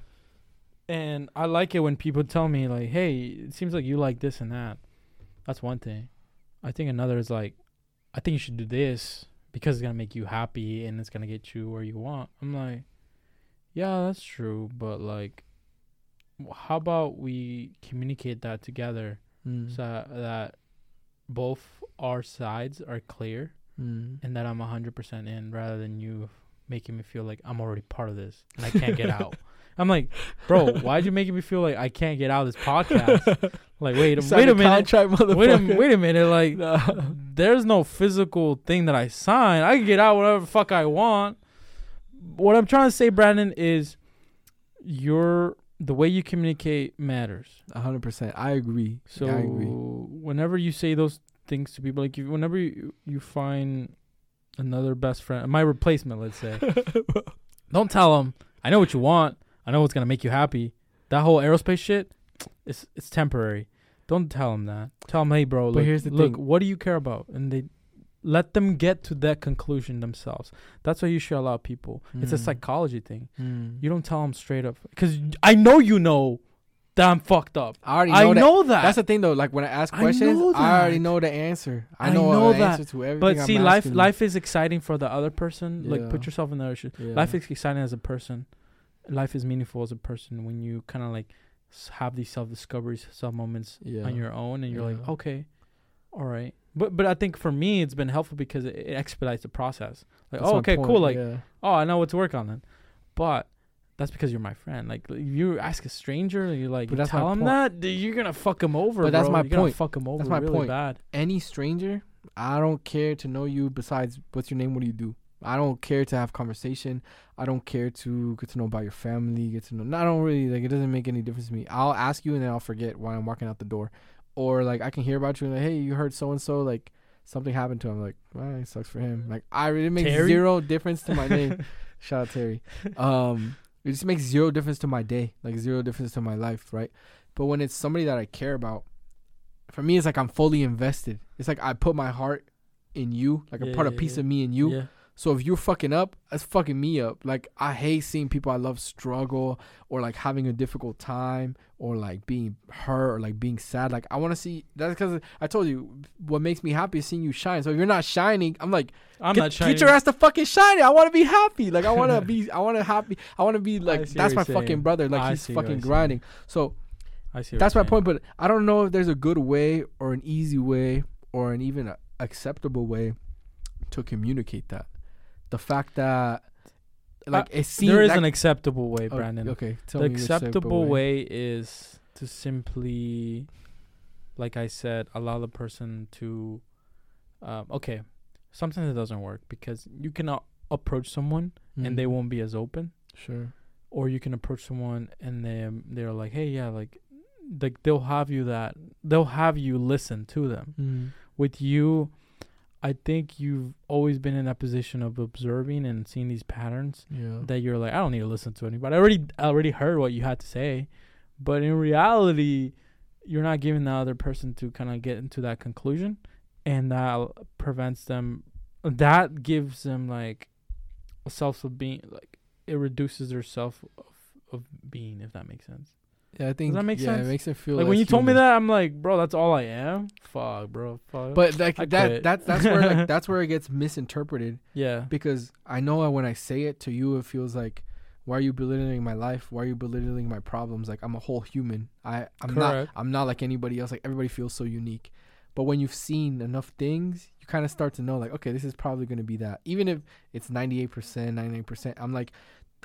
and I like it when people tell me like, "Hey, it seems like you like this and that." That's one thing. I think another is like, "I think you should do this because it's gonna make you happy and it's gonna get you where you want." I'm like, "Yeah, that's true, but like, how about we communicate that together Mm. so that both our sides are clear Mm. and that I'm 100% in rather than you making me feel like I'm already part of this and I can't get out. I'm like, bro, why'd you make me feel like I can't get out of this podcast? Like, wait, You wait signed a minute. Wait a, wait a minute. Like, Nah. there's no physical thing that I sign. I can get out whatever the fuck I want. What I'm trying to say, Brandon, is your the way you communicate matters. A hundred percent. I agree. So I agree. whenever you say those things to people, like you, whenever you, you find another best friend, my replacement, let's say, don't tell them. I know what you want. I know what's gonna make you happy. That whole aerospace shit, it's it's temporary. Don't tell them that. Tell them, hey, bro. But look, here's the look, thing. what do you care about? And they let them get to that conclusion themselves. That's why you should allow people. It's a Mm. psychology thing. Mm. You don't tell them straight up because I know you know that I'm fucked up. I already I know that. know that. That's the thing though. Like when I ask questions, know I already know the answer. I I know, know the that. answer to everything. But I'm see, life life is exciting for the other person. Like put yourself in their shoes. Yeah. Life is exciting as a person. Life is meaningful as a person when you kind of like have these self discoveries, self moments Yeah. on your own, and you're like, okay, all right. But but I think for me, it's been helpful because it, it expedites the process. Like, That's oh, okay, point, cool. Like, yeah. oh, I know what to work on then. But that's because you're my friend. Like, you ask a stranger, you like But that's tell him point. that, dude, you're gonna fuck him over. But that's bro. my You're point. Fuck him over. That's my really point. Bad. any stranger, I don't care to know you. Besides, what's your name? What do you do? I don't care to have conversation. I don't care to get to know about your family. Get to know. I don't really like. It doesn't make any difference to me. I'll ask you and then I'll forget while I'm walking out the door, or like I can hear about you and like, hey, you heard so and so like something happened to him. Like, well, it sucks for him. Like, I it makes Terry? zero difference to my name. Shout out Terry. Um, it just makes zero difference to my day. Like zero difference to my life, right? But when it's somebody that I care about, for me, it's like I'm fully invested. It's like I put my heart in you, like Yeah, I put a yeah, piece yeah. of me in you. So if you're fucking up, that's fucking me up. Like I hate seeing people I love struggle or like having a difficult time or like being hurt or like being sad. Like I want to see. That's because I told you what makes me happy is seeing you shine. So if you're not shining, I'm like, I'm get, not shining. get your ass to fucking shining. I want to be happy. Like I want to be. I want to happy. I want to be like. That's my you're fucking brother. Like I he's fucking saying. grinding. So I see. that's my saying. point. But I don't know if there's a good way or an easy way or an even acceptable way to communicate that. The fact that like it seems There is like, an acceptable way, oh, Brandon. Okay, tell the acceptable way. is to simply, like I said, allow the person to. Um, okay, sometimes it doesn't work because you cannot approach someone and they Mhm. won't be as open, Sure. or you can approach someone and they they're like, hey, yeah, like, like they'll have you that they'll have you listen to them. Mm. With you, I think you've always been in that position of observing and seeing these patterns Yeah. that you're like, I don't need to listen to anybody. I already I already heard what you had to say, but in reality, you're not giving the other person to kind of get into that conclusion, and that prevents them. That gives them like a self of being like it reduces their self of, of being, if that makes sense. Yeah, I think that make yeah, sense? it makes it feel like when you told me human. that, I'm like, bro, that's all I am. Fuck, bro. Fuck. But like I that quit. that that's where like that's where it gets misinterpreted yeah, because I know when I say it to you, it feels like, why are you belittling my life? Why are you belittling my problems? Like I'm a whole human. I I'm not I'm not like anybody else. Like everybody feels so unique. But when you've seen enough things, you kind of start to know like, okay, this is probably gonna be that. Even if it's 98 percent, 99 percent, I'm like,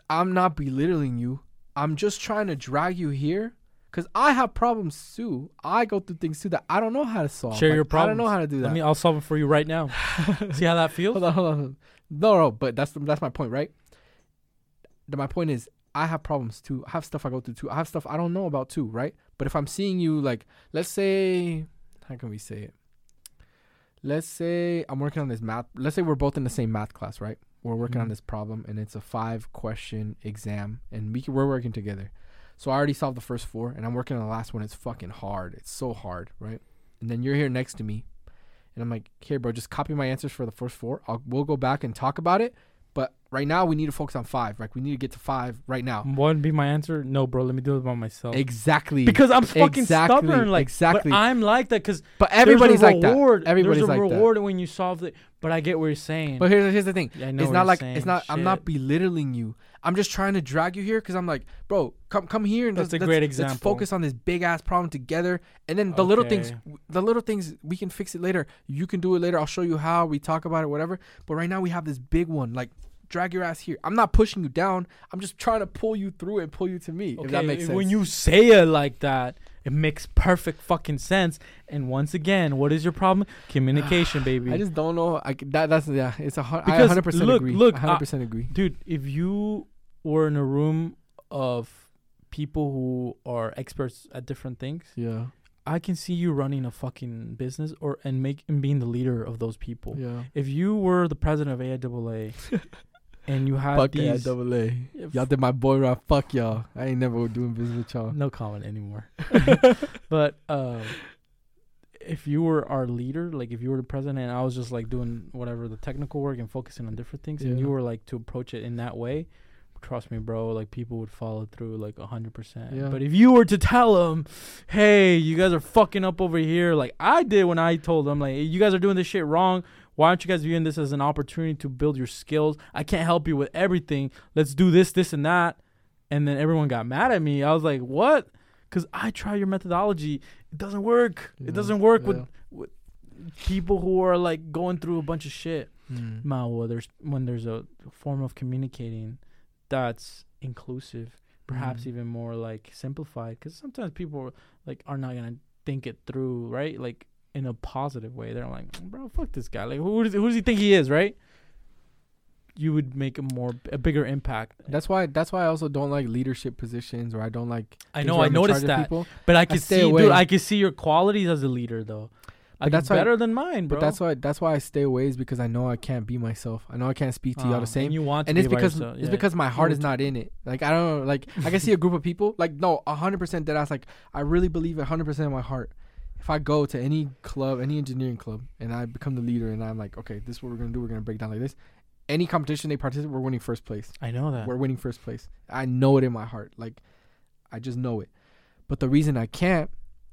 I'm not belittling you. I'm just trying to drag you here Because I have problems too. I go through things too that I don't know how to solve. Share Like, your I don't know how to do that. Let me. I'll solve it for you right now. See how that feels? hold on, hold on. No, no, but that's that's my point, right? My point is, I have problems too. I have stuff I go through too. I have stuff I don't know about too, right? But if I'm seeing you, like, let's say, how can we say it? Let's say I'm working on this math. Let's say we're both in the same math class, right? We're working on Mhm. this problem, and it's a five question exam, and we can, we're working together. So I already solved the first four, and I'm working on the last one. It's fucking hard. It's so hard, right? And then you're here next to me, and I'm like, "Here, bro, just copy my answers for the first four. I'll we'll go back and talk about it. But right now, we need to focus on five. Like we need to get to five right now. What would be my answer? No, bro. Let me do it by myself. Exactly. Because I'm fucking Exactly, stubborn. Like, exactly. But I'm like that because but everybody's like that. reward. Everybody's there's a like that. reward when you solve it. But I get what you're saying. But here's here's the thing. Yeah, I know It's not like saying. it's not. I'm not belittling you. I'm just trying to drag you here because I'm like, bro, come come here and That's let's, a let's- great Let's focus on this big ass problem together, and then the little things, the little things we can fix it later. You can do it later. I'll show you how. We talk about it, whatever. But right now we have this big one. Like, drag your ass here. I'm not pushing you down. I'm just trying to pull you through and pull you to me. if that makes sense. When you say it like that, it makes perfect fucking sense. And once again, what is your problem? Communication, baby. I just don't know. I that that's yeah. It's a hun- I 100 percent look, agree. look, 100 uh, percent agree. Dude, if you were in a room of people who are experts at different things, Yeah, I can see you running a fucking business or and make and being the leader of those people. yeah. If you were the president of AIAA and you had Fuck these yeah, double A. Y'all did my boy rap. Fuck y'all. I ain't never doing business with y'all. no comment anymore. but um, if you were our leader, like if you were the president, and I was just like doing whatever the technical work and focusing on different things, and you were like to approach it in that way, trust me, bro, like people would follow through like a hundred percent. Yeah. But if you were to tell them, hey, you guys are fucking up over here, like I did when I told them, like you guys are doing this shit wrong. Why aren't you guys viewing this as an opportunity to build your skills? I can't help you with everything. Let's do this, this, and that. And then everyone got mad at me. I was like, what? Because I try your methodology. It doesn't work. Yeah, It doesn't work yeah. with, with people who are like going through a bunch of shit. Mm. Ma, well, there's when there's a form of communicating that's inclusive, perhaps Mhm. even more like simplified. Because sometimes people like are not gonna think it through, right? Like in a positive way. They're like, bro, fuck this guy. Like, who does, who does he think he is, right? You would make a more a bigger impact. That's why. That's why I also don't like leadership positions, or I don't like. I know. I I'm noticed that, People. but I can stay see, away. dude. I can see your qualities as a leader, though. But that's better than mine, bro. But that's why. That's why I stay away is because I know I can't be myself. I know I can't speak to y'all Ah, the same. And you want to and it's because yourself, it's yeah. because my heart is not in it. Like I don't know, like I can see a group of people. Like no, hundred percent dead ass. Like I really believe hundred percent in my heart. If I go to any club, any engineering club, and I become the leader, and I'm like, okay, this is what we're gonna do. We're gonna break down like this. Any competition they participate, we're winning first place. I know that. We're winning first place. I know it in my heart. Like I just know it. But the reason I can't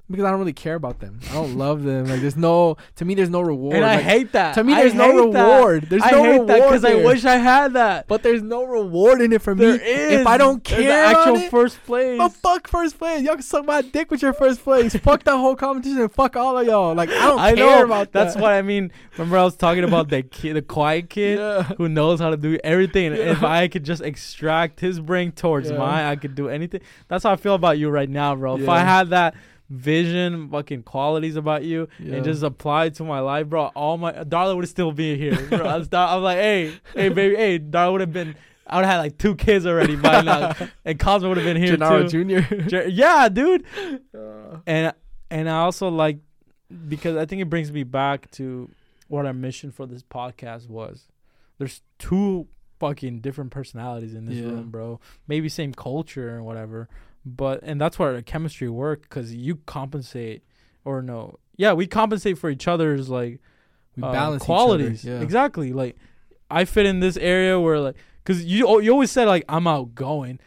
because I don't really care about them. I don't love them. Like there's no to me there's no reward. and I Like, hate that. to me there's no hate that. reward. There's I no hate reward because I wish I had that. But there's no reward in it for There me. is. If I don't There's the care actual it, first place. but fuck first place. Y'all can suck my dick with your first place. fuck that whole competition. and Fuck all of y'all. Like I don't I care know. about that. That's what I mean. Remember, I was talking about the kid, the quiet kid Yeah. who knows how to do everything. Yeah. if I could just extract his brain towards Yeah. mine, I could do anything. That's how I feel about you right now, bro. If I had that vision, fucking qualities about you, Yeah. and just applied to my life, bro, all my Darla would still be here. Bro. I was, I was like, hey, hey, baby, hey, Darla would have been. I would have had like two kids already by now, and Cosmo would have been here Genaro too. Jr. Yeah, dude. Uh, and and I also like because I think it brings me back to what our mission for this podcast was. There's two fucking different personalities in this Yeah. room, bro. Maybe same culture and whatever, but and that's where the chemistry work because you compensate or no, yeah, we compensate for each other's like we uh, balance qualities. Yeah. Exactly, like I fit in this area where like because you you always said like I'm outgoing.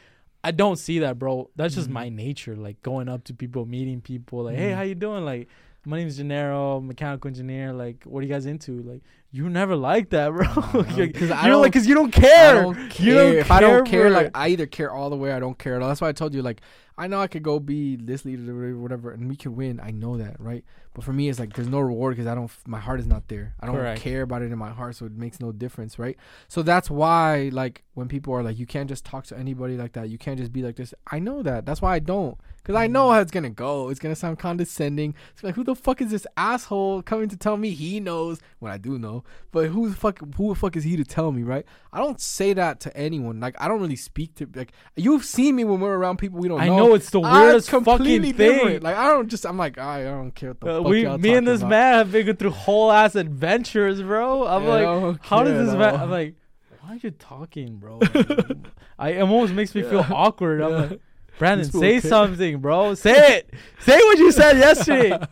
I don't see that, bro. That's just Mhm. my nature. Like going up to people, meeting people, like, hey, Mhm. how you doing? Like, my name is Genaro, mechanical engineer. Like, what are you guys into? Like, you never like that, bro. You're Because I don't, like, cause you don't care. I care. don't care. You don't if I don't care care, for like. I either care all the way, I don't care at all. That's why I told you, like I know I could go be this leader or whatever, and we could win. I know that, right? But for me, it's like there's no reward because I don't. My heart is not there. I don't Correct. care about it in my heart, so it makes no difference, right? So that's why, like, when people are like, you can't just talk to anybody like that. You can't just be like this. I know that. That's why I don't. Because I know how it's gonna go. It's gonna sound condescending. It's like, who the fuck is this asshole coming to tell me he knows when I do know? But who the fuck? Who the fuck is he to tell me, right? I don't say that to anyone. Like I don't really speak to like you've seen me when we're around people we don't I know. know it's the I'm weirdest fucking thing. different. Like I don't just. I'm like I don't care what the Uh, fuck we, me and this about. man have been going through whole ass adventures, bro. I'm Yeah, like, how does this man? I'm like, why are you talking, bro? I it almost makes me feel awkward. I'm Yeah. like, Brandon, say something, bro. Say it. Say what you said yesterday.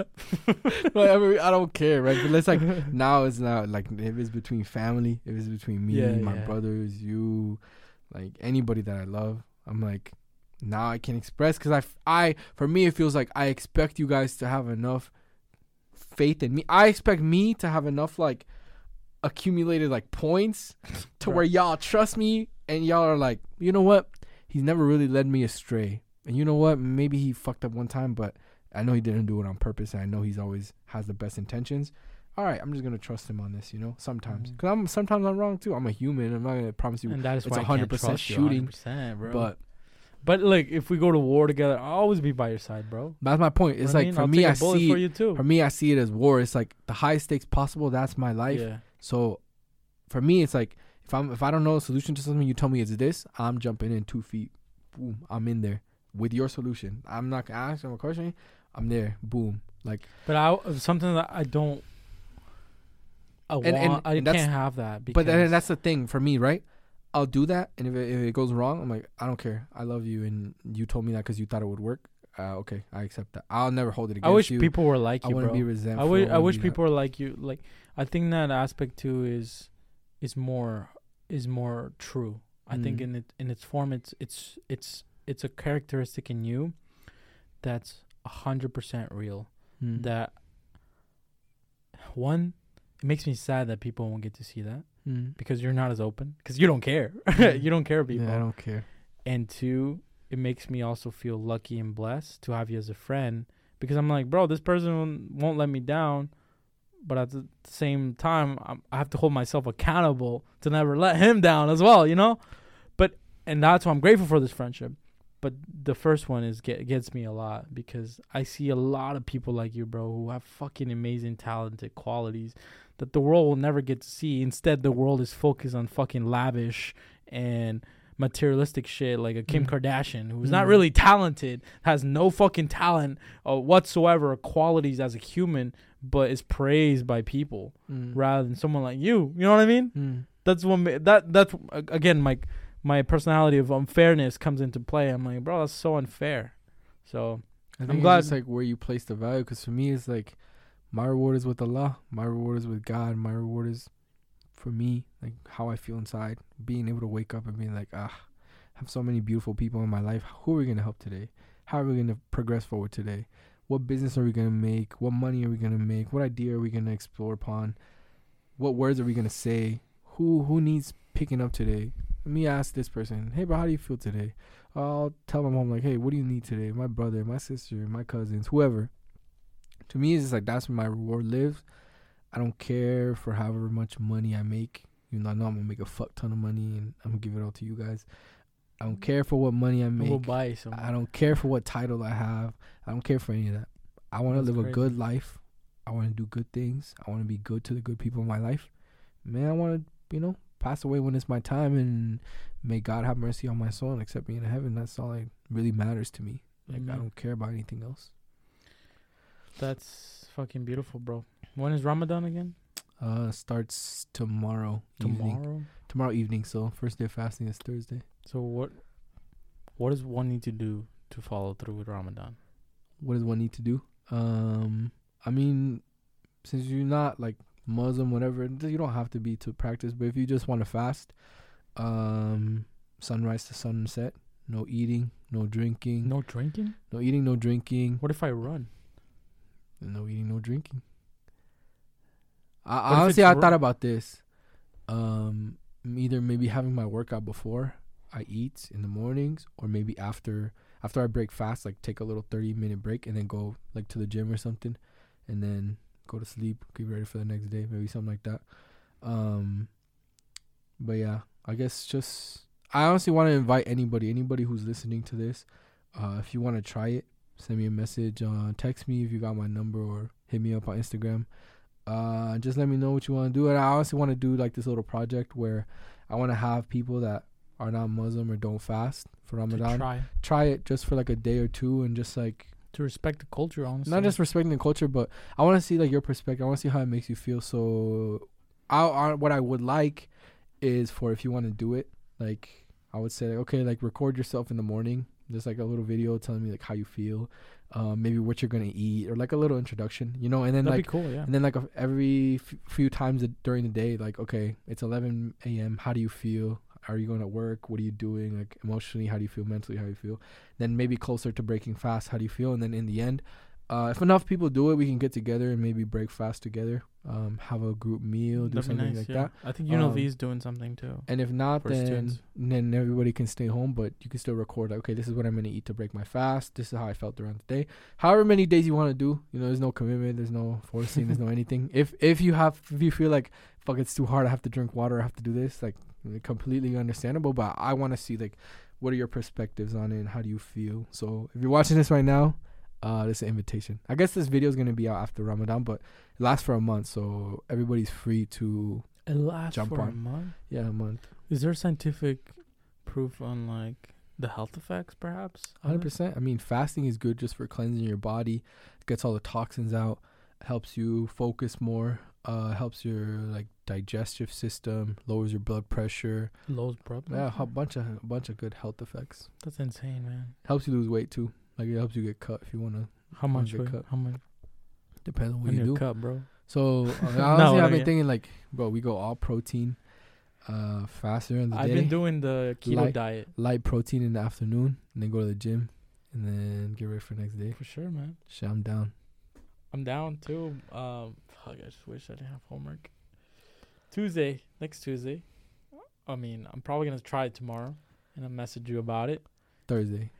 Like, I, mean, I don't care, right? But it's like now it's not like if it's between family, if it's between me, Yeah, my yeah. brothers, you, like anybody that I love, I'm like now I can express because I, I for me it feels like I expect you guys to have enough faith in me. I expect me to have enough like accumulated like points to where y'all trust me and y'all are like, you know what? He's never really led me astray. And you know what? Maybe he fucked up one time, but I know he didn't do it on purpose. And I know he's always has the best intentions. All right, I'm just gonna trust him on this. You know, sometimes mm-hmm. because I'm sometimes I'm wrong too. I'm a human. I'm not gonna promise you. and that is it's why I can't 100% you shooting, 100%, bro. But but look, if we go to war together, I'll always be by your side, bro. that's my point. It's I like mean? for I'll me, I see for you too. for me, I see it as war. It's like the highest stakes possible. That's my life. Yeah. So for me, it's like if I'm if I don't know a solution to something, you tell me it's this. I'm jumping in two feet. Boom, I'm in there with your solution. I'm not gonna ask him a question. I'm there. Boom. Like But I something that I don't. I And- and- I and can't have that. Because But then that's the thing for me, right? I'll do that, and if it, if it goes wrong, I'm like, I don't care. I love you, and you told me that because you thought it would work. Uh, okay, I accept that. I'll never hold it against I wish you. people were like I you, wouldn't bro. be resentful. I. I wish people were like you. Like I think that aspect too is is more is more true. I think Mm. in it in its form, it's it's it's it's a characteristic in you that's a hundred percent real. Mm. That one, it makes me sad that people won't get to see that Mm. because you're not as open because you don't care. You don't care, people. Yeah, I don't care. and two, it makes me also feel lucky and blessed to have you as a friend because I'm like, bro, this person won't let me down, but at the same time, I'm, I have to hold myself accountable to never let him down as well, you know. But and that's why I'm grateful for this friendship. But the first one is get, gets me a lot because I see a lot of people like you, bro, who have fucking amazing, talented qualities that the world will never get to see. Instead, the world is focused on fucking lavish and materialistic shit like a Kim Mm. Kardashian who's not Mm. really talented, has no fucking talent uh, whatsoever, qualities as a human, but is praised by people Mm. rather than someone like you. You know what I mean? Mm. That's what ma- that that's again my my personality of unfairness comes into play. I'm like, bro, that's so unfair. So I I'm glad- just like where you place the value. Because for me, it's like my reward is with Allah. My reward is with God. My reward is for me, like how I feel inside. Being able to wake up and being like, ah, I have so many beautiful people in my life. Who are we gonna help today? How are we gonna progress forward today? What business are we gonna make? What money are we gonna make? What idea are we gonna explore upon? What words are we gonna say? Who who needs picking up today? Let me ask this person, hey bro, how do you feel today? I'll tell my mom like, hey, what do you need today? My brother, my sister, my cousins, whoever. To me, it's just like that's where my reward lives. I don't care for however much money I make. You know, I know I'm gonna make a fuck ton of money and I'm gonna give it all to you guys. I don't care for what money I we'll make. buy some. I don't care for what title I have. I don't care for any of that. I want to live a good life. I want to do good things. I want to be good to the good people in my life. Man, I want to, you know, pass away when it's my time and may God have mercy on my soul and accept me into heaven. That's all that really matters to me. Like, I don't care about anything else. That's fucking beautiful, bro. When is Ramadan again? Uh, starts tomorrow evening. Tomorrow. Tomorrow evening. So first day of fasting is Thursday. So what? What does one need to do to follow through with Ramadan? What does one need to do? Um, I mean, since you're not like Muslim, whatever, you don't have to be to practice. But if you just want to fast, um, sunrise to sunset, no eating, no drinking, No drinking. no eating, no drinking, What if I run? no eating, no drinking. I, honestly, I thought about this. Um, either maybe having my workout before I eat in the mornings, or maybe after after I break fast, like take a little thirty minute break and then go like to the gym or something, and then go to sleep, get ready for the next day, maybe something like that. Um, but yeah, I guess just I honestly want to invite anybody, anybody who's listening to this, uh, if you want to try it, send me a message, uh, text me if you got my number, or hit me up on Instagram. Uh, just let me know what you want to do, and I honestly want to do like this little project where I want to have people that are not Muslim or don't fast for Ramadan try try it just for like a day or two, and just like to respect the culture, honestly. not just respecting the culture, but I want to see like your perspective. I want to see how it makes you feel. So, I, I what I would like is for if you want to do it, like I would say, like, okay, like record yourself in the morning, just like a little video telling me like how you feel, um, maybe what you're gonna eat, or like a little introduction, you know, and then That'd like be cool. Yeah. and then like a, every f- few times during the day, like okay, it's 11 a.m. How do you feel? Are you going to work? What are you doing? Like emotionally, how do you feel? Mentally, how do you feel? Then maybe closer to breaking fast, how do you feel? And then in the end, uh, if enough people do it, we can get together and maybe break fast together. Um, have a group meal, do That'd something nice. like yeah. that. I think UNLV Um, is doing something too. And if not, then students. then everybody can stay home, but you can still record. Like, okay, this is what I'm gonna eat to break my fast. This is how I felt throughout the day. However many days you want to do, you know, there's no commitment, there's no forcing, there's no anything. If if you have, if you feel like fuck, it's too hard, I have to drink water, I have to do this, like completely understandable. But I want to see like, what are your perspectives on it, and how do you feel? So if you're watching this right now, uh, this is an invitation. I guess this video is gonna be out after Ramadan, but it lasts for a month, so everybody's free to It lasts jump for a on. month. yeah a month. Is there scientific proof on like the health effects, perhaps? Hundred percent. I mean, fasting is good just for cleansing your body, gets all the toxins out, helps you focus more, uh, helps your like digestive system, lowers your blood pressure. Low's blood Yeah, a bunch of a bunch of good health effects. That's insane, man. Helps you lose weight too. Like it helps you get cut if you wanna. How much? get weight? cut. How much? Depends on what you do. Cut, bro. So uh, No, honestly, I've been yeah. thinking like, bro, we go all protein, uh, faster in the I've day, been doing the keto Light- diet light protein in the afternoon, and then go to the gym, and then get ready for the next day. for sure, man. Shit, I'm down. I'm down too. Um, fuck, I just wish I didn't have homework. Tuesday, next Tuesday. I mean, I'm probably gonna try it tomorrow, and I'll message you about it. Thursday.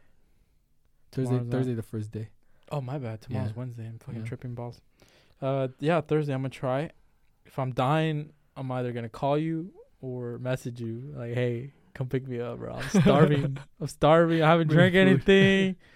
Thursday, Tomorrow's not- Thursday, the first day. Oh my bad. Tomorrow's Yeah. Wednesday. I'm fucking Yeah. tripping balls. Uh, yeah, Thursday I'm gonna try. If I'm dying, I'm either gonna call you or message you like, "Hey, come pick me up, bro. I'm starving. I'm starving. I haven't drank anything.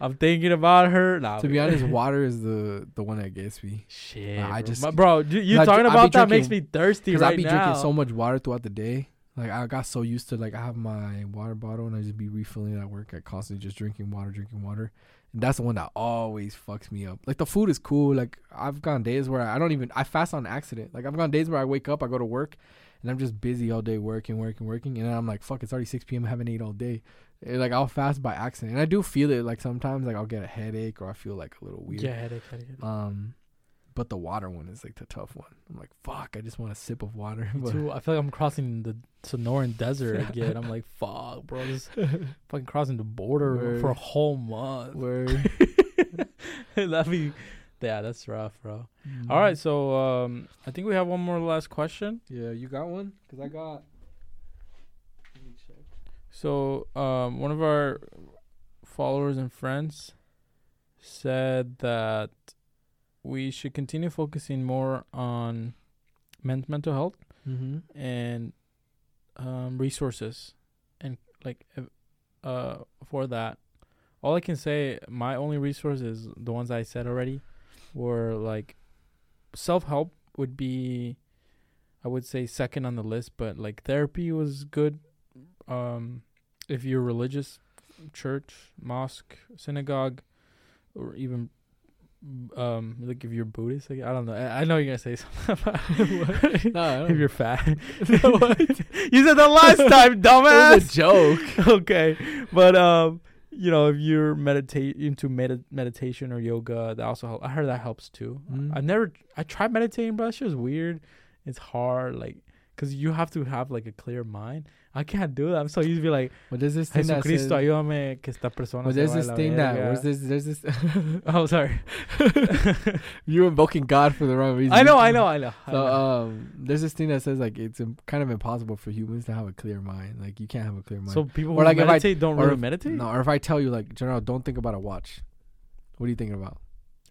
I'm thinking about her." Nah, to be honest, water is the the one that gets me. shit. I bro. just- bro, you, you talking I about that makes me thirsty Because right I be now. drinking so much water throughout the day. Like I got so used to like I have my water bottle and I just be refilling it at work. I constantly just drinking water, drinking water. And that's the one that always fucks me up. Like the food is cool. Like I've gone days where I don't even I fast on accident. Like I've gone days where I wake up, I go to work, and I'm just busy all day working, working, working, and then I'm like, fuck, it's already six p.m. I haven't ate all day. Eh, like I'll fast by accident, and I do feel it. Like sometimes, like I'll get a headache or I feel like a little weird. yeah, headache, headache. headache. Um, but the water one is like the tough one. I'm like, fuck, I just want a sip of water. But- too. I feel like I'm crossing the Sonoran Desert again. I'm like, fuck, bro. Just fucking crossing the border Word. for a whole month. Word. That'd be, yeah, that's rough, bro. Mm. All right, so um, I think we have one more last question. Yeah, you got one? Cause I got. Let me check. So um, one of our followers and friends said that we should continue focusing more on men- mental health Mm-hmm. and um, resources and like uh for that all i can say my only resource is the ones i said already were like self-help would be i would say second on the list but like therapy was good um if you're religious church mosque synagogue or even um like if you're buddhist like, i don't know i, I know you're gonna say something about No, if you're fat. You said that last time, It dumbass. was a joke. okay, but um, you know, if you're meditate into med- meditation or yoga, that also help. I heard that helps too. Mm. I never, I tried meditating, but shit was weird. It's hard, like, because you have to have like a clear mind. I can't do that. I'm so used to be like, But there's this thing that says, ayúdame que esta persona. but there's this thing that verga." where's this there's this Oh, sorry. you're invoking God for the wrong reason. I know, I know, I know. So um, there's this thing that says like it's im- kind of impossible for humans to have a clear mind. Like you can't have a clear mind. so people or who like if I- don't really if- meditate. no, or if I tell you like general, don't think about a watch. What are you thinking about?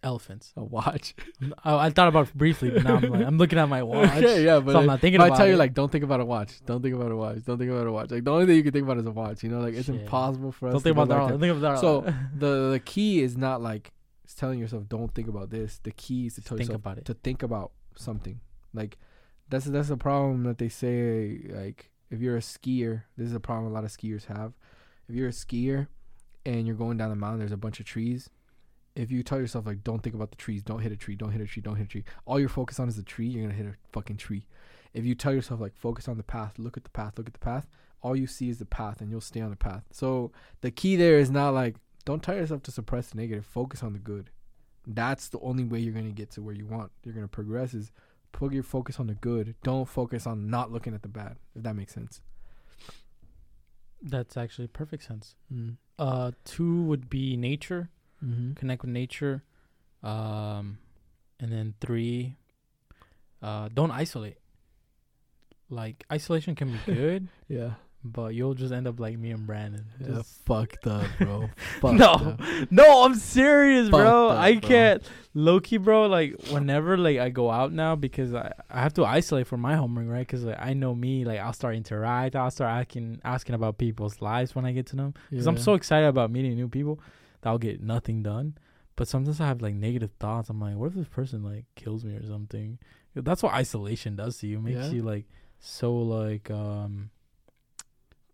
Elephants. A watch. Oh, I thought about it briefly, but now I'm like, I'm looking at my watch. okay, yeah, but so I'm not thinking if I tell you like don't think about a watch, don't think about a watch, don't think about a watch. Like the only thing you can think about is a watch. You know, like it's Shit. impossible for us. don't to think about that. Don't think about that. So the the key is not like it's telling yourself don't think about this. The key is to tell think yourself about it. to think about something. Like that's that's a problem that they say. Like if you're a skier, this is a problem a lot of skiers have. If you're a skier and you're going down the mountain, there's a bunch of trees. If you tell yourself like don't think about the trees, don't hit a tree, don't hit a tree, don't hit a tree. All you're focused on is the tree. You're gonna hit a fucking tree. If you tell yourself like focus on the path, look at the path, look at the path. All you see is the path, and you'll stay on the path. So the key there is not like don't tell yourself to suppress the negative. Focus on the good. That's the only way you're gonna get to where you want. You're gonna progress is put your focus on the good. Don't focus on not looking at the bad. If that makes sense. That's actually perfect sense. Mm. Uh, two would be nature, Mm-hmm. connect with nature, um, and then three, uh, don't isolate. Like isolation can be good, Yeah. but you'll just end up like me and Brandon. Yeah. Fucked up, bro. Fucked no, up. no, I'm serious, bro. Up, I can't, low key, bro. Like whenever like I go out now because I, I have to isolate for my homework, right? Because like I know me, like I'll start interact, I'll start asking asking about people's lives when I get to them. Because I'm so excited about meeting new people that I'll get nothing done. But sometimes I have like negative thoughts. I'm like, what if this person like kills me or something? That's what isolation does to you. It makes Yeah. you like so like um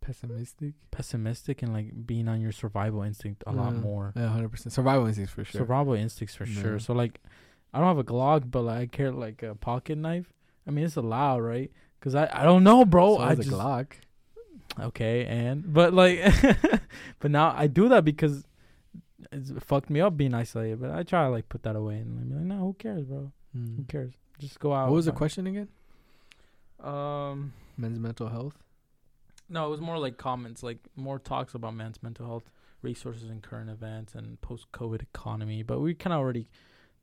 pessimistic. pessimistic and like being on your survival instinct a lot more. Yeah, hundred percent. Survival instincts for sure. Survival instincts for Yeah. sure. So like, I don't have a Glock, but like I carry like a pocket knife. I mean, it's allowed, right? Cause I I don't know, bro. So I just Glock. okay, and but like, but now I do that because it's fucked me up being isolated. But I try to like put that away and be like, no, who cares, bro? Who Mm. cares? Just go out. What was the find- question again? Um, Men's mental health. no, it was more like comments, like more talks about men's mental health resources and current events and post-COVID economy. But we kind of already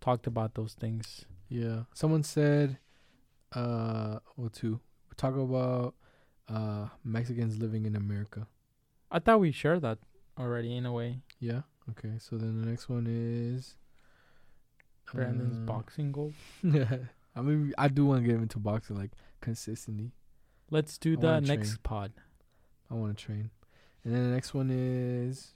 talked about those things. Yeah. Someone said, uh, well, two. Talk about uh Mexicans living in America. I thought we shared that already in a way. Yeah. Okay. So then the next one is Brandon's uh, boxing goal. Yeah. I mean, I do want to get him into boxing like consistently. Let's do I the next train. pod. I want to train. And then the next one is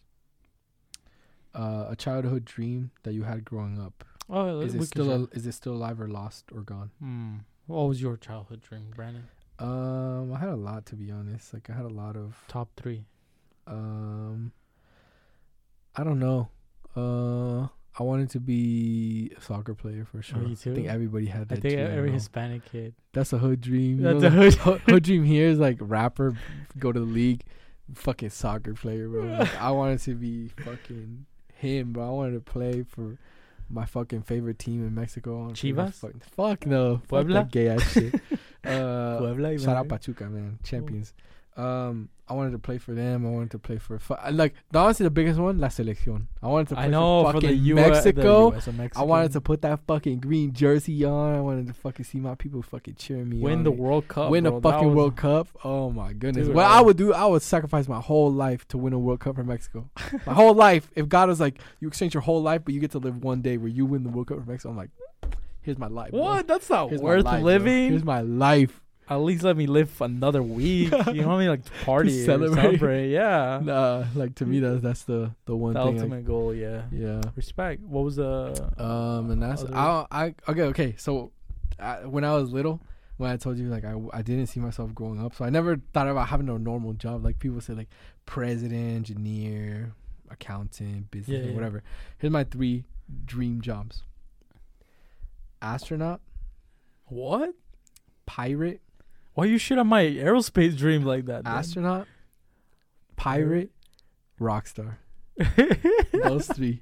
uh, a childhood dream that you had growing up. Oh, Is it still al- is it still alive or lost or gone? Hmm. What was your childhood dream, Brandon? Um, I had a lot to be honest. Like I had a lot of Top three. um, I don't know. Uh, I wanted to be a soccer player for sure. you I think everybody had that. I think dream, every bro. Hispanic kid. That's a hood dream. you That's know, a hood. hood dream here is like rapper, go to the league, fucking soccer player, bro. Like, I wanted to be fucking him, bro. I wanted to play for my fucking favorite team in Mexico. I wanted to play for Chivas? Fuck, fuck no, fuck Puebla? that gay ass shit. Uh, Puebla, shout out. Pachuca, man, champions. Um, I wanted to play for them. I wanted to play for fu- uh, like honestly the biggest one, La Selección. I wanted to play I know for for fucking uh, the U- Mexico. The US of I wanted to put that fucking green jersey on. I wanted to fucking see my people fucking cheering me win on. the World Cup. win bro. a That fucking was- World Cup. Oh my goodness. Dude, what I- I would do, I would sacrifice my whole life to win a World Cup for Mexico. my whole life. If God was like, you exchange your whole life, but you get to live one day where you win the World Cup for Mexico, I'm like, here's my life. bro. What? That's not Here's worth life, bro. living. Here's my life. At least let me live another week. you know what I mean? Like party, celebrate. celebrate. celebrate. Yeah. Nah, like to me, that's that's the the one the thing. I- ultimate goal. Yeah. yeah. Respect. What was the? Um, and that's I I okay okay. So, I, when I was little, when I told you like I I didn't see myself growing up, so I never thought about having a normal job. Like people say like president, engineer, accountant, business, Yeah, yeah. whatever. Here's my three dream jobs: astronaut, what? pirate, Why you shit on my aerospace dream like that? man? astronaut, pirate, rock star. Those three.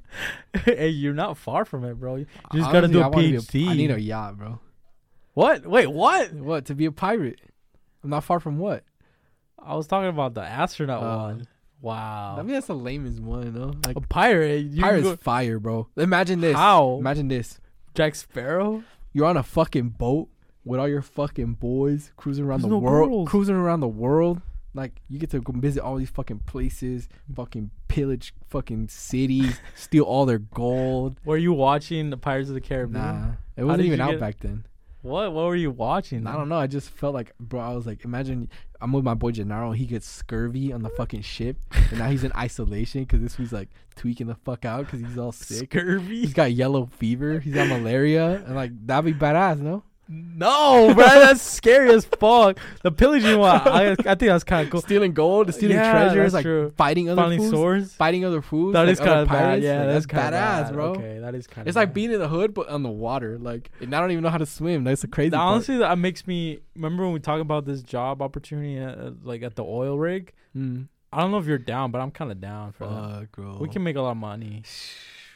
hey, you're not far from it, bro. You just gotta Honestly, do I a wanna be PhD. I need a yacht, bro. What? Wait, what? What to be a pirate? I'm not far from what? I was talking about the astronaut Oh. one. Wow. I mean, that's the lamest one, though. Like a pirate. You pirate's go- fire, bro. Imagine this. How? Imagine this. Jack Sparrow. You're on a fucking boat with all your fucking boys cruising around There's the no world. girls. Cruising around the world. Like you get to go visit all these fucking places, fucking pillage fucking cities, steal all their gold. Were you watching the Pirates of the Caribbean? Nah, it How wasn't even out get- back then. What? What were you watching? I don't know. I just felt like, bro. I was like, imagine I'm with my boy Genaro. He gets scurvy on the fucking ship, and now he's in isolation because this was like tweaking the fuck out because he's all sick. Scurvy. He's got yellow fever. He's got malaria, and like that'd be badass, no? No, bro, that's scary as fuck. The pillaging one, I, I think that's kind of cool. Stealing gold, stealing Yeah, treasures, like true. fighting other Finding fools, swords. fighting other fools. That like is kind of bad. Yeah, Like, that's that's kind of badass, bad. bro. Okay, that is kind of. It's like being in the hood but on the water. Like, and I don't even know how to swim. That's the crazy. Honestly, that makes me remember when we talk about this job opportunity, uh, like at the oil rig. Mm. I don't know if you're down, but I'm kind of down for that. Bro. We can make a lot of money.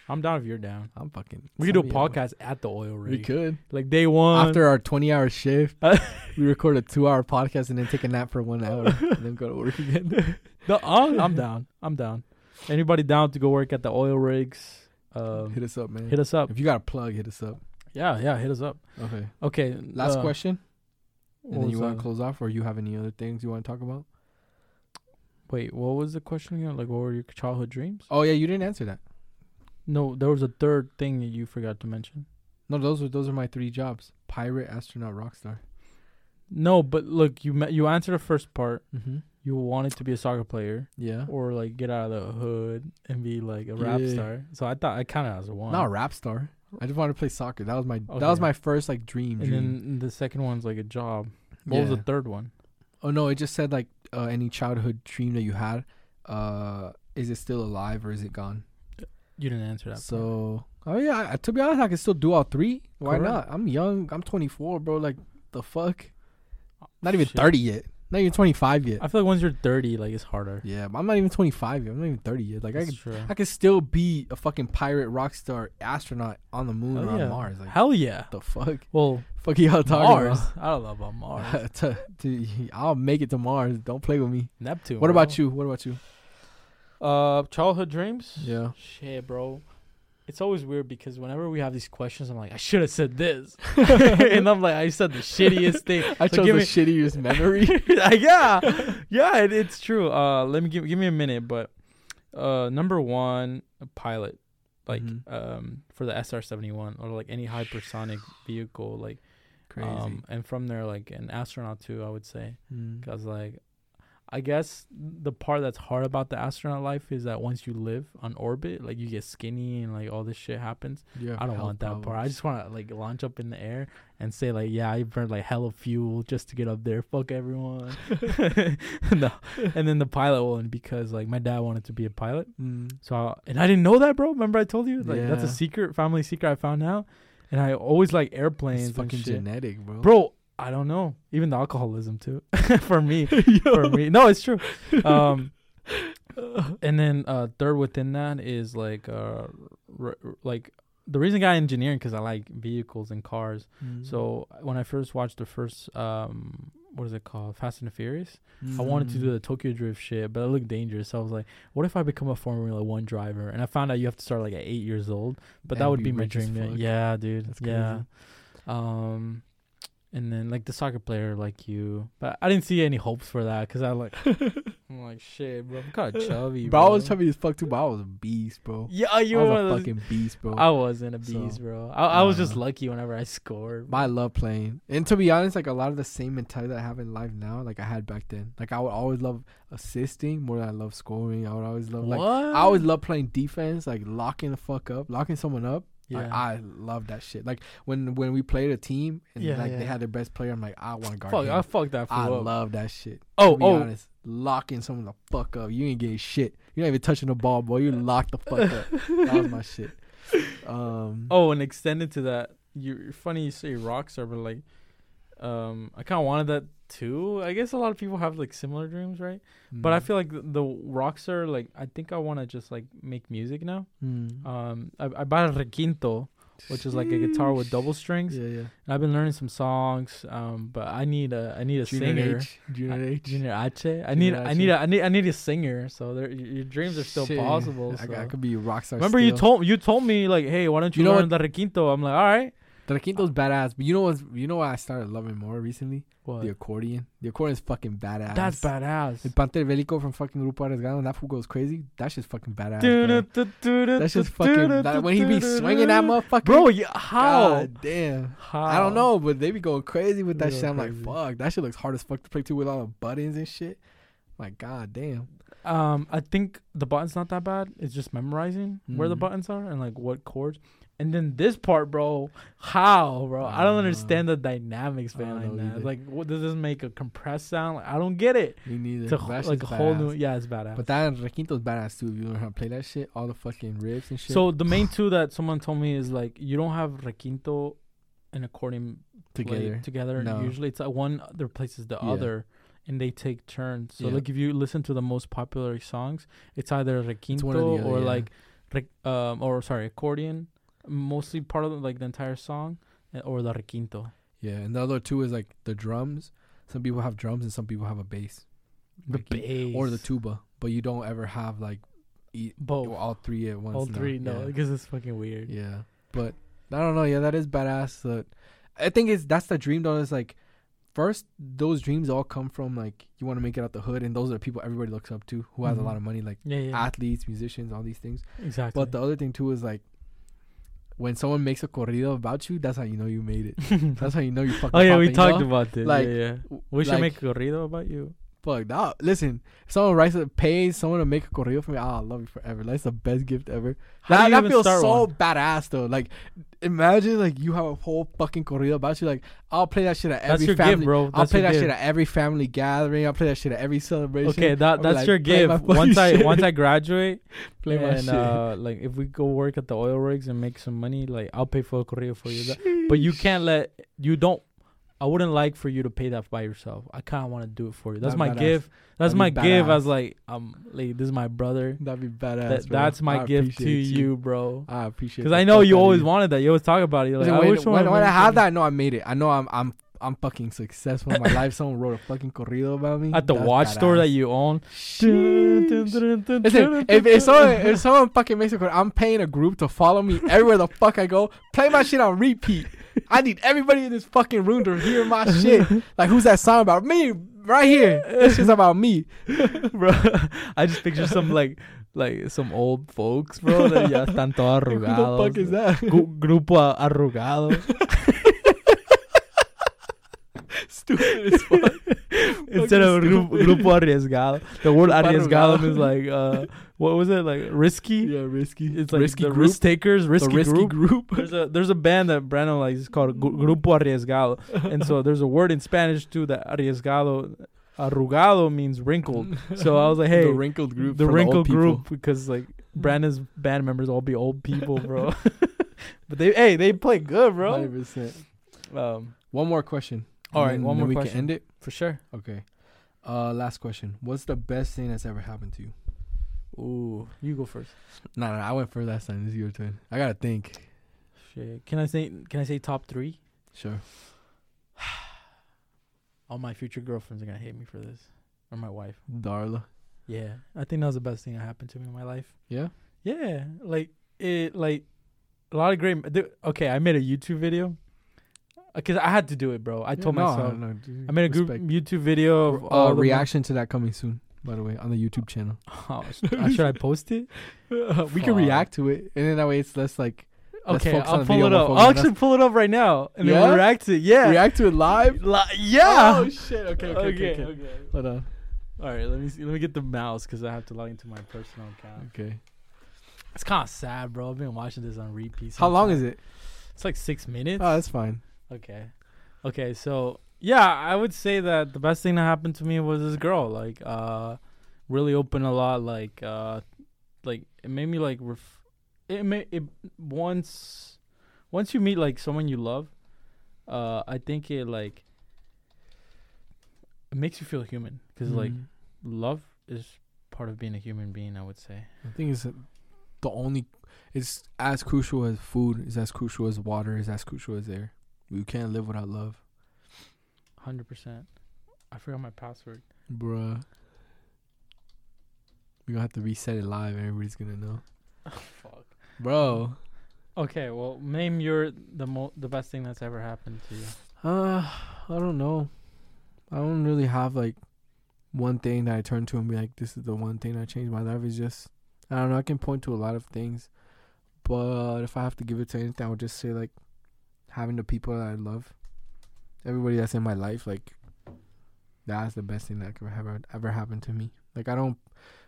I'm down if you're down. I'm fucking. We could do a sign me up. podcast at the oil rig. We could. Like day one. After our 20 hour shift, we record a two hour podcast and then take a nap for one hour and then go to work again. No, I'm, I'm down. I'm down. Anybody down to go work at the oil rigs? Um, hit us up, man. hit us up. If you got a plug, hit us up. Yeah, yeah, hit us up. Okay. Okay. Last uh, question. And then you want to close off, or you have any other things you want to talk about? Wait, what was the question again? Like, what were your childhood dreams? Oh yeah, you didn't answer that. No, there was a third thing that you forgot to mention. No, those are those are my three jobs: pirate, astronaut, rock star. No, but look, you me- you answered the first part. Mm-hmm. You wanted to be a soccer player Yeah. or like get out of the hood and be like a rap Yeah. star. So I thought I kind of as a one. Not a rap star. I just wanted to play soccer. That was my that was my first like dream. and dream. then the second one's like a job. What was the third one? Oh no, it just said like uh, any childhood dream that you had. Uh, is it still alive or is it gone? You didn't answer that. part. So, oh yeah, I, to be honest, I can still do all three. Why Correct. not? I'm young. I'm 24, bro. Like the fuck. Oh, not even Shit. 30 yet. Not even 25 yet. I feel like once you're 30, like it's harder. yeah, but I'm not even 25 yet. I'm not even 30 yet. Like I That's could, true. I could still be a fucking pirate, rock star, astronaut on the moon Hell or on. Mars. Like Hell yeah. the fuck? Well, Fuck y'all talking Mars. about? I don't know about Mars. to, to, I'll make it to Mars. Don't play with me. Neptune. What bro. about you? What about you? Uh, childhood dreams. Yeah. Shit, bro. It's always weird because whenever we have these questions, I'm like, I should have said this, and I'm like, I said the shittiest thing. I So chose give the me- shittiest memory. yeah, yeah, it, it's true. Uh, let me give give me a minute, but uh, number one, a pilot, like Mhm. um, for the SR seventy one or like any hypersonic vehicle, like Crazy. um, and from there like an astronaut too. I would say Mm. because like. I guess the part that's hard about the astronaut life is that once you live on orbit, like you get skinny and like all this shit happens. Have I don't want that part. I just want to like launch up in the air and say like, yeah, I burned like hella fuel just to get up there. Fuck everyone. no, and then the pilot one because like my dad wanted to be a pilot. Mm. So I, and I didn't know that, bro. Remember I told you like that's a secret, family secret I found out. And I always like airplanes It's fucking genetic, bro. Bro, I don't know. Even the alcoholism too. for me, for me. No, it's true. Um, and then uh, third within that is like uh, r- r- like the reason I got engineering because I like vehicles and cars. Mm. So when I first watched the first um, what is it called, Fast and the Furious, I wanted to Mm. do the Tokyo Drift shit, but it looked dangerous. So I was like, what if I become a Formula One driver? And I found out you have to start like at eight years old. But that would be be my dream. Yeah, dude. That's yeah. Um, and then like the soccer player like you, but I didn't see any hopes for that because I like, I'm like shit, bro. I'm kind of chubby, Bro, bro. I was chubby as fuck too, but I was a beast, bro. Yeah, you I were was a fucking beast, bro. I wasn't a beast, So, bro. I, I was just lucky whenever I scored. But I love playing. And to be honest, like a lot of the same mentality that I have in life now, like I had back then. Like I would always love assisting more than I love scoring. I would always love what? like I always love playing defense, like locking the fuck up, locking someone up. Yeah. Like, I love that shit. Like when when we played a team and Yeah, like yeah. they had their best player, I'm like, I want to guard fuck, him. I fucked that I up. love that shit. oh, oh, honest, locking someone the fuck up. You ain't getting shit. You're not even touching the ball, boy. You locked the fuck up. that was my shit. Um, oh, and extended to that, you're funny. You say rockstar, but like, um, I kind of wanted that too. I guess a lot of people have like similar dreams, right? But I mm, feel like the, the are like, I think I want to just like make music now. mm. Um, I, I bought a requinto, which is like a guitar with double strings. Yeah, yeah. And I've been learning some songs, um, but I need a I need a singer. H. Junior I- H. Junior H. I Junior need I H. need a I need I need a singer. So there, your dreams are still Shit. possible. I, so. I could be a rock star. Remember you told you told me like, hey, why don't you, You know learn the requinto? I'm like, all right. The Requinto's badass, but you know what's you know what I started loving more recently? What? The accordion. The accordion is fucking badass. That's badass. El Pante Velico from fucking Grupo Arriesgado, that fool goes crazy. That shit's fucking badass. That's just fucking. That, when he be swinging that motherfucker, Bro, yeah, how? God damn. How? I don't know, but they be going crazy with that shit. I'm like, fuck, that shit looks hard as fuck to play too with all the buttons and shit. Like, god damn. Um, I think the button's not that bad. It's just memorizing where the buttons are and like what chords. And then this part, bro, how, bro? I don't Uh, understand the dynamics I don't behind that. either. Like, what does this make a compressed sound? Like, I don't get it. Me neither. It's a, like a whole new. Yeah, it's badass. But that Requinto's badass too. If you learn how to play that shit, all the fucking riffs and shit. so the main two that someone told me is like you don't have requinto and accordion together. together. No. Usually, it's like one replaces the Yeah. other, and they take turns. So Yeah. like if you listen to the most popular songs, it's either requinto or other, or yeah. like, um, or sorry, accordion, mostly part of the, like the entire song, uh, or the requinto. Yeah, and the other two is like the drums. Some people have drums and some people have a bass. The Like, bass or the tuba, but you don't ever have like e- both, all three at once. all no. three. No, yeah. because it's fucking weird. Yeah, but I don't know. Yeah, that is badass. But I think it's that's the dream though. Is like first those dreams all come from like you want to make it out the hood, and those are the people everybody looks up to who has a Mhm. lot of money, like Yeah, yeah, athletes, musicians, all these things. exactly. But the other thing too is like when someone makes a corrido about you, that's how you know you made it. That's how you know you fucking. oh yeah, we talked about this. Like, yeah, yeah. We should like, make a corrido about you. Fuck that. Listen, if someone writes a pays someone to make a corrido for me, ah, I'll love you forever. That's the best gift ever. How That, that feels so one? badass though. Like, imagine like you have a whole fucking corrido about you. Like, I'll play that shit at That's every your family. gift, bro. I'll play that gift. shit at every family gathering. I'll play that shit at every celebration. Okay, that that's like, your gift. Once I once I graduate, play my and shit. uh, like if we go work at the oil rigs and make some money, like I'll pay for a corrido for you. That- but you can't let you don't. I wouldn't like for you to pay that by yourself. I kind of want to do it for you. That's That'd my badass. gift. That's That'd my be give badass. as like um like this is my brother. That'd be badass. That, that's my I gift to appreciate you, bro. I appreciate. Because I know you always wanted that. You always talk about it. You're like, Listen, I when, wish when, when I have something- that, I know I made it. I know I'm I'm I'm fucking successful in my life. Someone wrote a fucking corrido about me at the That's watch store that you own. Listen, if, if someone if someone fucking makes a corrido, I'm paying a group to follow me everywhere the fuck I go. Play my shit on repeat. I need everybody in this fucking room to hear my shit. Like who's that song about? Me, right here. This shit's about me. bro. I just picture some like like some old folks, bro. That ya están todos Who the fuck is that? Grupo arrugado. Stupid as fuck. Instead of gru- grupo arriesgado, the word arriesgado means like uh, what was it like risky? Yeah, risky. It's like risky the group. risk takers, risky, the risky group. group. There's a there's a band that Brandon likes. It's called Grupo Arriesgado, and so there's a word in Spanish too that arriesgado, arrugado means wrinkled. So I was like, hey, the wrinkled group. the wrinkled people. group because like Brandon's band members all be old people, bro. but they hey they play good, bro. 100%. Um, One more question. All right, one more we question. can end it. for sure. Okay. Uh, last question. What's the best thing that's ever happened to you? Ooh, you go first. No, no, I went first last time. This is your turn. I gotta think. Shit. Can I say can I say top three? Sure. All my future girlfriends are gonna hate me for this, or my wife. Darla. Yeah, I think that was the best thing that happened to me in my life. Yeah. Yeah, like it, like a lot of great. Okay, I made a YouTube video because I had to do it, bro. I told no, myself No, dude, I made a group respect. YouTube video of Uh, all the mo- reaction to that coming soon. By the way, on the YouTube channel, Oh, uh, should I post it? we can react to it, and then that way it's less like Okay, focus I'll pull it up. I'll actually pull it up right now and then Yeah? we'll react to it. Yeah, react to it live. Li- yeah. Oh shit. Okay. Okay. Okay. okay. Hold on. All right, let me see, let me get the mouse because I have to log into my personal account. Okay. It's kind of sad, bro. I've been watching this on repeat. How long is it? It's like six minutes. Oh, that's fine. Okay. Okay, so yeah, I would say that the best thing that happened to me was this girl. Like, uh, really open a lot. Like, uh, like it made me like ref- it made it once once you meet like someone you love, uh, I think it like it makes you feel human because like Mm. love is part of being a human being. I would say. I think it's the only. It's as crucial as food. Is as crucial as water. Is as crucial as air. You can't live without love, Hundred percent. I forgot my password. bruh. We're gonna have to reset it live. Everybody's gonna know, Fuck. bro. Okay, well, name your the mo- the best thing that's ever happened to you. Uh, I don't know. I don't really have like one thing that I turn to and be like, this is the one thing that changed my life. Is just I don't know. I can point to a lot of things, but if I have to give it to anything, I would just say like having the people that I love, everybody that's in my life. Like that's the best thing that could ever ever happen to me. Like I don't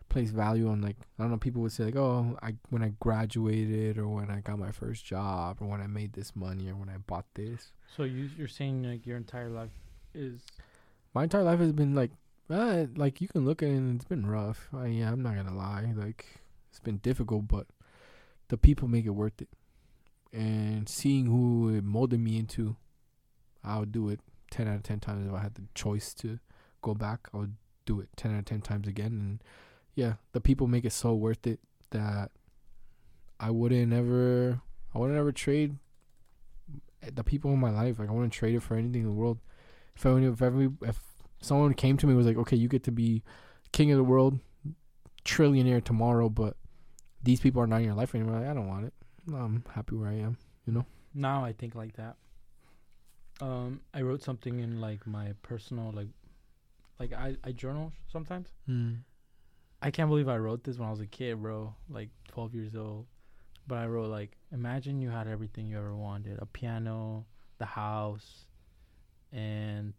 place value on like I don't know. People would say like, oh, I when I graduated or when I got my first job or when I made this money or when I bought this. So you you're saying like your entire life is my entire life has been like uh, like you can look at it and it's been rough. I, yeah, I'm not gonna lie. Like it's been difficult, but the people make it worth it. And seeing who it molded me into, I would do it ten out of ten times if I had the choice to go back. I would do it ten out of ten times again. And yeah, the people make it so worth it that I wouldn't ever, I wouldn't ever trade the people in my life. Like I wouldn't trade it for anything in the world if I, if every if someone came to me and was like, okay, you get to be king of the world, trillionaire tomorrow, but these people are not in your life anymore. Like, I don't want it. I'm happy where I am. You know. now I think like that. Um, I wrote something in like my personal like, like I I journal sometimes. Mm. I can't believe I wrote this when I was a kid, bro. Like 12 years old. But I wrote like, imagine you had everything you ever wanted: a piano, the house, and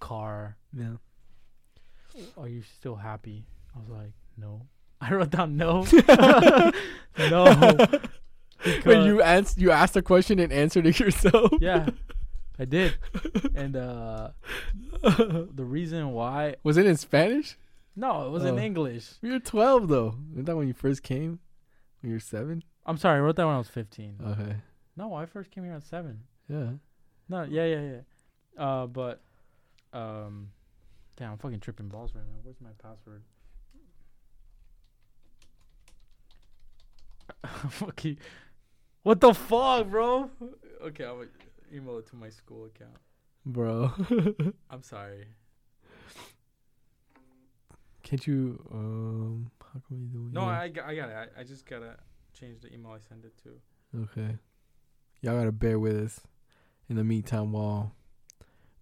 car. Yeah. Are you still happy? I was like, no. I wrote down no. no. Wait, you asked you asked a question and answered it yourself. yeah, I did. And uh the reason why Was it in Spanish? no, it was in Oh. English. You were twelve though. Isn't that when you first came? When you were seven? I'm sorry, I wrote that when I was 15. Okay. No, I first came here at 7. Yeah. No, yeah, yeah, yeah. Uh, but, um, damn, I'm fucking tripping balls right now. Where's my password? Fucking, what the fuck, bro? Okay, I'm gonna email it to my school account. Bro. I'm sorry. Can't you um how can we do it? No. I, got- I got it. I, I just gotta change the email I send it to. Okay. Y'all gotta bear with us in the meantime while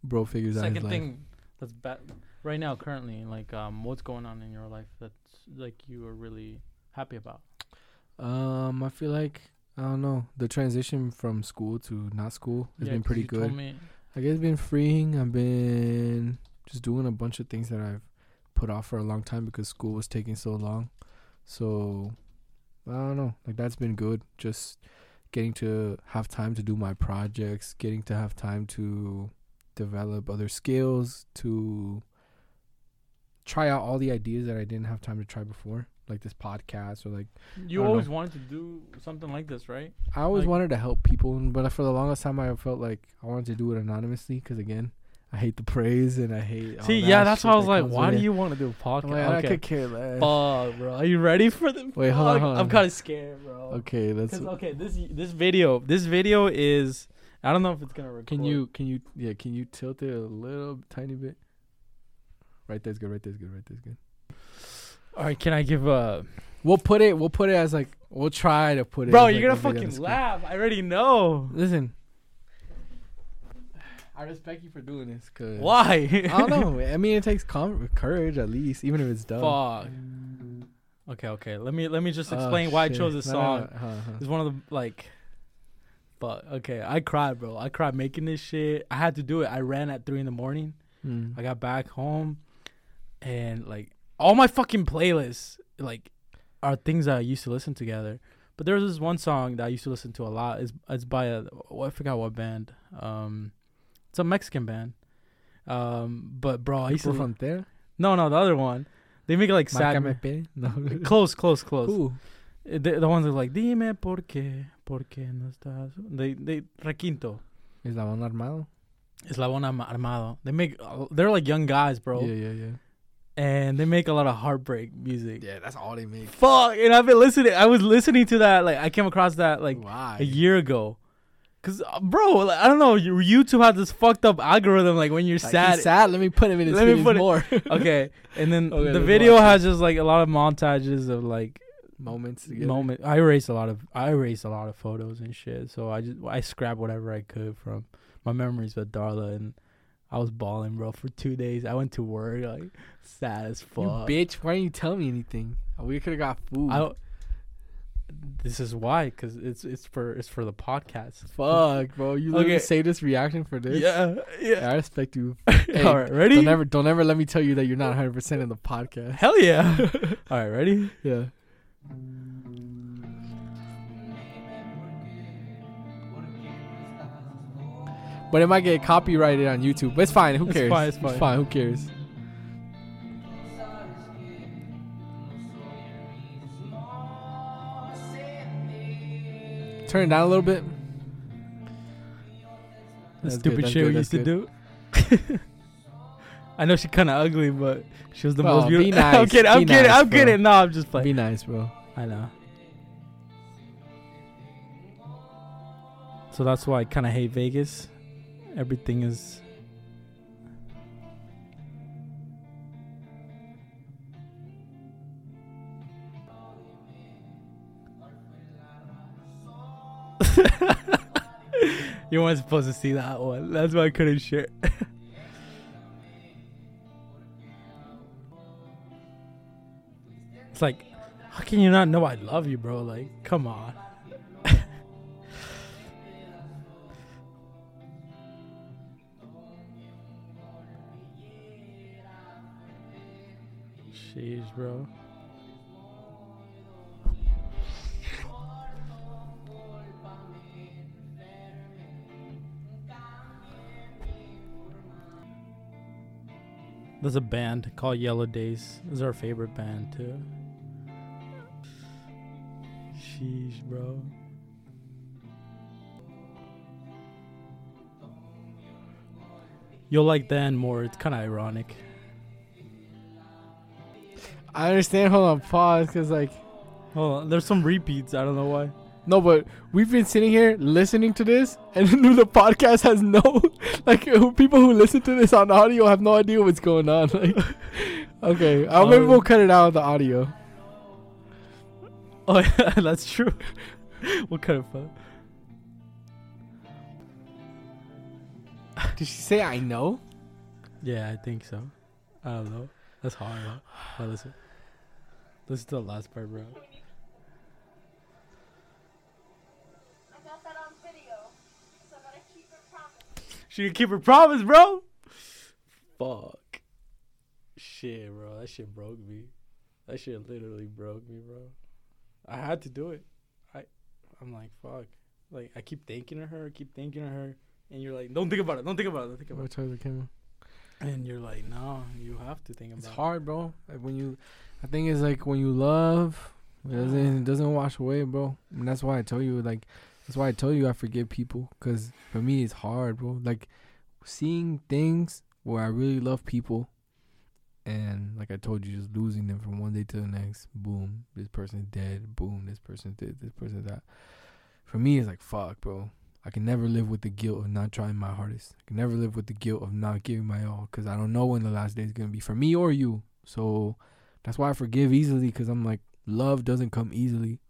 bro figures out his Second life. thing that's bad right now, currently, like, um, what's going on in your life that's like you are really happy about? Um, I feel like I don't know the transition from school to not school has Yeah, been pretty good. I guess it's been freeing. I've been just doing a bunch of things that I've put off for a long time because school was taking so long. So I don't know. Like that's been good. Just getting to have time to do my projects, getting to have time to develop other skills, to try out all the ideas that I didn't have time to try before, like this podcast or like mm-hmm. You always know. wanted to do something like this, right? I always Like- wanted to help people, but for the longest time, I felt like I wanted to do it anonymously because again, I hate the praise and I hate. all See, that yeah, that's shit why I was like, why do it. you want to do a podcast? I'm like, I could care less. Fuck, bro. Are you ready for the? Wait, hold on, fuck? hold I'm kind of scared, bro. Okay, let's. 'Cause, okay, this this video, this video is. I don't know if it's gonna record. Can you can you yeah can you tilt it a little tiny bit? Right there's good. Right there's good. Right there's good. All right, can I give a? We'll put it. We'll put it as like. We'll try to put it. Bro, you're like, gonna a video on the fucking laugh. I already know. Listen. I respect you for doing this. Cause Why? I don't know. I mean, it takes com- courage at least, even if it's dumb. Fuck. Okay, okay. Let me let me just Oh, explain why I chose this No, no, song. no. Uh-huh, uh-huh. It's one of the like. But okay, I cried, bro. I cried making this shit. I had to do it. I ran at three in the morning. Mm. I got back home, and like all my fucking playlists, like, are things that I used to listen together. But there was this one song that I used to listen to a lot. It's it's by a oh, I forgot what band. Um, it's a Mexican band. Um, but bro, I used People to from there. no no the other one. They make it like sad. No. Close, close, close. Who? Uh, The, the ones that are like, dime por qué, por qué no estás. They, they, requinto. One armado? Eslabón Armado. They make, they're like young guys, bro. Yeah, yeah, yeah. And they make a lot of heartbreak music. Yeah, that's all they make. Fuck, and I've been listening. I was listening to that. Like I came across that like Why? a year ago. Cause uh, bro, like, I don't know. you- YouTube has this fucked up algorithm. Like when you're Like, sad, sad. Let me put him in his Let me put it- more okay, and then Okay, the video has just like a lot of montages of like moments. Together. moment. I erased a lot of I erased a lot of photos and shit. So I just I scrapped whatever I could from my memories with Darla, and I was balling, bro, for two days. I went to work like sad as fuck. You bitch! Why didn't you tell me anything? We could have got food. I, this is why, cause it's it's for it's for the podcast. Fuck, bro! You Okay. say this reaction for this? Yeah, Yeah, yeah. I respect you. Hey, All right, ready? Don't ever, don't ever let me tell you that you're not 100 percent in the podcast. Hell yeah! All right, ready? Yeah. But it might get copyrighted on YouTube. But it's fine. Who It's cares? fine, it's fine. Who cares? Turn it down a little bit. The stupid shit we used to do. I know she kind of ugly, but she was the Bro, most be beautiful. I'm kidding. I'm be kidding. nice, I'm bro. kidding. No, I'm just playing. Be nice, bro. I know. So that's why I kind of hate Vegas. Everything is. you weren't supposed to see that one. That's why I couldn't share. it's like, how can you not know I love you, bro? Like, come on. Jeez, bro. There's a band called Yellow Days. This is our favorite band too. Sheesh, bro. You'll like the end more. It's kind of ironic. I understand. Hold on, pause, because like, Hold on, there's some repeats. I don't know why. no, but we've been sitting here listening to this, and the podcast has no, like, people who listen to this on audio have no idea what's going on. Like, okay, uh, maybe Um, we'll cut it out of the audio. Oh, yeah, that's true. what kind of fun? Did she say I know? Yeah, I think so. I don't know. That's hard. Huh? But listen. Listen to the last part, bro. She can keep her promise, bro. Fuck. Shit, bro. That shit broke me. That shit literally broke me, bro. I had to do it. I, I'm like, fuck. Like, I keep thinking of her, keep thinking of her, and you're like, don't think about it, don't think about it, don't think about Go it. towards the camera. And you're like, no, you have to think about It's it. hard, bro. Like when you, I think it's like when you love, it doesn't it doesn't wash away, bro. And that's why I tell you, like, that's why I tell you I forgive people, cause for me it's hard, bro. Like seeing things where I really love people, and like I told you, just losing them from one day to the next. Boom, this person's dead. Boom, this person's dead. This person's that. For me, it's like fuck, bro. I can never live with the guilt of not trying my hardest. I can never live with the guilt of not giving my all because I don't know when the last day is gonna be for me or you. So that's why I forgive easily because I'm like love doesn't come easily.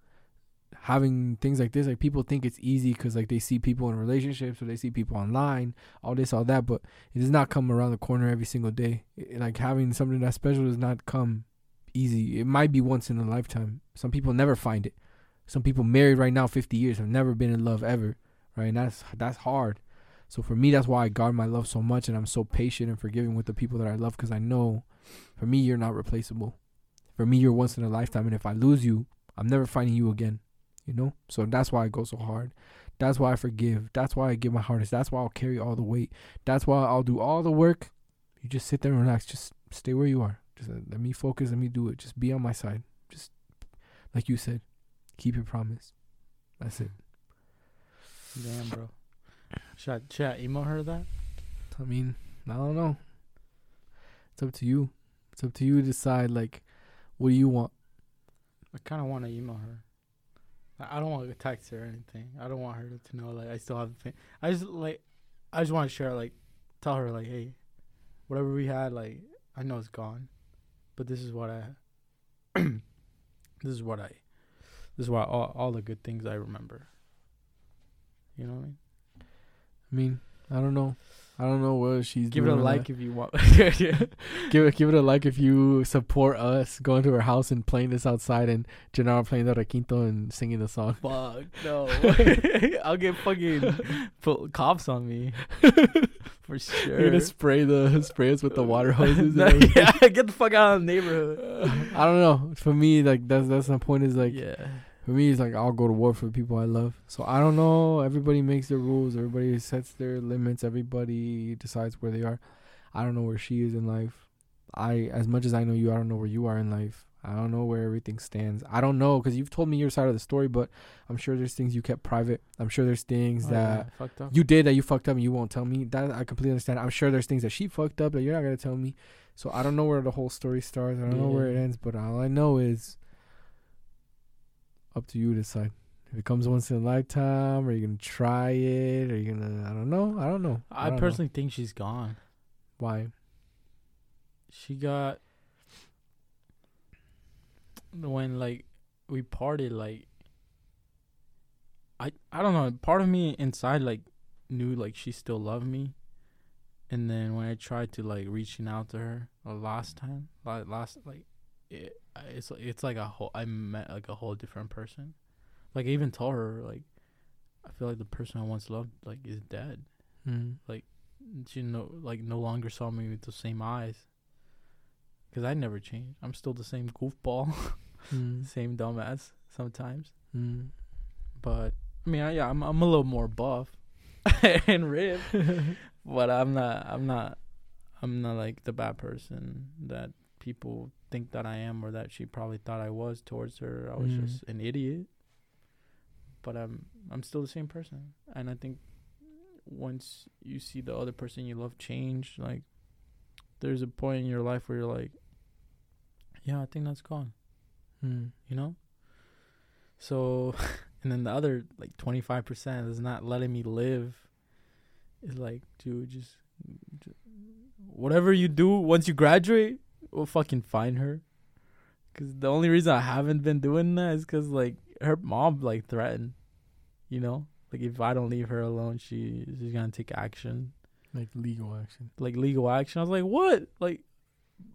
Having things like this, like people think it's easy because like they see people in relationships or they see people online, all this, all that, but it does not come around the corner every single day. It- like having something that special does not come easy. It might be once in a lifetime. Some people never find it. Some people married right now, 50 years, have never been in love ever right? And that's that's hard. So for me, that's why I guard my love so much, and I'm so patient and forgiving with the people that I love, because I know, for me, you're not replaceable. For me, you're once in a lifetime, and if I lose you, I'm never finding you again. You know. So that's why I go so hard. That's why I forgive. That's why I give my hardest. That's why I'll carry all the weight. That's why I'll do all the work. You just sit there and relax. Just stay where you are. Just let me focus. Let me do it. Just be on my side. Just like you said, keep your promise. That's it. Damn, bro. Should I, should I email her that? I mean, I don't know. It's up to you. It's up to you to decide. Like, what do you want? I kind of want to email her. I don't want to text her or anything. I don't want her to know like I still have the pain. I just like, I just want to share like, tell her like, hey, whatever we had, like I know it's gone, but this is what I, this is what I, this is what all all the good things I remember. You know what I mean? I mean, I don't know. I don't know what she's Give it a like not. if you want. Give it, give it a like if you support us going to her house and playing this outside and Genaro playing the requinto and singing the song. Fuck no! I'll get fucking put cops on me for sure. You're gonna spray the spray us with the water hoses. No, yeah, get the fuck out of the neighborhood. I don't know. For me, like that's that's the point. Is like yeah, for me, it's like I'll go to war for the people I love. So I don't know. Everybody makes their rules. Everybody sets their limits. Everybody decides where they are. I don't know where she is in life. I, as much as I know you, I don't know where you are in life. I don't know where everything stands. I don't know because you've told me your side of the story, but I'm sure there's things you kept private. I'm sure there's things Oh, that yeah, you did that you fucked up and you won't tell me. That I completely understand. I'm sure there's things that she fucked up that you're not gonna tell me. So I don't know where the whole story starts. I don't know where it ends. But all I know is up to you to decide. If it comes once in a lifetime, are you gonna try it? Are you gonna? I don't know. I don't know. I, don't know. personally think she's gone. why? She got when like we parted. Like I I don't know. Part of me inside like knew like she still loved me, and then when I tried to like reaching out to her uh, last time, like last like it, it's it's like a whole I met like a whole different person. Like I even told her like I feel like the person I once loved like is dead. Mm. She no like no longer saw me with the same eyes. Cause I never changed. I'm still the same goofball, Mm. same dumbass sometimes. Mm. But I mean, I, yeah, I'm I'm a little more buff and ripped, but I'm not I'm not I'm not like the bad person that people think that I am or that she probably thought I was towards her. I was Mm. just an idiot. But I'm I'm still the same person, and I think once you see the other person you love change, like there's a point in your life where you're like, yeah, I think that's gone Mm. you know so and then the other like 25% is not letting me live is like dude just, ju- whatever you do once you graduate we'll fucking find her because the only reason i haven't been doing that is because like her mom like threatened you know like if i don't leave her alone she she's gonna take action Like legal action. like legal action i was like what like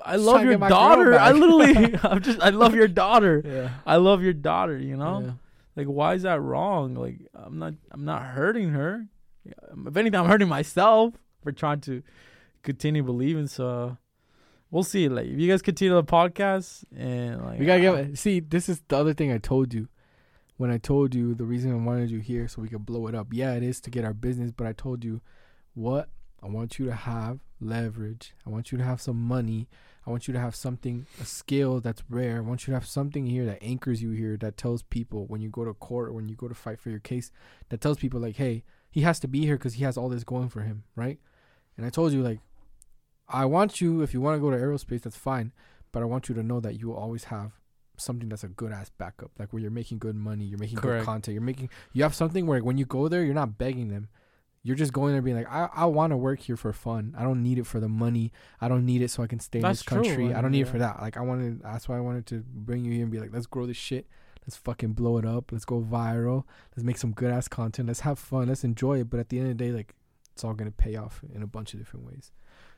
i love your get my girl daughter i literally i'm just i love your daughter Yeah. I love your daughter, you know? Yeah. Like why is that wrong? Like I'm not I'm not hurting her. If anything I'm hurting myself for trying to continue believing so we'll see. Like if you guys continue the podcast and like We gotta get. See, this is the other thing I told you. When I told you the reason I wanted you here so we could blow it up. Yeah, it is to get our business, but I told you what I want you to have leverage. I want you to have some money. I want you to have something, a skill that's rare. I want you to have something here that anchors you here that tells people when you go to court or when you go to fight for your case, that tells people like, hey, he has to be here because he has all this going for him, right? And I told you like, I want you if you want to go to aerospace, that's fine, but I want you to know that you will always have something that's a good ass backup, like where you're making good money, you're making Correct. good content, you're making you have something where when you go there, you're not begging them. You're just going there being like, I, I want to work here for fun. I don't need it for the money. I don't need it so I can stay That's in this country. I don't need it for that. Like I wanted that's why I wanted to bring you here and be like, let's grow this shit. Let's fucking blow it up. Let's go viral. Let's make some good ass content. Let's have fun. Let's enjoy it. But at the end of the day, like it's all gonna pay off in a bunch of different ways.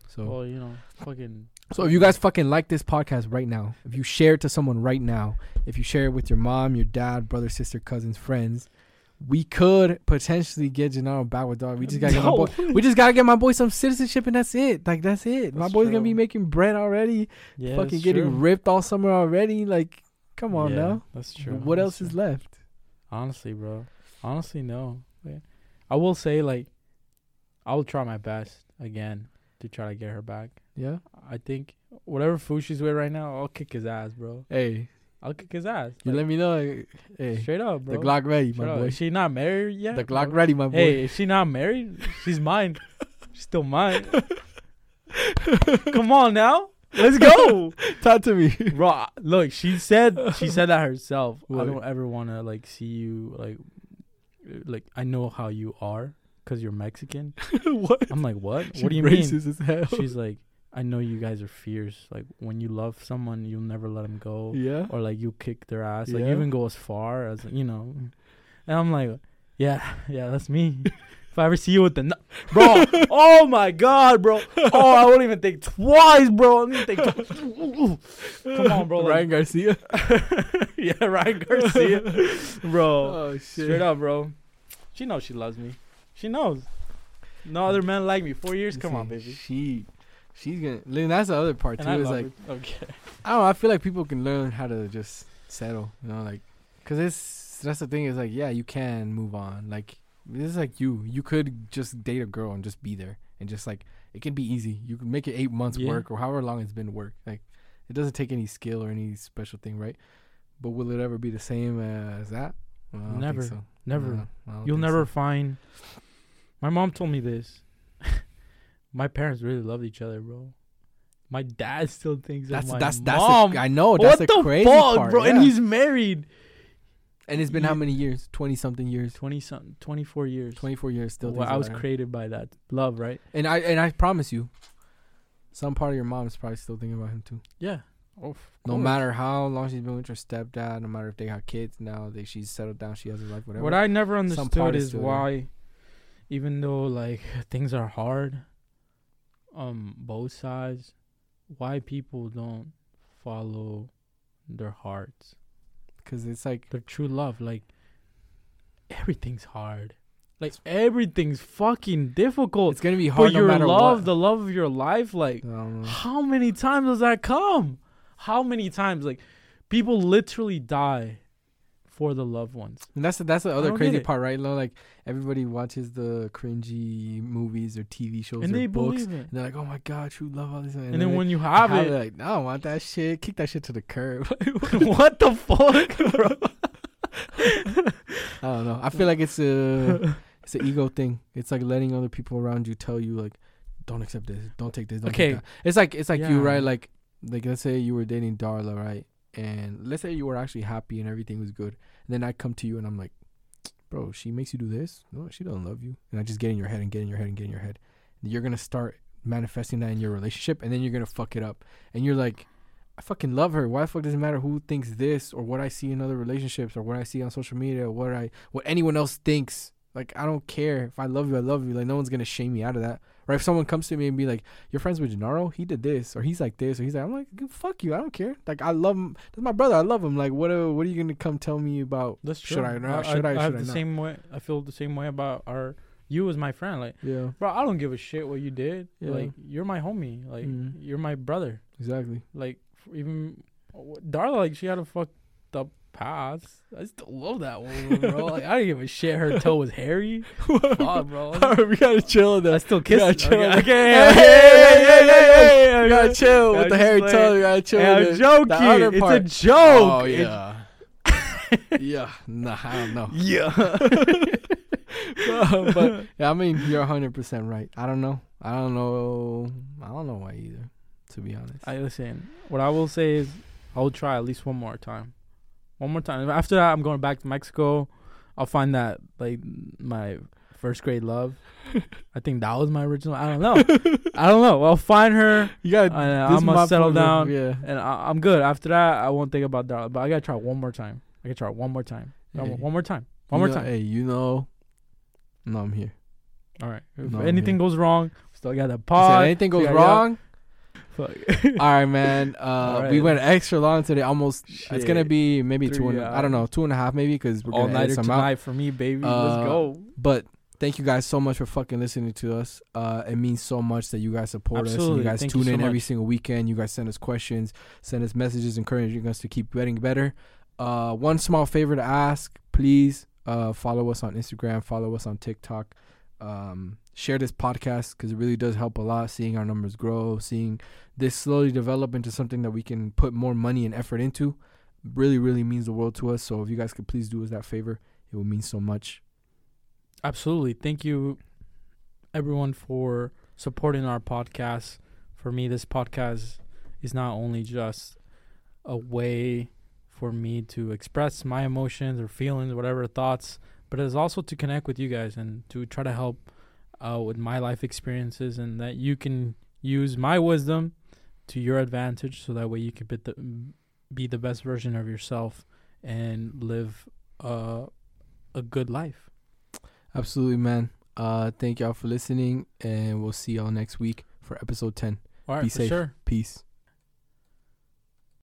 So well, you know, fucking so if you guys fucking like this podcast right now, if you share it to someone right now, if you share it with your mom, your dad, brother, sister, cousins, friends, we could potentially get Genaro back with dog. We just gotta get my boy. We just gotta get my boy some citizenship, and that's it. Like that's it. my That's boy's gonna be making bread already. yeah, fucking getting true. ripped all summer already. Like, come on Yeah, now. That's true. What That's else is left? Honestly, bro. Honestly, no. I will say like I will try my best again to try to get her back. Yeah. I think whatever food she's with right now, I'll kick his ass, bro. Hey, I'll kick his ass. you Like, let me know. like, Hey, straight up, bro. the Glock ready, my boy. Is she not married yet? the Glock bro? ready, my boy. Hey, if she not married, she's mine. she's still mine. Come on now. Let's go, Talk to me. bro. Look, she said she said that herself. I don't ever want to like see you like, like I know how you are because you're Mexican. what? I'm like, what? She what do you mean? as hell. She's like, I know you guys are fierce. Like when you love someone, you'll never let them go, yeah. or like you kick their ass. Like Yeah. you even go as far as you know. And I'm like, yeah, yeah, that's me. if I ever see you with the bro, oh my god, bro. Oh, I won't even think twice, bro. I don't even think. Twice. Come on, bro. Ryan Garcia. yeah, Ryan Garcia, bro. Oh shit. Straight up, bro. She knows she loves me. She knows. No other man like me. Four years. Come on, baby. She, she's gonna. Listen, that's the other part too. I Is like okay. I don't know. I feel like people can learn how to just settle. You know, like, cause it's that's the thing. Is like, yeah, you can move on. Like, this is like you. You could just date a girl and just be there, and just like it can be easy. You can make it eight months Yeah. work or however long it's been work. Like, it doesn't take any skill or any special thing, right? But will it ever be the same as that? Well, I don't think Never. so. Never. No, You'll never so. find. My mom told me this. my parents really loved each other, bro. My dad still thinks That's that's that's. The, I know. That's what the, the crazy fuck, part, bro? And he's married. and it's been how many years? Twenty something years. Twenty something, twenty four years. Twenty four years still. Well, I was created by that love, right? And I and I promise you, some part of your mom is probably still thinking about him too. Yeah. Oh, No matter how long she's been with her stepdad, no matter if they have kids now, they she's settled down, she has a life, whatever. What I never understood is is still there. why, even though like things are hard, um, both sides, why people don't follow their hearts, Because it's like their true love. Like everything's hard, like everything's fucking difficult. it's gonna be hard But no your matter love, what. the love of your life, like I don't know. how many times does that come? How many times? Like people literally die for the loved ones. And that's the, that's the other crazy part, right? You like everybody watches the cringy movies or TV shows and or they books, believe it. and they're like, "Oh my god, true love, all this." And, And, then they when you have have it, like, "No, I want that shit. Kick that shit to the curb." what the fuck, bro? I don't know. I feel like it's a it's an ego thing. It's like letting other people around you tell you like, don't accept this, don't take this, don't Okay. take that. It's like it's like you Yeah. right, like like let's say you were dating Darla, right? And let's say you were actually happy and everything was good. And then I come to you and I'm like, bro, she makes you do this. No, she doesn't love you. And I just get in your head and get in your head and get in your head. You're gonna start manifesting that in your relationship, and then you're gonna fuck it up. And you're like, I fucking love her. Why the fuck does it matter who thinks this or what I see in other relationships or what I see on social media or what I what anyone else thinks? Like I don't care. If I love you, I love you. Like no one's gonna shame me out of that. Right? If someone comes to me and be like, "You're friends with Genaro? He did this, or he's like this, or he's like," I'm like, "Fuck you. I don't care. Like I love him. That's my brother. I love him. Like what? uh, What are you gonna come tell me about? That's Should. I not? Should I? I, should have I the same way. I feel the same way about our you as my friend. Like, Yeah, bro, I don't give a shit what you did. Yeah. Like, you're my homie. Like, Mhm. you're my brother. exactly. Like, even Darla, like, she had a fucked up past. I still love that woman, bro. like, I didn't give a shit. Her toe was hairy. Fuck, bro. we gotta chill on I still kiss gotta it. chill. Okay, okay, Hey, hey, hey, hey, We gotta chill with the hairy toe. We gotta chill. I'm joking. It's a joke. Oh yeah. yeah. Nah, I don't know. yeah. But yeah, I mean, you're 100 percent right. I don't know. I don't know. I don't know why either. To be honest. I listen. What I will say is, I'll try at least one more time. One more time. After that, I'm going back to Mexico. I'll find that like my first grade love. I think that was my original. I don't know. I don't know. I'll find her, you this is I'ma settle down. Yeah. and I, I'm good. After that, I won't think about that. But I gotta try one more time. I gotta try one more time. One Hey. more- one more time. One You more know- time. Hey, you know. No, I'm here. All right. If No, anything goes wrong, still got the Listen, pod. anything goes wrong. Fuck. All right, man. Uh, All we went extra long today. Almost. It's gonna be maybe two Three and I don't know two and a half maybe because we're All gonna edit some out. for me, baby. Uh, Let's go. But thank you guys so much for fucking listening to us. Uh, it means so much that you guys support us. And you guys Thank you tune so in every much. single weekend. You guys send us questions, send us messages, encouraging us to keep getting better. Uh, one small favor to ask, please uh, follow us on Instagram, follow us on TikTok. Um, share this podcast because it really does help a lot. Seeing our numbers grow, seeing this slowly develop into something that we can put more money and effort into, really, really means the world to us. So if you guys could please do us that favor, it would mean so much. Absolutely. Thank you, everyone, for supporting our podcast. For me, this podcast is not only just a way for me to express my emotions or feelings, whatever thoughts, but it's also to connect with you guys and to try to help uh, with my life experiences and that you can use my wisdom to your advantage so that way you can be the, be the best version of yourself and live uh, a good life. Absolutely, man. Uh, thank y'all for listening, and we'll see y'all next week for episode 10. All right, Be for safe. sure. Peace.